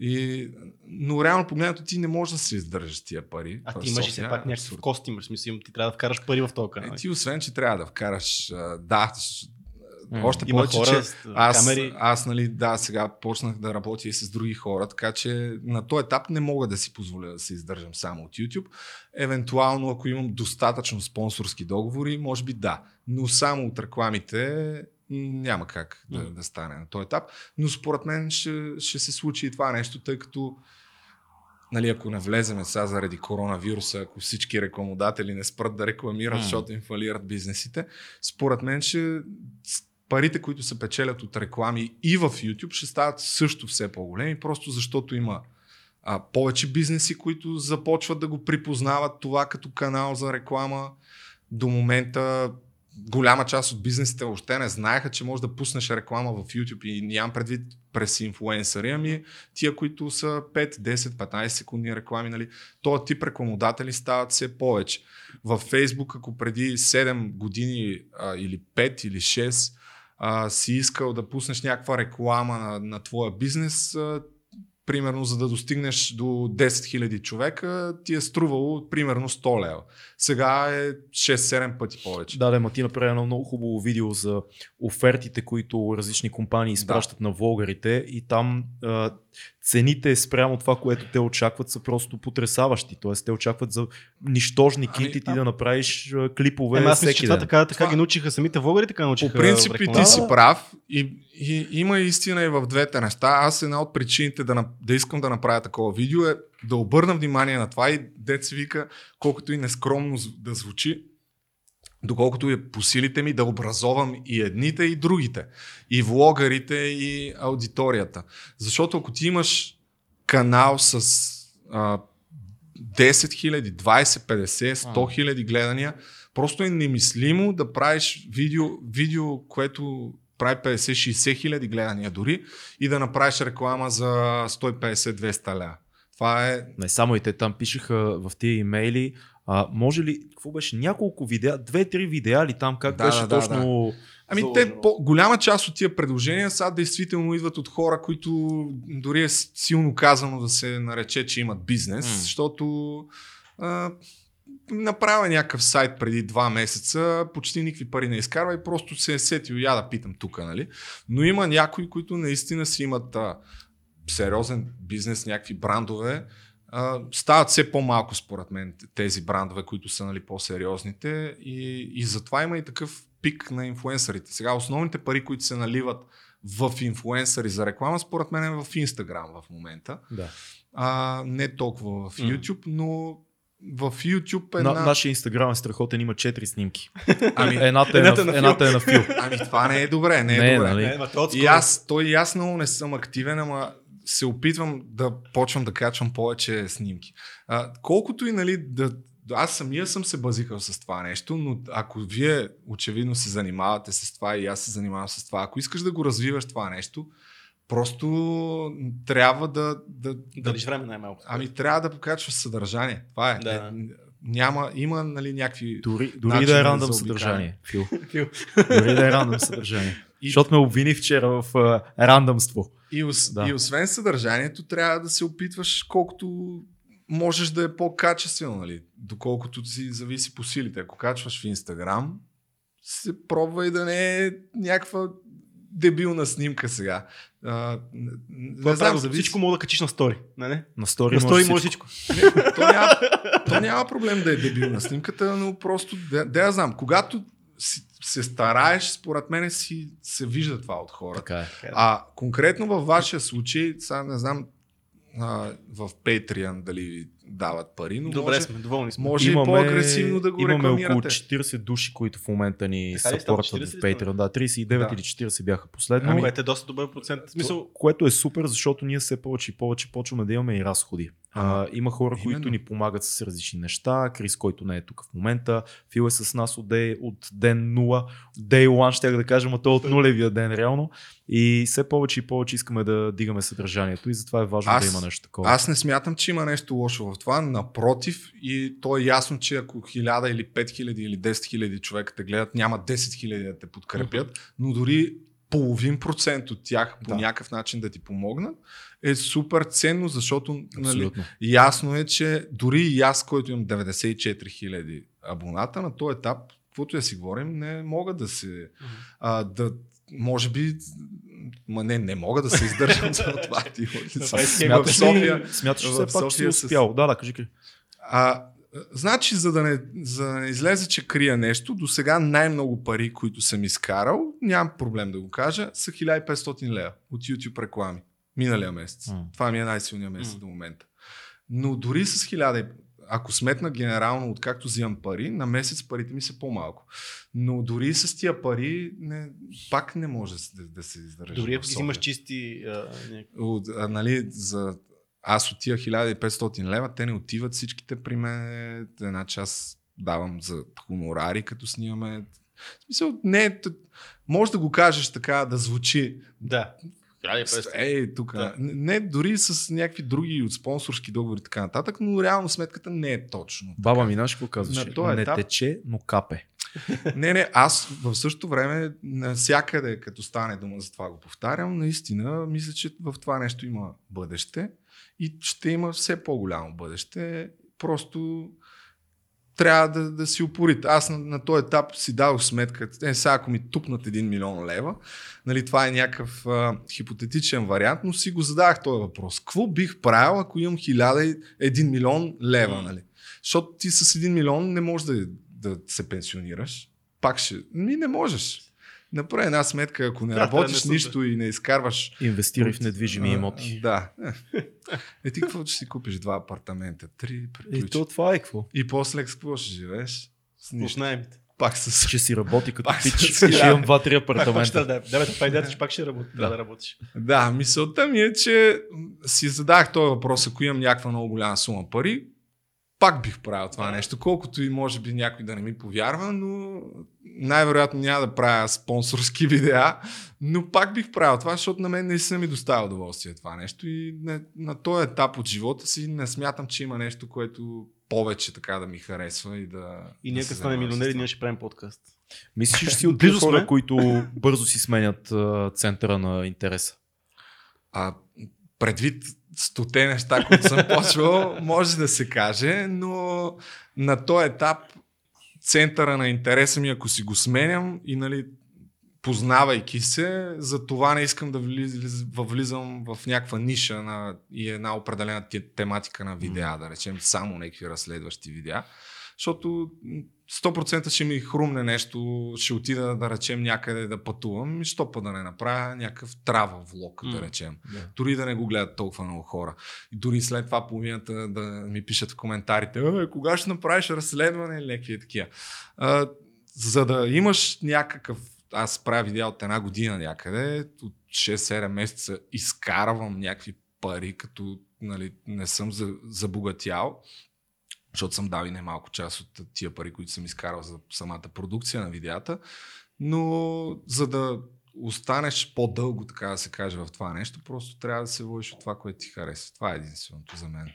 И, но реално погледнато ти не можеш да си издържаш тия пари. А ти имаш и София. все пак някакъв костим, в смисъл, ти трябва да вкараш пари в този канал. Е, ти освен, че трябва да вкараш, да, още Има повече, хора че аз, камери. аз, нали, да, сега почнах да работя и с други хора, така че на този етап не мога да си позволя да се издържам само от YouTube. Евентуално, ако имам достатъчно спонсорски договори, може би да. Но само от рекламите няма как да, да стане на този етап. Но според мен ще, ще се случи и това нещо, тъй като нали, ако не влеземе сега заради коронавируса, ако всички рекламодатели не спрат да рекламират, М. защото им фалират бизнесите, според мен ще парите, които се печелят от реклами и в YouTube, ще стават също все по-големи, просто защото има а, повече бизнеси, които започват да го припознават това като канал за реклама. До момента голяма част от бизнесите въобще не знаеха, че можеш да пуснеш реклама в YouTube и нямам предвид през инфлуенсъри, ами тия, които са 5, 10, 15 секундни реклами, нали, този тип рекламодатели стават все повече. Във Facebook, ако преди 7 години а, или 5 или 6 а, си искал да пуснеш някаква реклама на, на твоя бизнес, а, примерно за да достигнеш до 10 000 човека, ти е струвало примерно 100 лева. Сега е 6-7 пъти повече. Да, да, ма ти направи едно много хубаво видео за офертите, които различни компании изпращат на влогарите и там а, цените спрямо това, което те очакват са просто потрясаващи. Тоест те очакват за нищожни Ами, кити ти а- да направиш клипове Ема, аз мисля, че това така, така Това- ги научиха самите влогъри, така научиха. По принцип реклама. ти си прав и, и има истина и в двете неща. Аз една от причините да, да искам да направя такова видео е да обърна внимание на това и дет се вика, колкото и нескромно да звучи, доколкото е по силите ми да образовам и едните и другите. И влогарите и аудиторията. Защото ако ти имаш канал с а, 10 000, 20, 50, 100 000 гледания, просто е немислимо да правиш видео, видео което прави 50-60 хиляди гледания дори и да направиш реклама за 150-200 ля. Това е... Не само и те там пишеха в тия имейли. А, може ли, какво беше, няколко видеа, две-три видеа ли там, как Да, беше да, да, точно Ами заложено? те, по, голяма част от тия предложения сега действително идват от хора, които дори е силно казано да се нарече, че имат бизнес, М. защото а, направя някакъв сайт преди два месеца, почти никакви пари не изкарва и просто се е сетил я да питам тук, нали? Но има някои, които наистина си имат а, сериозен бизнес, някакви брандове, стават все по-малко според мен тези брандове, които са нали, по-сериозните и, и затова има и такъв пик на инфуенсърите. Сега основните пари, които се наливат в инфуенсъри за реклама, според мен е в Инстаграм в момента. Да. А, не толкова в. YouTube, но в YouTube На, една... нашия инстаграм е страхотен, има четири снимки. Ами, Едната е, Едната на, на едната е на фил. ами това не е добре, не е Не, добре. нали? Не, ма, той И аз, той и аз много не съм активен, ама се опитвам да почвам да качвам повече снимки. А, колкото и нали, да, аз самия съм се базикал с това нещо, но ако вие очевидно се занимавате с това и аз се занимавам с това, ако искаш да го развиваш това нещо, просто трябва да, да, Да лиш време най-малко. ами трябва да покачваш съдържание. Това е. Да. Е, Няма, има нали, някакви... Дори, дори да е рандъм съдържание. Фил. <laughs> Фил. Дори да е рандъм съдържание. И- Защото ме обвини вчера в а, рандъмство. И, ос, Да. и освен съдържанието, трябва да се опитваш колкото можеш да е по-качествено, нали? доколкото си зависи по силите. Ако качваш в Инстаграм, се пробва и да не е някаква дебилна снимка сега. А, не, не знам, зависи. Всичко мога да качиш на стори. Не, не? На стори На стори може може всичко. всичко. Не, то, няма, то няма проблем да е дебилна снимката, но просто, да, да я знам, когато си, се стараеш, според мен си, се вижда това от хората. Така е. А конкретно във вашия случай, сега не знам а, в Patreon дали дават пари, но Добре може, сме, доволни сме. може и по-агресивно да го имаме рекламирате. около 40 души, които в момента ни съпортват 40 в Patreon. Да, 39 Да. или 40 бяха последно. Ами, което е доста добър процент. Смисъл, което е супер, защото ние все повече и повече почваме да имаме и разходи. А, има хора, Именно. които ни помагат с различни неща. Крис, който не е тук в момента. Фил е с нас от, дей, от ден 0. Day 1, ще да кажем, а то от нулевия ден реално. И все повече и повече искаме да дигаме съдържанието и затова е важно Аз- да има нещо такова. Аз не смятам, че има нещо лошо в това. Напротив, и то е ясно, че ако 1000 или 5000 или 10 000 човека те гледат, няма 10 000 да те подкрепят, но дори половин процент от тях по Да. някакъв начин да ти помогнат, е супер ценно, защото нали, ясно е, че дори и аз, който имам 94 000 абоната, на този етап, каквото я си говорим, не мога да се... А, да, може би... Ма не, не мога да се издържам за това. Ти, <laughs> в Смяташ София, смяташ в все пак, че си успял? Да, да, кажи, кажи. а, значи, за да, не, за да не излезе, че крия нещо, до сега най-много пари, които съм изкарал, нямам проблем да го кажа, са 1500 лева от YouTube реклами. Миналия месец. М. Това ми е най-силният месец М. до момента. Но дори с 1000, и- ако сметна генерално, откакто взимам пари, на месец парите ми са по-малко. Но дори с тия пари не, пак не може да, да се издържа. Дори ако София. взимаш чисти... А, някакви- от, а, нали, за, аз от тия 1500 лева, те не отиват всичките при мен. Една част давам за хонорари, като снимаме. В смисъл, не, може да го кажеш така, да звучи. да. 1500. Ей, тук. Да. Не, дори с някакви други от спонсорски договори и така нататък, но реално сметката не е точно. Баба ми, знаеш какво казваш? На този Не етап- тече, но капе. Не, не, аз в същото време навсякъде, като стане дума за това го повтарям, наистина мисля, че в това нещо има бъдеще и ще има все по-голямо бъдеще. Просто трябва да, да си упорит. Аз на, на този етап си дадох сметка, е, сега ако ми тупнат 1 милион лева, нали, това е някакъв а, хипотетичен вариант, но си го задах този въпрос. Какво бих правил, ако имам 1001 милион лева? Нали? Защото ти с 1 милион не можеш да, да се пенсионираш. Пак ще... Ми не можеш. Направи една сметка, ако не Да, работиш не нищо и не изкарваш Инвестирай в недвижими а, имоти. Да. <laughs> Е, ти какво ще си купиш? Два апартамента, три, И приключи. то това е какво? И после с какво ще живееш? С нищо. найемите. Пак с... Ще си работи като Пак пич. с <laughs> Ще имам два-три апартамента. да, да, бе, това идеята, че <laughs> пак ще работи. Да, да работиш. Да, мисълта ми е, че си задах този въпрос, ако имам някаква много голяма сума пари, пак бих правил това нещо, колкото и може би някой да не ми повярва, но най-вероятно няма да правя спонсорски <laughs> видеа, но пак бих правил това, защото на мен наистина ми доставя удоволствие това нещо и на, на този етап от живота си не смятам, че има нещо, което повече така да ми харесва и да... И да ние като станем милионери, ние ще правим подкаст. Мислиш, че си <laughs> от Близо тези хора, които бързо си сменят центъра на интереса? А, предвид стоте неща, които съм почвал, може да се каже, но на този етап центъра на интереса ми, ако си го сменям и нали, познавайки се, за това не искам да влиз, влизам в някаква ниша на, и една определена те- тематика на видеа, да речем само някакви разследващи видеа. Защото 100% ще ми хрумне нещо, ще отида да речем някъде да пътувам и що па да не направя някакъв трава влог, да речем. Да. Дори да не го гледат толкова много хора. И дори след това половината да ми пишат в коментарите, е, кога ще направиш разследване или някакви такива. А, за да имаш някакъв аз правя видео от една година някъде, от 6-7 месеца изкарвам някакви пари, като нали, не съм за- забогатял, защото съм дал и немалко част от тия пари, които съм изкарал за самата продукция на видеята, но за да останеш по-дълго, така да се каже, в това нещо, просто трябва да се водиш от това, което ти харесва. Това е единственото за мен.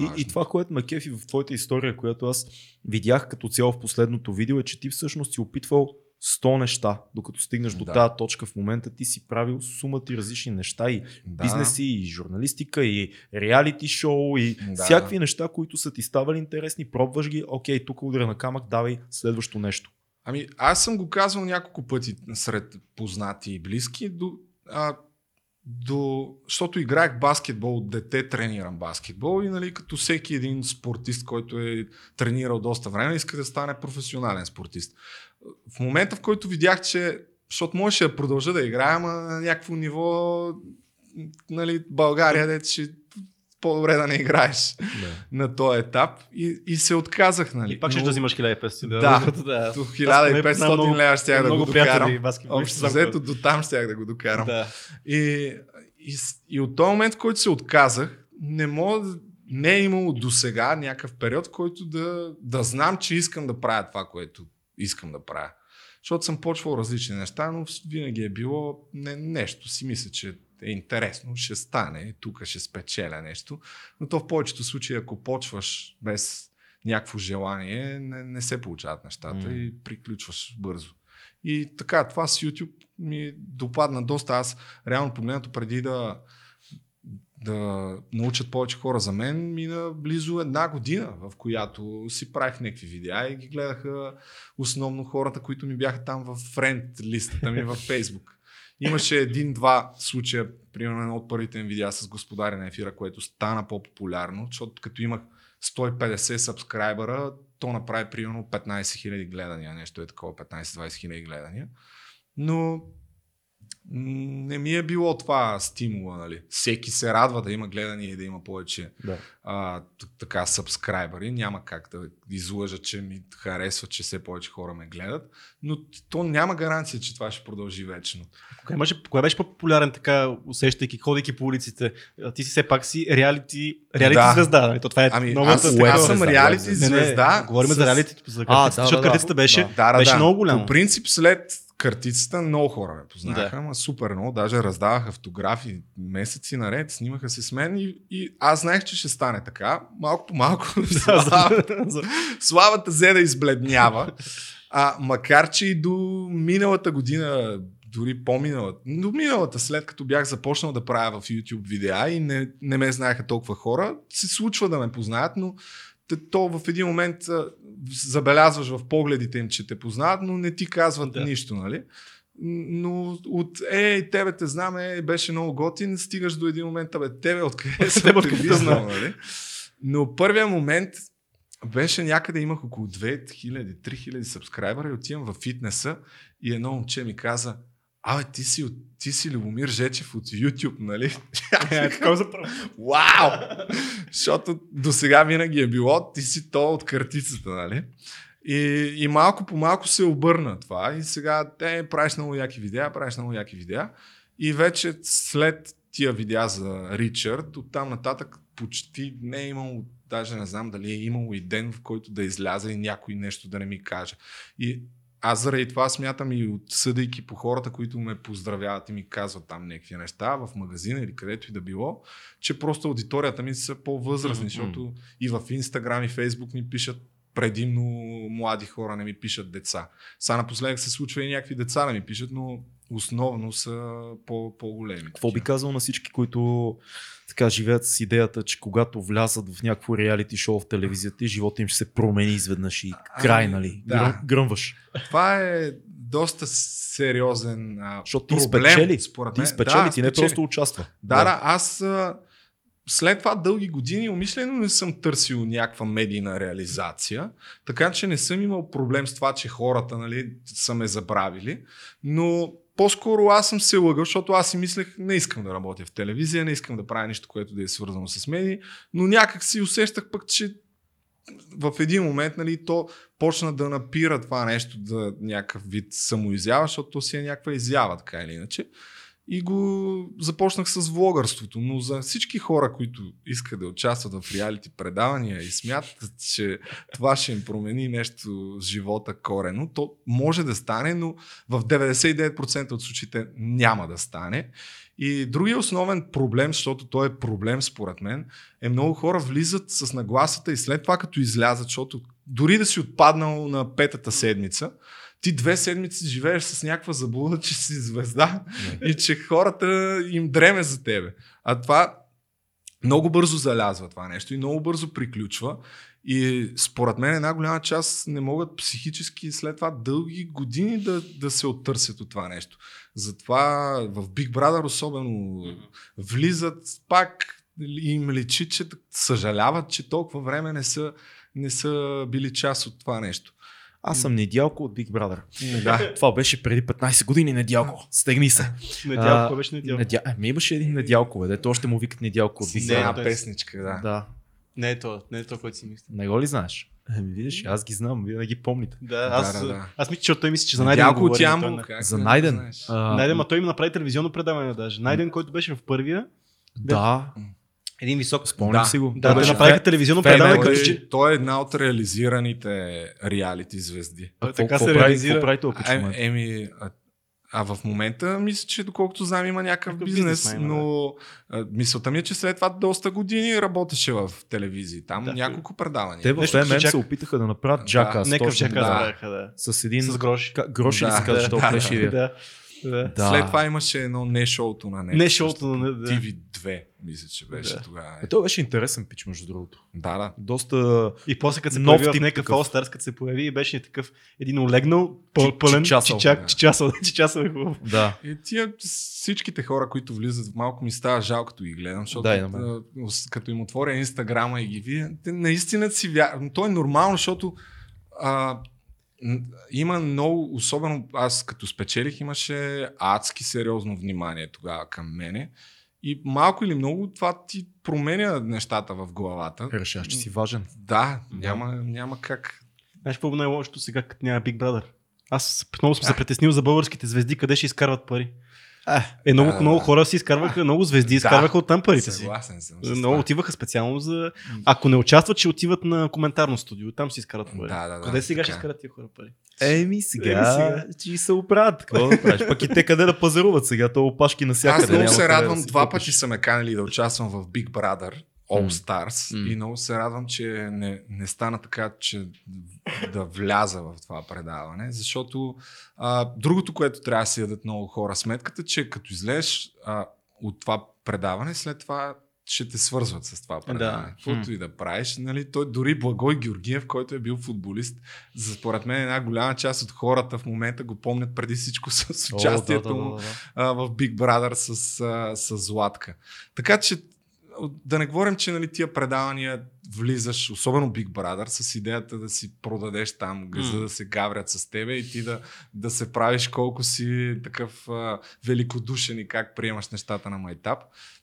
И, и това, което ме кефи в твоята история, която аз видях като цяло в последното видео, е, че ти всъщност си опитвал 100 неща, докато стигнеш до Да. тази точка в момента, ти си правил сума ти различни неща и да. бизнеси, и журналистика, и реалити шоу, и Да. всякакви неща, които са ти ставали интересни, пробваш ги, окей, тук ударя на камък, давай следващо нещо. Ами, аз съм го казвал няколко пъти сред познати и близки, до, а, до, защото играех баскетбол от дете, тренирам баскетбол и нали, като всеки един спортист, който е тренирал доста време, иска да стане професионален спортист. В момента, в който видях, че защото можеше да продължа да играя, ама на някакво ниво нали, България, дете ще по-добре да не играеш Да. на този етап и, и се отказах. Нали. И пак ще Но- да взимаш 1500. Да. да. познавам 1500 много- лева щях да го докарам. Общо взето до там щях да го докарам. Да. И, и, и от този момент, в който се отказах, не мога да, не е имало до сега някакъв период, в който да, да знам, че искам да правя това, което искам да правя. Защото съм почвал различни неща, но винаги е било не, нещо. Си мисля, че е интересно, ще стане, тук ще спечеля нещо, но то в повечето случаи, ако почваш без някакво желание, не, не се получават нещата М. и приключваш бързо. И така, това с YouTube ми допадна доста. Аз реално погледнато преди да, да научат повече хора за мен, мина близо една година, в която си правих някакви видеа и ги гледаха основно хората, които ми бяха там в френд листата ми във <laughs> Facebook. Имаше един-два случая, примерно едно от първите ми видеа с господаря на ефира, което стана по-популярно, защото като имах 150 сабскрайбъра, то направи примерно 15 000 гледания, нещо е такова, 15-20 000 гледания. Но не ми е било това стимула, нали. Всеки се радва да има гледания и да има повече Да. а, така сабскрайбъри. Няма как да излъжа, че ми харесва, че все повече хора ме гледат, но то няма гаранция, че това ще продължи вечно. Кое, имаше, кое беше по-популярен така, усещайки, ходейки по улиците? А, Ти си все пак си реалити, реалити Да. звезда. Нали? То това е Ами новата аз, такава- аз съм звезда, реалити звезда. Не, не, говорим с- за реалити, за А, да, да, беше, Да. Да, да, беше да. много голямо. По принцип след картицата много хора ме познаха, Да. ама супер много. Даже раздаваха фотографии месеци наред, снимаха се с мен и, и аз знаех, че ще стане така. Малко по малко <laughs> славата взе да избледнява. А, макар, че и до миналата година, дори по-миналата, до миналата, след като бях започнал да правя в YouTube видеа и не, не ме знаеха толкова хора, се случва да ме познаят, но то в един момент забелязваш в погледите им, че те познават, но не ти казват Да. нищо, нали? Но от е, тебе те знам, е, беше много готин, стигаш до един момент, абе, тебе откъде съм те знам? нали? Но първият момент беше някъде, имах около 2000-3000 сабскрайбъра и отивам във фитнеса и едно момче ми каза, Абе, ти си, от- ти си Любомир Жечев от YouTube, нали? <laughs> Е, такова за първо. Вау! Защото до сега винаги е било, ти си то от картицата, нали? И, и малко по малко се обърна това и сега те правиш много яки видеа, правиш много яки видеа и вече след тия видеа за Ричард, оттам нататък почти не е имало, даже не знам дали е имало и ден, в който да изляза и някой нещо да не ми каже. И аз заради това смятам и отсъдейки по хората, които ме поздравяват и ми казват там някакви неща в магазина или където и да било, че просто аудиторията ми са по-възрастни, Мгм. защото и в Инстаграм и Фейсбук ми пишат предимно млади хора, не ми пишат деца. Сега напоследък се случва и някакви деца да ми пишат, но основно са по- по-големи. Какво би казал на всички, които така живеят с идеята, че когато влязат в някакво реалити шоу в телевизията живота им ще се промени изведнъж и край, Ами, нали? да. Гръм, гръмваш. Това е доста сериозен а, Защото ти проблем, спечели. според Ти мен. спечели, ти не спечели. просто участва. Да, да, аз а, след това дълги години умишлено не съм търсил някаква медийна реализация, така че не съм имал проблем с това, че хората нали, са ме забравили, но по-скоро аз съм се лъгал, защото аз си мислех, не искам да работя в телевизия, не искам да правя нещо, което да е свързано с медии, но някак си усещах пък, че в един момент нали, то почна да напира това нещо да някакъв вид самоизява, защото то си е някаква изява, така или иначе. И го започнах с влогърството. Но за всички хора, които искат да участват в реалити предавания и смятат, че това ще им промени нещо в живота корено, то може да стане, но в 99% от случаите няма да стане. И другия основен проблем, защото той е проблем според мен, е много хора влизат с нагласата и след това като излязат, защото дори да си отпаднал на петата седмица, ти две седмици живееш с някаква заблуда, че си звезда и че хората им дреме за тебе. А това много бързо залязва това нещо и много бързо приключва. И според мен една голяма част не могат психически след това дълги години да, да се оттърсят от това нещо. Затова в Big Brother особено влизат пак и им личи, че съжаляват, че толкова време не са, не са били част от това нещо. Аз съм недялко от Big Brother. Да. Това беше преди 15 години недялко. Стегни се. Недялко, А, беше недялко? Недя... Ами имаше един недялко, бе. Дето още му викат недялко от Big една Brother. той- песничка, да. Да. Не е то, не е то, което си мисля. Не го ли знаеш? Ами видиш, аз ги знам, вие не ги помните. Да, аз, да, да. аз мисля, че той мисли, че за Найден Недялко от говори, Ямбол. не. как За Найден. А, Найден, ма той им направи телевизионно предаване даже. Найден, който беше в първия, Да, един висок. спомням Да. си го. Да, те беше направиха телевизионно предаване, Той, като е, че... той е една от реализираните реалити звезди. А какво- така се реализира. прави А, еми, а, А в момента мисля, че доколкото знам има някакъв Някакъв бизнес, бизнес но а, мисълта ми е, че след това доста години работеше в телевизии. Там Да. няколко предавания. Те в Джак- се опитаха да направят Да. Джакас. Нека чака да. да. да. С един... С гроши. Ка- Гроши ли Да, се казва, да, да? Да. Да. Да. След това имаше едно не шоуто на него. Не шоуто на- да. TV2, мисля, че беше Да. тогава. Е, той беше интересен пич, между другото. Да, да. Доста... И после като се Нов появи в някакъв. All Stars, като се появи и беше такъв един олегнал, пъл, пълен, чичасъл. чичак, Да. чичасъл, <laughs> чичасъл е хубаво. Да. И тия всичките хора, които влизат, малко ми става жалко като ги гледам, защото Да, като им отворя инстаграма и ги видя, те наистина си вярват. То е нормално, защото а, има много, особено аз като спечелих, имаше адски сериозно внимание тогава към мене. И малко или много това ти променя нещата в главата. Решаваш, че си важен. Да, няма, няма как. Знаеш какво е най-лошото сега, като няма Big Brother? Аз много съм се притеснил за българските звезди, къде ще изкарват пари. Е, много, Да, много да. хора си изкарваха, много звезди изкарваха оттам парите си. Съгласен съм. Много отиваха специално за... Ако не участват, ще отиват на коментарно студио. Там си изкарат пари. Да, да, да, Къде сега ще така е. изкарат тия хора пари? Еми сега, сега. че се оправят. Какво да правиш? Пък и те къде да пазаруват сега? То опашки навсякъде. Аз много се радвам, да си два пъти са ме канали да участвам в Big Brother All. Stars М. и много се радвам, че не, не стана така, че да вляза в това предаване, защото а, другото, което трябва да си дадат много хора сметката, че като излезеш а, от това предаване, след това ще те свързват с това предаване. Да. Каквото и да правиш, нали, той дори Благой Георгиев, който е бил футболист, за според мен една голяма част от хората в момента го помнят преди всичко <laughs> с участието да, да, му да, да. в Big Brother с, а, с Златка. Така че да не говорим, че нали, тия предавания влизаш, особено Big Brother, с идеята да си продадеш там газа, М. да се гаврят с тебе и ти да, да се правиш колко си такъв а, великодушен и как приемаш нещата на майтап.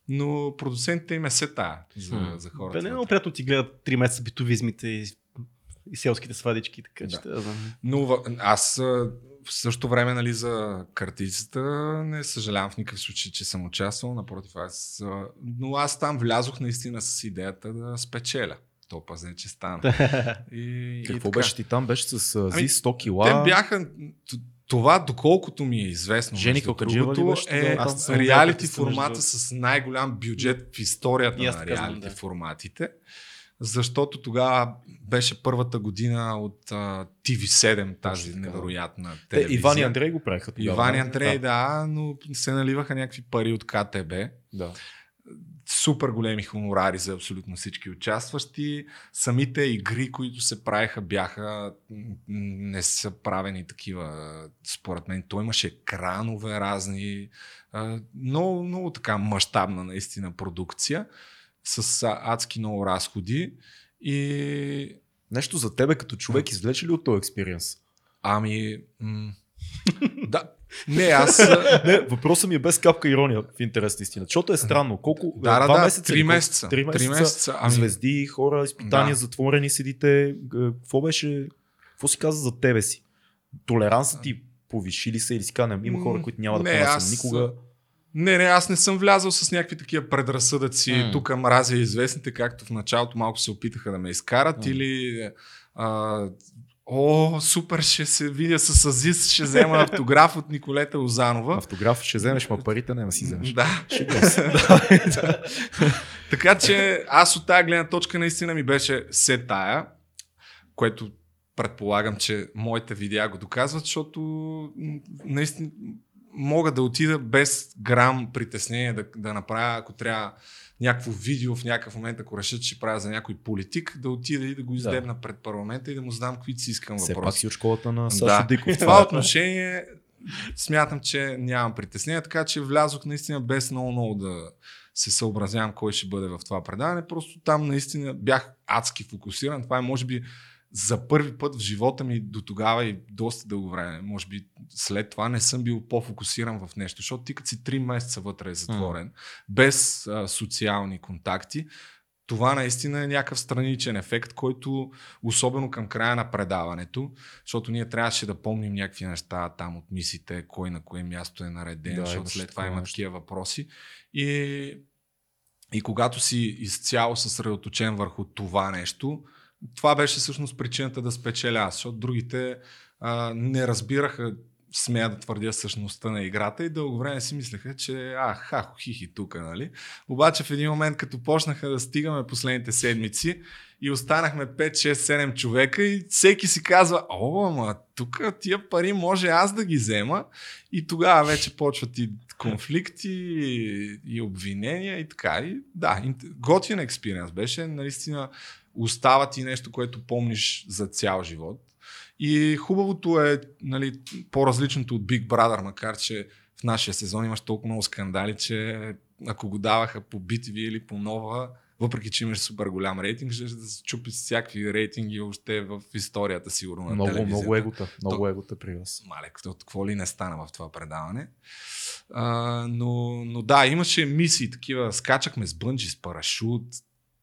Но продуцентите им е се тая за, М. за Бе, хората. не е много приятно ти гледат 3 месеца битовизмите и, и селските свадички, така че Да. да. знам. Но аз а, в същото време нали, за картицата не съжалявам в никакъв случай, че съм участвал. Напротив, аз, но аз там влязох наистина с идеята да спечеля. То пазне, че стана. <laughs> И, и Какво така. беше ти там? Беше с Ами, ЗИС 100 кила. Те бяха... Това, доколкото ми е известно, Жени другото, е Аз реалити формата с най-голям бюджет в историята И на реалити да. форматите. Защото тогава беше първата година от а, TV7, тази Точно да. невероятна Те, телевизия. Иван и Андрей го правиха тогава. Иван и? Андрей, да, но се наливаха някакви пари от КТБ. Да. Супер големи хонорари за абсолютно всички участващи. Самите игри, които се правиха, бяха не са правени такива. Според мен, той имаше кранове разни. Много, много така мащабна наистина продукция с адски много разходи. И Нещо за тебе като човек извлече ли от този експириенс? ами... М- <laughs> да. Не, аз... Не, въпросът ми е без капка ирония в интерес на истина. Защото е странно. Колко? Да, да, два да, месеца, три месеца. Три месеца. Три месеца. Ами, Звезди, хора, изпитания, Да. затворени седите. Какво беше? Какво си каза за тебе си? Толерансът ти повиши ли се или си каза, има хора, които няма да Не, понасят аз- никога. Не, не, аз не съм влязал с някакви такива предразсъдъци. М. Тук мразя известните, както в началото малко се опитаха да ме изкарат. М. Или а, о, супер, ще се видя с Азис, ще взема автограф от Николета Озанова. Автограф ще вземеш, ма парите не си вземеш. Да. Се. <laughs> така че аз от тази гледна точка наистина ми беше се тая, което предполагам, че моите видеа го доказват, защото наистина мога да отида без грам притеснение да, да направя, ако трябва някакво видео в някакъв момент, ако решат, че правя за някой политик, да отида и да го издебна пред парламента и да му задам каквито си искам Все пак въпроси. си от школата на Сашо Да. Диков. В това отношение смятам, че нямам притеснение, така че влязох наистина без много-много да се съобразявам кой ще бъде в това предаване. Просто там наистина бях адски фокусиран. Това е може би за първи път в живота ми до тогава и доста дълго време. Може би след това не съм бил по-фокусиран в нещо, защото ти като си 3 месеца вътре е затворен, без а, социални контакти, това наистина е някакъв страничен ефект, който особено към края на предаването, защото ние трябваше да помним някакви неща там от мисите, кой на кое място е нареден, Да, защото след това има такива въпроси. И, и когато си изцяло съсредоточен върху това нещо, това беше всъщност причината да спечеля аз, защото другите а, не разбираха смея да твърдя същността на играта и дълго време си мислеха, че а, хахо, хихи тук, нали? Обаче в един момент, като почнаха да стигаме последните седмици и останахме 5, 6, 7 човека и всеки си казва, о, ама тук тия пари може аз да ги взема и тогава вече почват и конфликти и, и обвинения и така. И, да, готин експириенс беше, наистина остава ти нещо, което помниш за цял живот. И хубавото е нали, по-различното от Big Brother, макар че в нашия сезон имаш толкова много скандали, че ако го даваха по BTV или по нова, въпреки че имаш супер голям рейтинг, ще да се чупи всякакви рейтинги още в историята сигурно на много, телевизията. много егота, много То... егота при вас. Мале, какво ли не стана в това предаване. А, но, но да, имаше мисии такива, скачахме с бънджи, с парашут,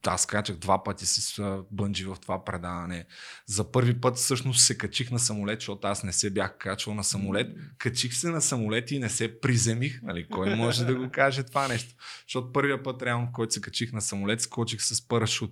аз качах два пъти с бънджи в това предаване. За първи път всъщност се качих на самолет, защото аз не се бях качвал на самолет. Качих се на самолет и не се приземих. Нали? Кой може да го каже това нещо? Защото първия път, реално, в който се качих на самолет, скочих с парашут.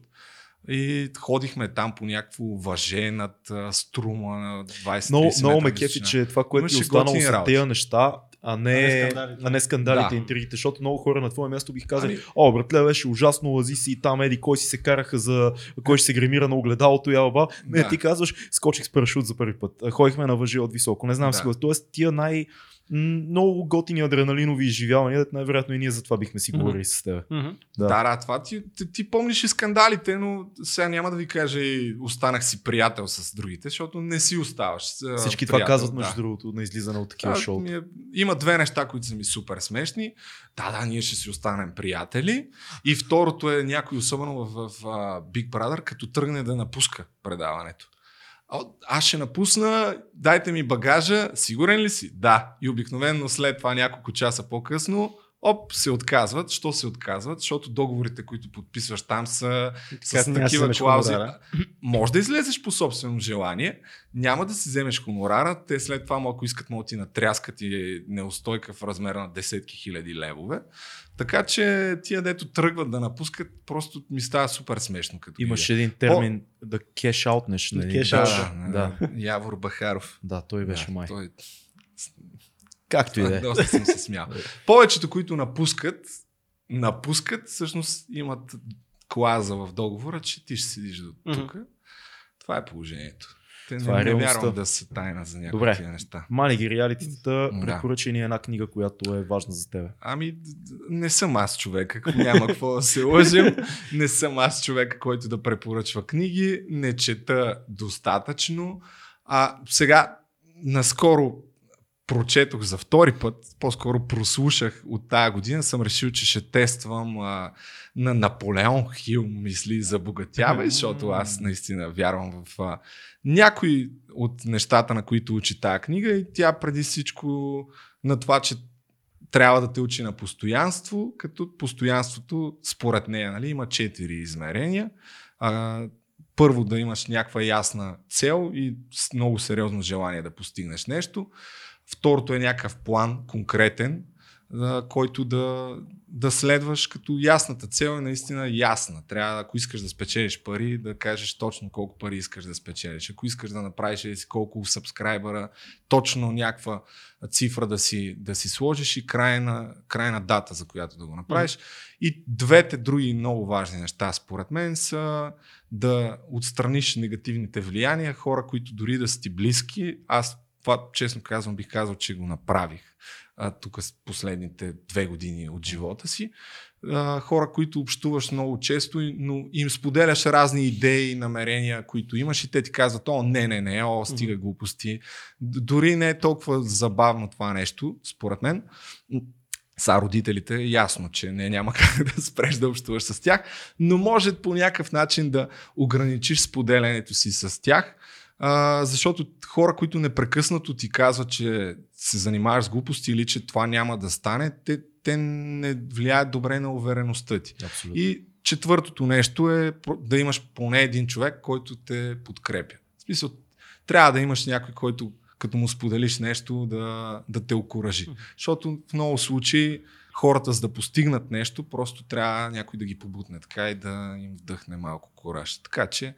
И ходихме там по някакво въже над струма на 20 Много, много ме кефи, че това, което е останало са тези неща, а не, а не скандалите, а не скандалите да. интригите, защото много хора на твое място бих казали, ами... о, братле, беше ужасно, лази си и там, еди, кой си се караха за, кой ще се гримира на огледалото, ялба. Не, да. ти казваш, скочих с парашут за първи път, ходихме на въжи от високо, не знам да. си Тоест, тия най- много готини адреналинови изживявания, най-вероятно и ние за това бихме си говорили mm-hmm. с теб. Mm-hmm. Да. да, да, това ти, ти, ти помниш и скандалите, но сега няма да ви кажа и останах си приятел с другите, защото не си оставаш. Всички приятел, това казват, между да. другото, на излизане от такива да, шоу. Е, има две неща, които са ми супер смешни. Да, да, ние ще си останем приятели. И второто е някой, особено в, в, в Big Brother, като тръгне да напуска предаването аз ще напусна, дайте ми багажа, сигурен ли си? Да. И обикновено след това няколко часа по-късно, оп, се отказват. Що се отказват? Защото договорите, които подписваш там са с с такива клаузи. Може да излезеш по собствено желание, няма да си вземеш хонорара, те след това, ако искат, могат ти натряскат и неустойка в размер на десетки хиляди левове. Така че тия, дето тръгват да напускат, просто ми става супер смешно. Като Имаш видя. един термин О, да кеш аутнеш. Кеш да, да, да. Явор Бахаров. Да, той беше да, май. Той... Както и да е. <laughs> Доста съм се смял. Повечето, които напускат, напускат, всъщност имат клаза в договора, че ти ще седиш до тук. Mm-hmm. Това е положението. Те Това не, е не вярвам да са тайна за някакви Добре. неща. Мали ги реалитетата, да. препоръча ни една книга, която е важна за теб. Ами, не съм аз човека, няма какво да се лъжим. Не съм аз човека, който да препоръчва книги, не чета достатъчно. А сега, наскоро прочетох за втори път, по-скоро прослушах от тая година, съм решил, че ще тествам а, на Наполеон Хил мисли за богатяване, защото аз наистина вярвам в а, някои от нещата, на които учи тази книга и тя преди всичко на това, че трябва да те учи на постоянство, като постоянството според нея нали, има четири измерения. А, първо да имаш някаква ясна цел и много сериозно желание да постигнеш нещо. Второто е някакъв план, конкретен, който да, да следваш като ясната цел е наистина ясна. Трябва, ако искаш да спечелиш пари, да кажеш точно колко пари искаш да спечелиш. Ако искаш да направиш колко сабскрайбъра, точно някаква цифра да си, да си сложиш и крайна, крайна дата, за която да го направиш. И двете други много важни неща, според мен, са да отстраниш негативните влияния, хора, които дори да са ти близки. Аз това, честно казвам, бих казал, че го направих а, тук с последните две години от живота си. А, хора, които общуваш много често, но им споделяш разни идеи, намерения, които имаш и те ти казват, о, не, не, не, о, стига глупости. Дори не е толкова забавно това нещо, според мен. Са родителите, ясно, че не, няма <laughs> как да спреш да общуваш с тях, но може по някакъв начин да ограничиш споделянето си с тях, а, защото хора, които непрекъснато ти казват, че се занимаваш с глупости или че това няма да стане, те, те не влияят добре на увереността ти. Абсолютно. И четвъртото нещо е да имаш поне един човек, който те подкрепя. В смисъл, трябва да имаш някой, който като му споделиш нещо, да, да те окоръжи. Защото в много случаи хората, за да постигнат нещо, просто трябва някой да ги побутне така и да им вдъхне малко кораж. Така че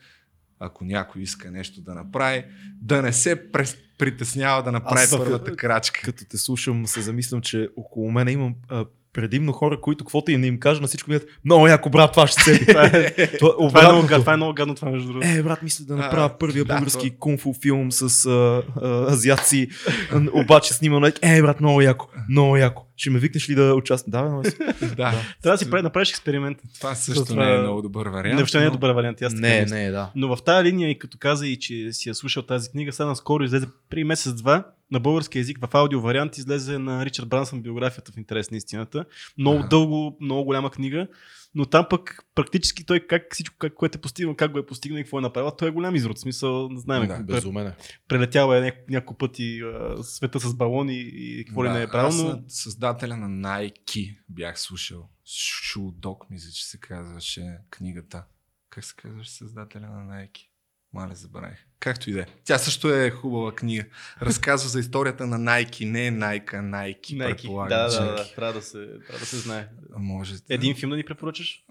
ако някой иска нещо да направи, да не се притеснява да направи Аз, първата крачка. Като те слушам, се замислям, че около мен имам а, предимно хора, които каквото и не им кажа, на всичко ми много яко, брат, това ще се. това е, <laughs> това, Това е, много, обратното. гадно, това е много гадно това, между другото. Е, брат, мисля да направя А, първия да, български то- кунг-фу филм с а, а, азиатци, а, обаче снимам, е, брат, много яко, много яко. Ще ме викнеш ли да участвам? Да, си. <laughs> да, Трябва да си прави, направиш експеримент. това също Това- не е много добър вариант. Не, въобще не е но- добър вариант. Аз Не, не, да. Но в тази линия, и като каза и че си я слушал тази книга, сега наскоро излезе при месец-два на български язик в аудио вариант излезе на Ричард Брансън биографията в интерес на истината. Много Ага. дълго, много голяма книга, но там пък практически той как всичко, как, което е постигнал, как го е постигнал и какво е направил, той е голям изрод. В смисъл, не знаем, Да, Безумен е. прелетял е няко, няколко пъти а, света с балони и какво ли Да, не е правил, аз създателя на Nike бях слушал. Шудок, мисля, че се казваше книгата. Как се казваше създателя на Nike? Маля, забравих. Както и да е. Тя също е хубава книга. Разказва за историята на Nike, не Nike, а Nike, Nike. предполагам. Да, че- да, да, трябва да се, трябва да се знае. Може. Един филм да ни препоръчаш?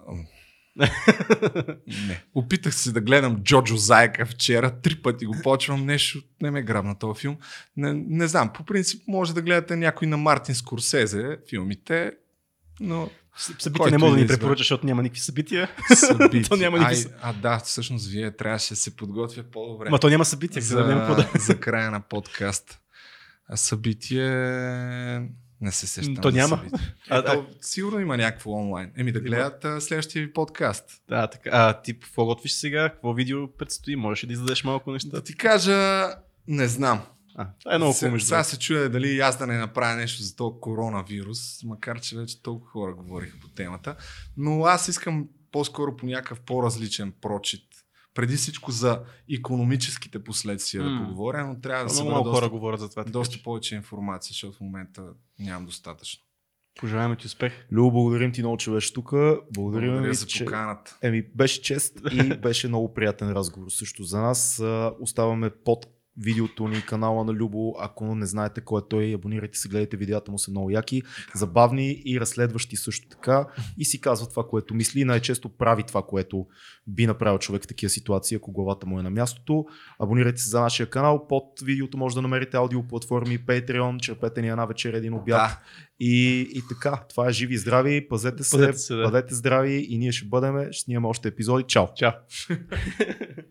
<laughs> Не. Опитах се да гледам Джоджо Зайка вчера, три пъти го почвам, нещо не ме грабна този филм. Не, не знам, по принцип може да гледате някой на Мартин Скорсезе филмите, но Събития Който не мога да ни препоръчаш, защото няма никакви събития. събития. <laughs> То няма Ай, никакви а да, всъщност вие трябваше да се подготвя по-добре Ма то няма събития, за... да няма да... за края на подкаст. А събитие... Не се сещам. То няма. събитие. А, Ето, сигурно има някакво онлайн. Еми да гледат а, следващия ви подкаст. Да, така. А ти какво готвиш сега? Какво видео предстои? Можеш ли да издадеш малко неща? Да ти кажа, не знам. А, е много Се- хубаво. Сега се чуя дали аз да не направя нещо за този коронавирус, макар че вече толкова хора говориха по темата. Но аз искам по-скоро по някакъв по-различен прочит. Преди всичко за економическите последствия М. да поговоря, но трябва да се Много хора говорят за това. така доста че повече информация, защото в момента нямам достатъчно. Пожелаваме ти успех. Любо, благодарим ти много, че беше тук. Благодарим Благодаря ви, за че... поканата. Еми, беше чест и <laughs> беше много приятен разговор също за нас. Оставаме под видеото ни, канала на Любо. Ако не знаете кой е той, абонирайте се, гледайте видеята му са много яки, забавни и разследващи също така. И си казва това, което мисли най-често прави това, което би направил човек в такива ситуации, ако главата му е на мястото. Абонирайте се за нашия канал. Под видеото може да намерите аудиоплатформи, Patreon, черпете ни една вечер, един обяд. Да, И, и така, това е живи и здрави, пазете се, Пазете се, да. бъдете здрави и ние ще бъдем, ще снимаме още епизоди. Чао! Чао. <laughs>